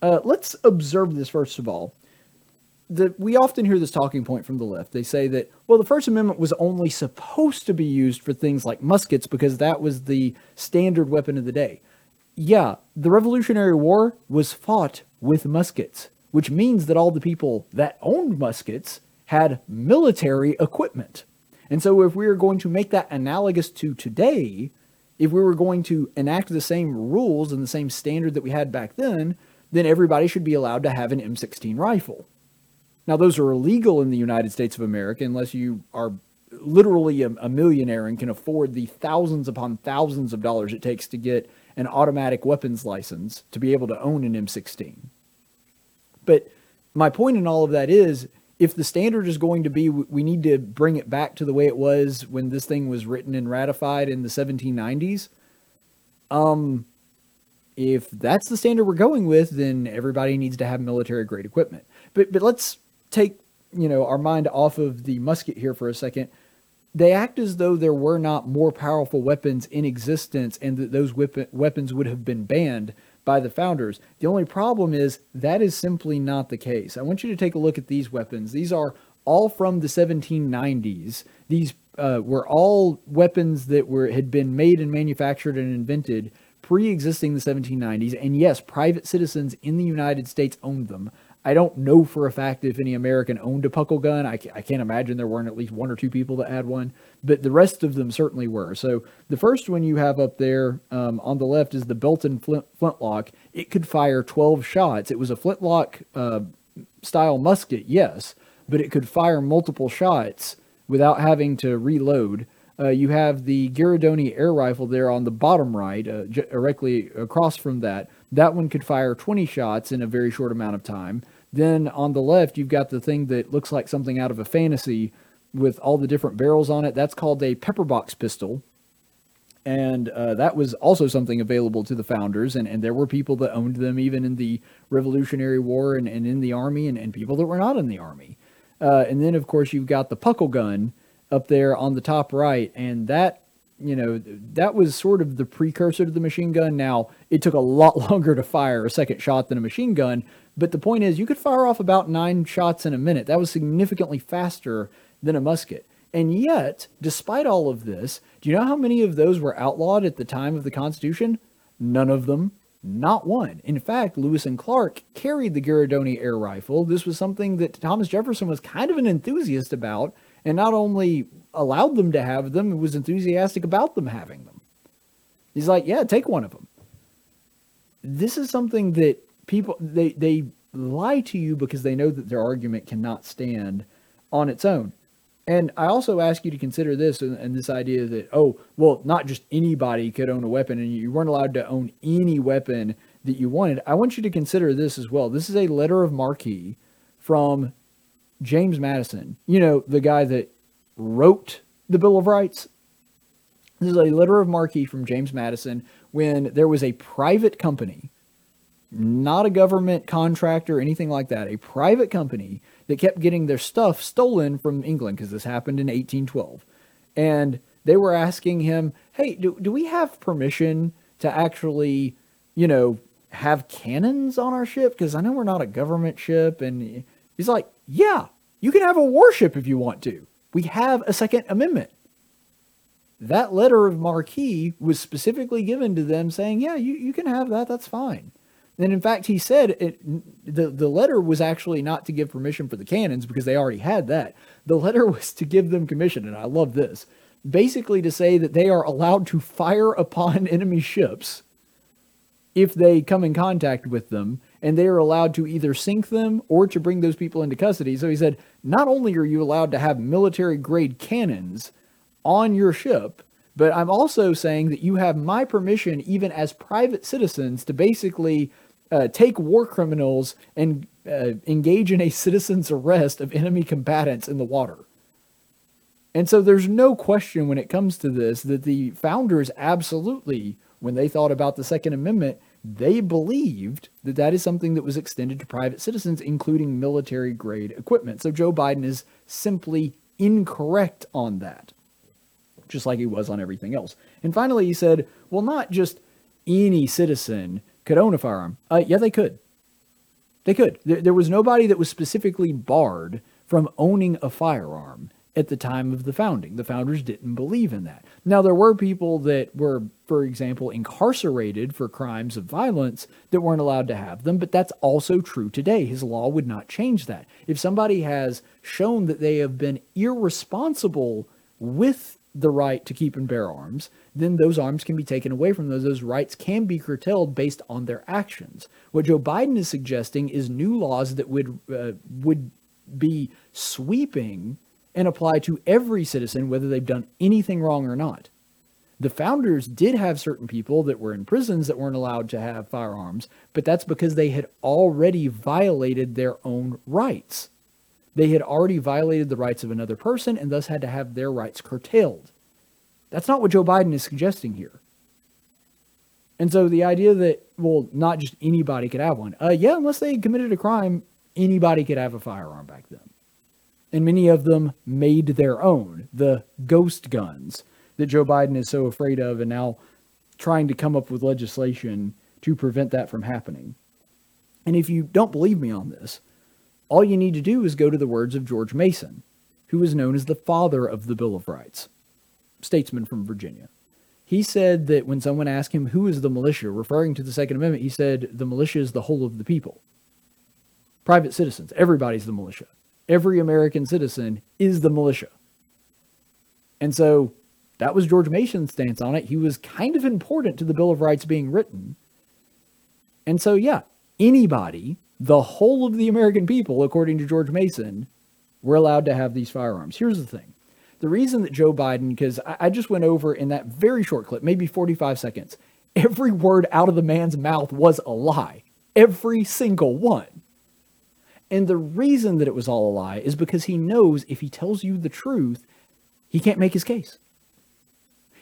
Uh, let's observe this first of all the, we often hear this talking point from the left. They say that, well, the First Amendment was only supposed to be used for things like muskets because that was the standard weapon of the day. Yeah, the Revolutionary War was fought with muskets, which means that all the people that owned muskets had military equipment. And so, if we are going to make that analogous to today, if we were going to enact the same rules and the same standard that we had back then, then everybody should be allowed to have an M16 rifle. Now, those are illegal in the United States of America unless you are literally a, a, millionaire and can afford the thousands upon thousands of dollars it takes to get an automatic weapons license to be able to own an M16. But my point in all of that is if the standard is going to be we need to bring it back to the way it was when this thing was written and ratified in the 1790s, um, if that's the standard we're going with, then everybody needs to have military grade equipment. But but let's take you know our mind off of the musket here for a second they act as though there were not more powerful weapons in existence and that those weapons would have been banned by the founders. The only problem is that is simply not the case. I want you to take a look at these weapons. These are all from the 1790s. These uh, were all weapons that were had been made and manufactured and invented pre-existing the 1790s. And yes, private citizens in the United States owned them. I don't know for a fact if any American owned a puckle gun. I, I can't imagine there weren't at least one or two people that had one, but the rest of them certainly were. So the first one you have up there um, on the left is the Belton flint, flintlock. It could fire 12 shots. It was a flintlock uh, style musket, yes, but it could fire multiple shots without having to reload. Uh, you have the Girandoni air rifle there on the bottom right, uh, directly across from that. That one could fire 20 shots in a very short amount of time. Then on the left, you've got the thing that looks like something out of a fantasy with all the different barrels on it. That's called a pepperbox pistol. And uh, that was also something available to the founders. And, and there were people that owned them even in the Revolutionary War and, and in the Army, and, and people that were not in the Army. Uh, and then, of course, you've got the puckle gun up there on the top right. And that you know, that was sort of the precursor to the machine gun. Now, it took a lot longer to fire a second shot than a machine gun, but the point is, you could fire off about nine shots in a minute. That was significantly faster than a musket. And yet, despite all of this, do you know how many of those were outlawed at the time of the Constitution? None of them. Not one. In fact, Lewis and Clark carried the Girandoni air rifle. This was something that Thomas Jefferson was kind of an enthusiast about, and not only allowed them to have them, he was enthusiastic about them having them. He's like, yeah, take one of them. This is something that people they they lie to you because they know that their argument cannot stand on its own. And I also ask you to consider this and, and, this idea that, oh, well, not just anybody could own a weapon and you weren't allowed to own any weapon that you wanted. I want you to consider this as well. This is a letter of marque from James Madison, you know, the guy that wrote the Bill of Rights. This is a letter of marque from James Madison when there was a private company not a government contractor anything like that, a private company that kept getting their stuff stolen from England because this happened in 1812. And they were asking him, hey, do, do we have permission to actually, you know, have cannons on our ship? Because I know we're not a government ship. And he's like, yeah, you can have a warship if you want to. We have a Second Amendment. That letter of marque was specifically given to them saying, yeah, you, you can have that. That's fine. And in fact, he said it, the, the letter was actually not to give permission for the cannons because they already had that. The letter was to give them commission, and I love this. Basically, to say that they are allowed to fire upon enemy ships if they come in contact with them, and they are allowed to either sink them or to bring those people into custody. So he said, not only are you allowed to have military grade cannons on your ship, but I'm also saying that you have my permission, even as private citizens, to basically uh, take war criminals and uh, engage in a citizen's arrest of enemy combatants in the water. And so there's no question when it comes to this that the founders absolutely, when they thought about the Second Amendment, they believed that that is something that was extended to private citizens, including military grade equipment. So Joe Biden is simply incorrect on that, just like he was on everything else. And finally, he said, well, not just any citizen could own a firearm. Uh, yeah, they could. They could. There, there was nobody that was specifically barred from owning a firearm at the time of the founding. The founders didn't believe in that. Now, there were people that were, for example, incarcerated for crimes of violence that weren't allowed to have them, but that's also true today. His law would not change that. If somebody has shown that they have been irresponsible with the right to keep and bear arms, then those arms can be taken away from those. Those rights can be curtailed based on their actions. What Joe Biden is suggesting is new laws that would uh, would be sweeping and apply to every citizen, whether they've done anything wrong or not. The founders did have certain people that were in prisons that weren't allowed to have firearms, but that's because they had already violated their own rights. They had already violated the rights of another person and thus had to have their rights curtailed. That's not what Joe Biden is suggesting here. And so the idea that, well, not just anybody could have one. Uh, yeah, unless they committed a crime, anybody could have a firearm back then. And many of them made their own, the ghost guns that Joe Biden is so afraid of and now trying to come up with legislation to prevent that from happening. And if you don't believe me on this, all you need to do is go to the words of George Mason, who was known as the father of the Bill of Rights statesman from Virginia. He said that when someone asked him who is the militia, referring to the Second Amendment, he said the militia is the whole of the people. Private citizens, everybody's the militia. Every American citizen is the militia. And so that was George Mason's stance on it. He was kind of important to the Bill of Rights being written. And so, yeah, anybody, the whole of the American people, according to George Mason, were allowed to have these firearms. Here's the thing the reason that Joe Biden, because I, I just went over in that very short clip, maybe 45 seconds, every word out of the man's mouth was a lie. Every single one. And the reason that it was all a lie is because he knows if he tells you the truth, he can't make his case.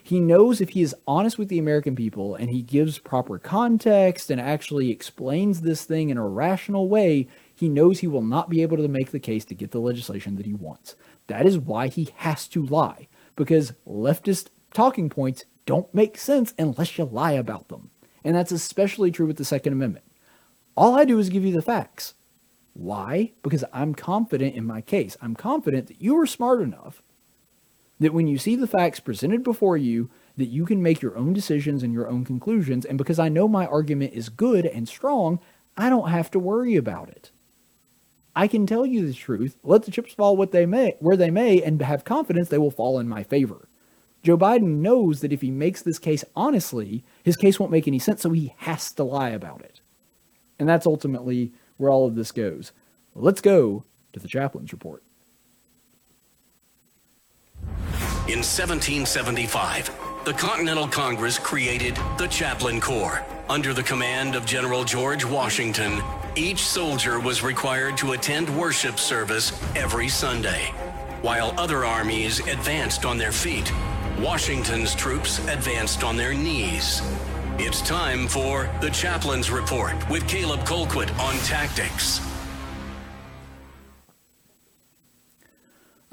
He knows if he is honest with the American people and he gives proper context and actually explains this thing in a rational way, he knows he will not be able to make the case to get the legislation that he wants. That is why he has to lie, because leftist talking points don't make sense unless you lie about them. And that's especially true with the Second Amendment. All I do is give you the facts. Why? Because I'm confident in my case. I'm confident that you are smart enough that when you see the facts presented before you, that you can make your own decisions and your own conclusions. And because I know my argument is good and strong, I don't have to worry about it. I can tell you the truth, let the chips fall what they may, where they may, and have confidence they will fall in my favor. Joe Biden knows that if he makes this case honestly, his case won't make any sense, so he has to lie about it. And that's ultimately where all of this goes. Let's go to the chaplain's report. In 1775, the Continental Congress created the Chaplain Corps under the command of General George Washington each soldier was required to attend worship service every Sunday. While other armies advanced on their feet, Washington's troops advanced on their knees. It's time for the Chaplain's Report with Caleb Colquitt on tactics.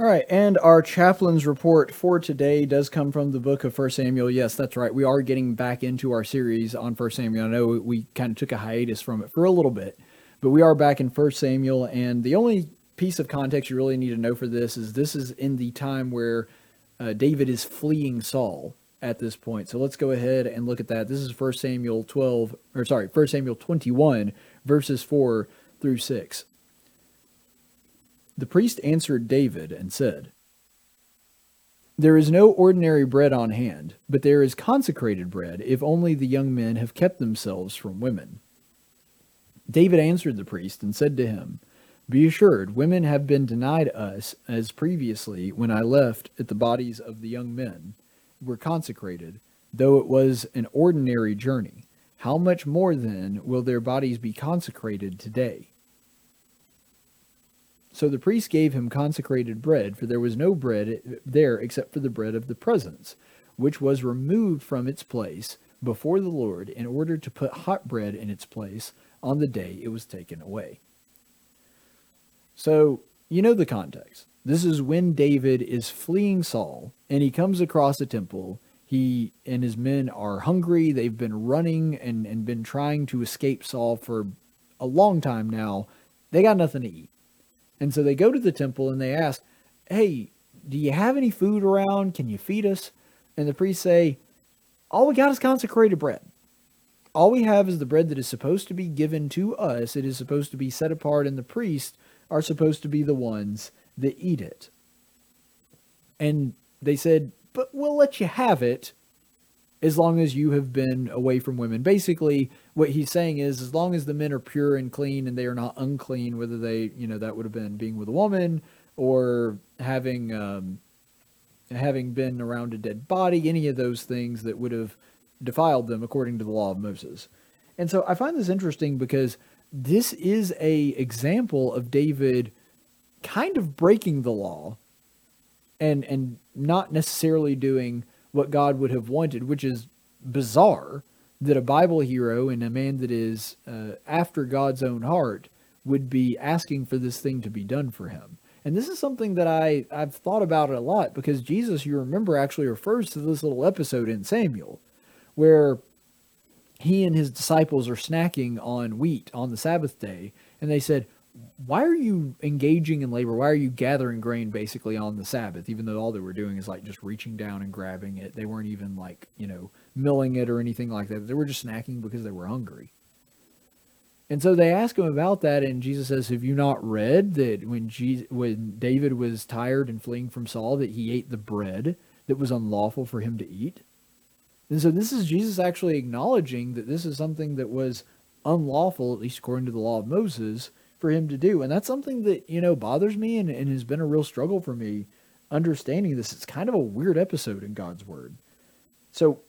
All right, and our chaplain's report for today does come from the book of First Samuel. Yes, that's right. We are getting back into our series on First Samuel. I know we kind of took a hiatus from it for a little bit, but we are back in First Samuel, and the only piece of context you really need to know for this is this is in the time where uh, David is fleeing Saul at this point. So let's go ahead and look at that. This is First Samuel 12, or sorry, First Samuel 21, verses 4 through 6. The priest answered David and said, There is no ordinary bread on hand, but there is consecrated bread, if only the young men have kept themselves from women. David answered the priest and said to him, Be assured, women have been denied us as previously when I left at the bodies of the young men were consecrated, though it was an ordinary journey. How much more then will their bodies be consecrated today? So the priest gave him consecrated bread, for there was no bread there except for the bread of the presence, which was removed from its place before the Lord in order to put hot bread in its place on the day it was taken away. So, you know the context. This is when David is fleeing Saul and he comes across a temple. He and his men are hungry. They've been running and, and been trying to escape Saul for a long time now. They got nothing to eat. And so they go to the temple and they ask, Hey, do you have any food around? Can you feed us? And the priests say, All we got is consecrated bread. All we have is the bread that is supposed to be given to us. It is supposed to be set apart, and the priests are supposed to be the ones that eat it. And they said, But we'll let you have it as long as you have been away from women. Basically, what he's saying is as long as the men are pure and clean and they are not unclean, whether they, you know, that would have been being with a woman or having um, having been around a dead body, any of those things that would have defiled them according to the law of Moses. And so I find this interesting because this is a example of David kind of breaking the law and and not necessarily doing what God would have wanted, which is bizarre that a Bible hero and a man that is uh, after God's own heart would be asking for this thing to be done for him. And this is something that I, I've thought about a lot because Jesus, you remember, actually refers to this little episode in Samuel where he and his disciples are snacking on wheat on the Sabbath day. And they said, why are you engaging in labor? Why are you gathering grain basically on the Sabbath, even though all they were doing is like just reaching down and grabbing it? They weren't even like, you know, milling it or anything like that. They were just snacking because they were hungry. And so they ask him about that, and Jesus says, "Have you not read that when Jesus, when David was tired and fleeing from Saul, that he ate the bread that was unlawful for him to eat?" And so this is Jesus actually acknowledging that this is something that was unlawful, at least according to the law of Moses, for him to do. And that's something that, you know, bothers me and, and has been a real struggle for me understanding this. It's kind of a weird episode in God's Word. So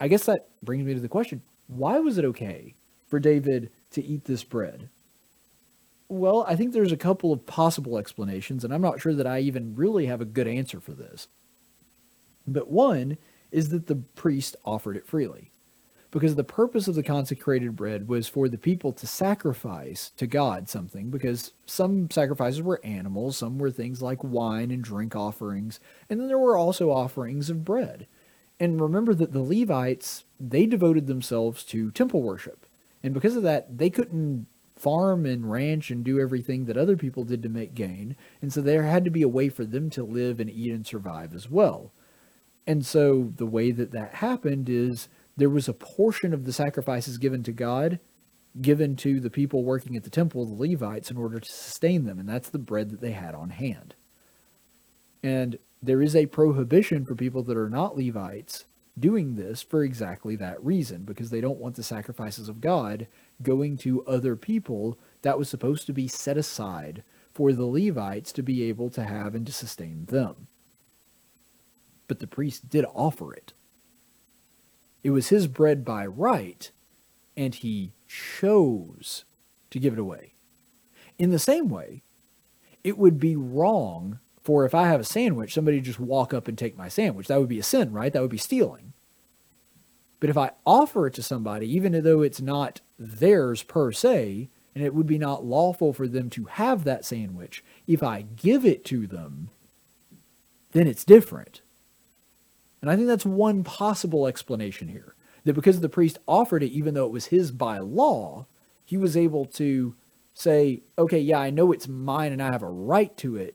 I guess that brings me to the question why was it okay for David to eat this bread? Well, I think there's a couple of possible explanations, and I'm not sure that I even really have a good answer for this. But one is that the priest offered it freely because the purpose of the consecrated bread was for the people to sacrifice to God something because some sacrifices were animals, some were things like wine and drink offerings, and then there were also offerings of bread. And remember that the Levites, they devoted themselves to temple worship. And because of that, they couldn't farm and ranch and do everything that other people did to make gain. And so there had to be a way for them to live and eat and survive as well. And so the way that that happened is there was a portion of the sacrifices given to God given to the people working at the temple, the Levites, in order to sustain them, and that's the bread that they had on hand. And there is a prohibition for people that are not Levites doing this for exactly that reason, because they don't want the sacrifices of God going to other people that was supposed to be set aside for the Levites to be able to have and to sustain them. But the priest did offer it. It was his bread by right, and he chose to give it away. In the same way, it would be wrong for if I have a sandwich, somebody just walk up and take my sandwich. That would be a sin, right? That would be stealing. But if I offer it to somebody, even though it's not theirs per se, and it would be not lawful for them to have that sandwich, if I give it to them, then it's different. And I think that's one possible explanation here. That because the priest offered it, even though it was his by law, he was able to say, okay, yeah, I know it's mine and I have a right to it,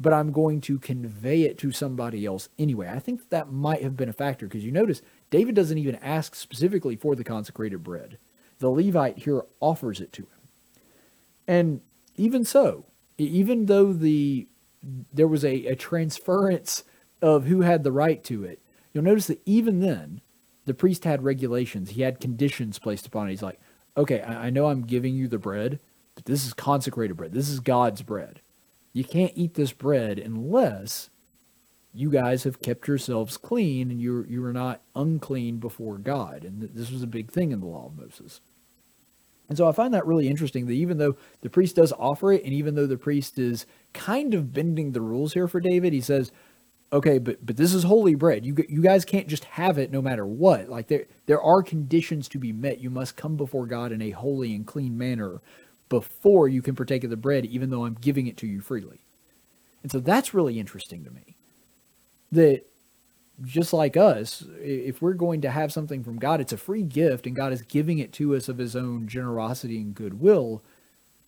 but I'm going to convey it to somebody else anyway. I think that might have been a factor because you notice David doesn't even ask specifically for the consecrated bread. The Levite here offers it to him. And even so, even though the there was a, a transference of who had the right to it, you'll notice that even then, the priest had regulations. He had conditions placed upon it. He's like, okay, I, I know I'm giving you the bread, but this is consecrated bread. This is God's bread. You can't eat this bread unless you guys have kept yourselves clean and you're you are not unclean before God. And this was a big thing in the law of Moses. And so I find that really interesting that even though the priest does offer it, and even though the priest is kind of bending the rules here for David, he says, "Okay, but but this is holy bread. You you guys can't just have it no matter what. Like there there are conditions to be met. You must come before God in a holy and clean manner before you can partake of the bread, even though I'm giving it to you freely." And so that's really interesting to me. That just like us, if we're going to have something from God, it's a free gift and God is giving it to us of his own generosity and goodwill,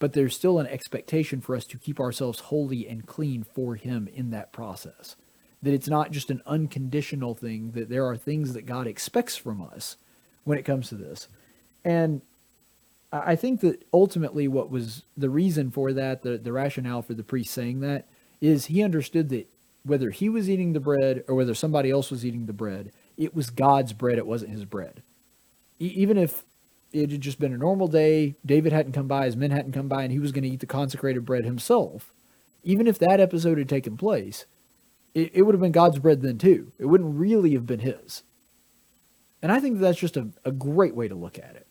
but there's still an expectation for us to keep ourselves holy and clean for him in that process. That it's not just an unconditional thing, that there are things that God expects from us when it comes to this. And I think that ultimately what was the reason for that, the, the rationale for the priest saying that, is he understood that whether he was eating the bread or whether somebody else was eating the bread, it was God's bread, it wasn't his bread. E- even if it had just been a normal day, David hadn't come by, his men hadn't come by, and he was going to eat the consecrated bread himself, even if that episode had taken place, it, it would have been God's bread then too. It wouldn't really have been his. And I think that's just a, a great way to look at it.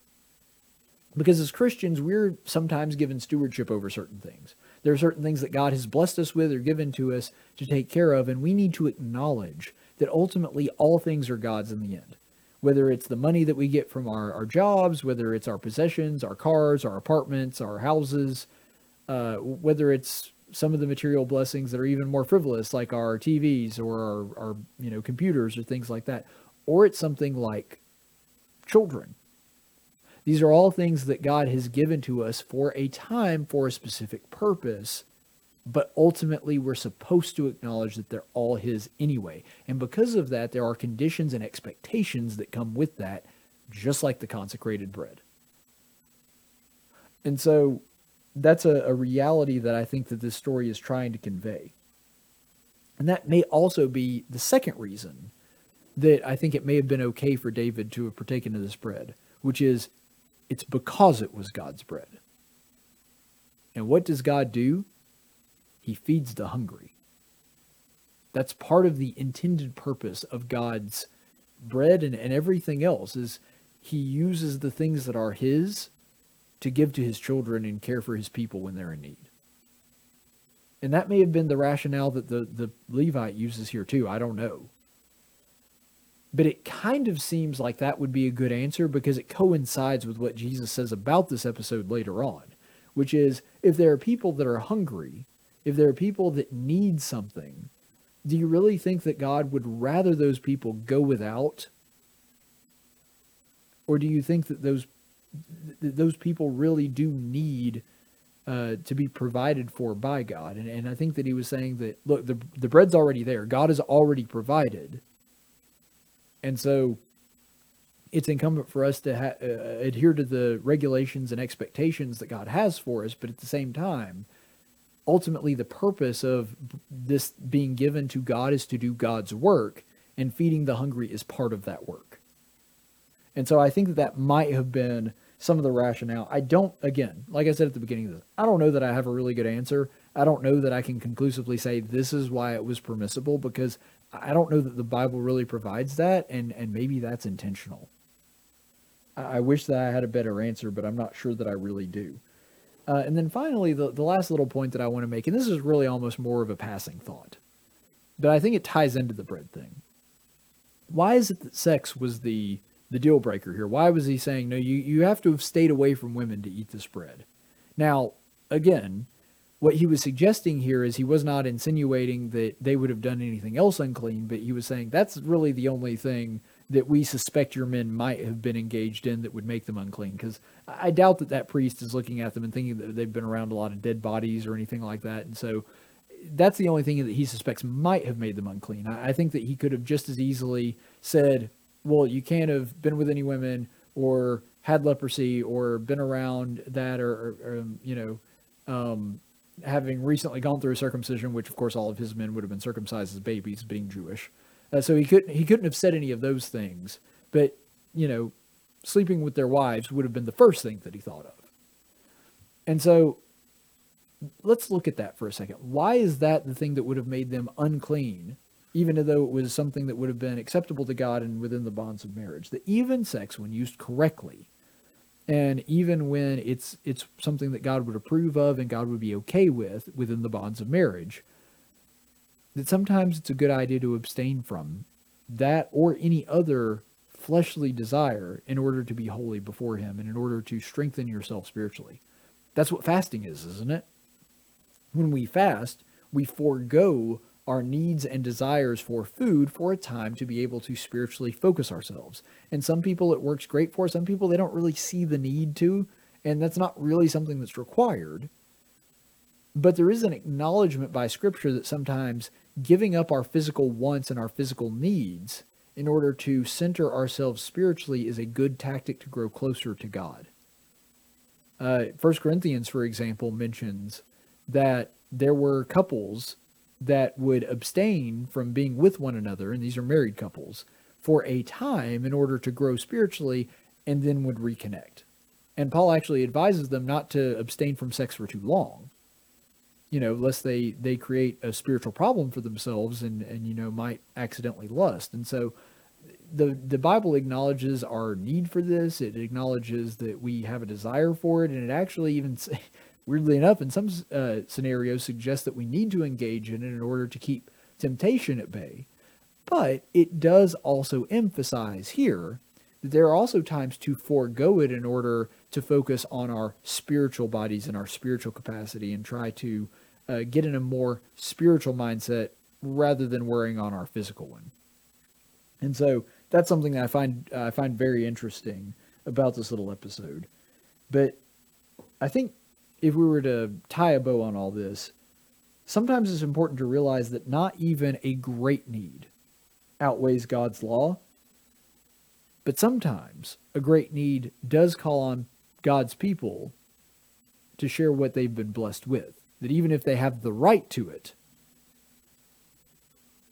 Because as Christians, we're sometimes given stewardship over certain things. There are certain things that God has blessed us with or given to us to take care of, and we need to acknowledge that ultimately all things are God's in the end. Whether it's the money that we get from our, our jobs, whether it's our possessions, our cars, our apartments, our houses, uh, whether it's some of the material blessings that are even more frivolous, like our TVs or our, our you know computers or things like that, or it's something like children these are all things that God has given to us for a time for a specific purpose, but ultimately we're supposed to acknowledge that they're all His anyway. And because of that, there are conditions and expectations that come with that, just like the consecrated bread. And so that's a, a reality that I think that this story is trying to convey. And that may also be the second reason that I think it may have been okay for David to have partaken of this bread, which is it's because it was God's bread. And what does God do? He feeds the hungry. That's part of the intended purpose of God's bread and, and everything else is he uses the things that are his to give to his children and care for his people when they're in need. And that may have been the rationale that the, the Levite uses here too. I don't know. But it kind of seems like that would be a good answer because it coincides with what Jesus says about this episode later on, which is if there are people that are hungry, if there are people that need something, do you really think that God would rather those people go without? Or do you think that those that those people really do need uh, to be provided for by God? And, and I think that he was saying that look, the the bread's already there. God has already provided and so it's incumbent for us to ha- uh, adhere to the regulations and expectations that God has for us, but at the same time, ultimately the purpose of this being given to God is to do God's work, and feeding the hungry is part of that work. And so I think that that might have been some of the rationale. I don't, again, like I said at the beginning of this, I don't know that I have a really good answer. I don't know that I can conclusively say this is why it was permissible because I don't know that the Bible really provides that, and, and maybe that's intentional. I, I wish that I had a better answer, but I'm not sure that I really do. Uh, and then finally, the, the last little point that I want to make, and this is really almost more of a passing thought, but I think it ties into the bread thing. Why is it that sex was the the deal breaker here? Why was he saying no? You you have to have stayed away from women to eat this bread. Now, again, what he was suggesting here is he was not insinuating that they would have done anything else unclean, but he was saying that's really the only thing that we suspect your men might have been engaged in that would make them unclean. Because I doubt that that priest is looking at them and thinking that they've been around a lot of dead bodies or anything like that. And so that's the only thing that he suspects might have made them unclean. I, think that he could have just as easily said, well, you can't have been with any women or had leprosy or been around that or, or, or you know, um, having recently gone through a circumcision, which of course all of his men would have been circumcised as babies, being Jewish. Uh, so he couldn't he couldn't have said any of those things. But you know, sleeping with their wives would have been the first thing that he thought of. And so let's look at that for a second. Why is that the thing that would have made them unclean, even though it was something that would have been acceptable to God and within the bonds of marriage? The even sex, when used correctly, and even when it's it's something that God would approve of and God would be okay with within the bonds of marriage, that sometimes it's a good idea to abstain from that or any other fleshly desire in order to be holy before Him and in order to strengthen yourself spiritually. That's what fasting is, isn't it? When we fast, we forego our needs and desires for food for a time to be able to spiritually focus ourselves. And some people it works great for, some people they don't really see the need to, and that's not really something that's required. But there is an acknowledgement by Scripture that sometimes giving up our physical wants and our physical needs in order to center ourselves spiritually is a good tactic to grow closer to God. Uh, 1 Corinthians, for example, mentions that there were couples that would abstain from being with one another, and these are married couples, for a time in order to grow spiritually and then would reconnect. And Paul actually advises them not to abstain from sex for too long you know, lest they they create a spiritual problem for themselves and and you know might accidentally lust. And so the the Bible acknowledges our need for this. It acknowledges that we have a desire for it, and it actually even weirdly enough in some uh, scenarios suggests that we need to engage in it in order to keep temptation at bay. But it does also emphasize here that there are also times to forego it in order to focus on our spiritual bodies and our spiritual capacity and try to uh, get in a more spiritual mindset rather than worrying on our physical one. And so that's something that I find uh, I find very interesting about this little episode. But I think if we were to tie a bow on all this, sometimes it's important to realize that not even a great need outweighs God's law. But sometimes a great need does call on God's people to share what they've been blessed with that even if they have the right to it,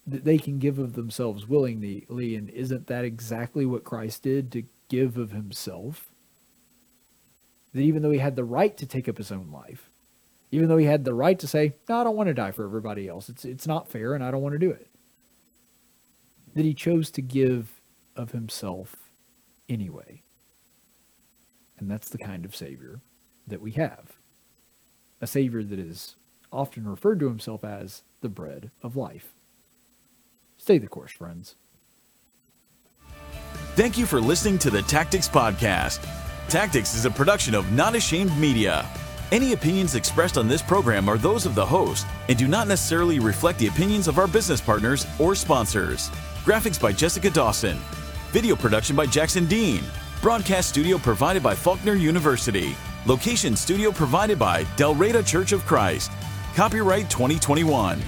that they can give of themselves willingly. And isn't that exactly what Christ did to give of himself? That even though he had the right to take up his own life, even though he had the right to say, No, I don't want to die for everybody else. It's it's not fair and I don't want to do it. That he chose to give of himself anyway. And that's the kind of Savior that we have a Savior that is often referred to himself as the bread of life. Stay the course, friends. Thank you for listening to the Tactics Podcast. Tactics is a production of Not Ashamed Media. Any opinions expressed on this program are those of the host and do not necessarily reflect the opinions of our business partners or sponsors. Graphics by Jessica Dawson. Video production by Jackson Dean. Broadcast studio provided by Faulkner University. Location studio provided by Dalraida Church of Christ. Copyright 2021.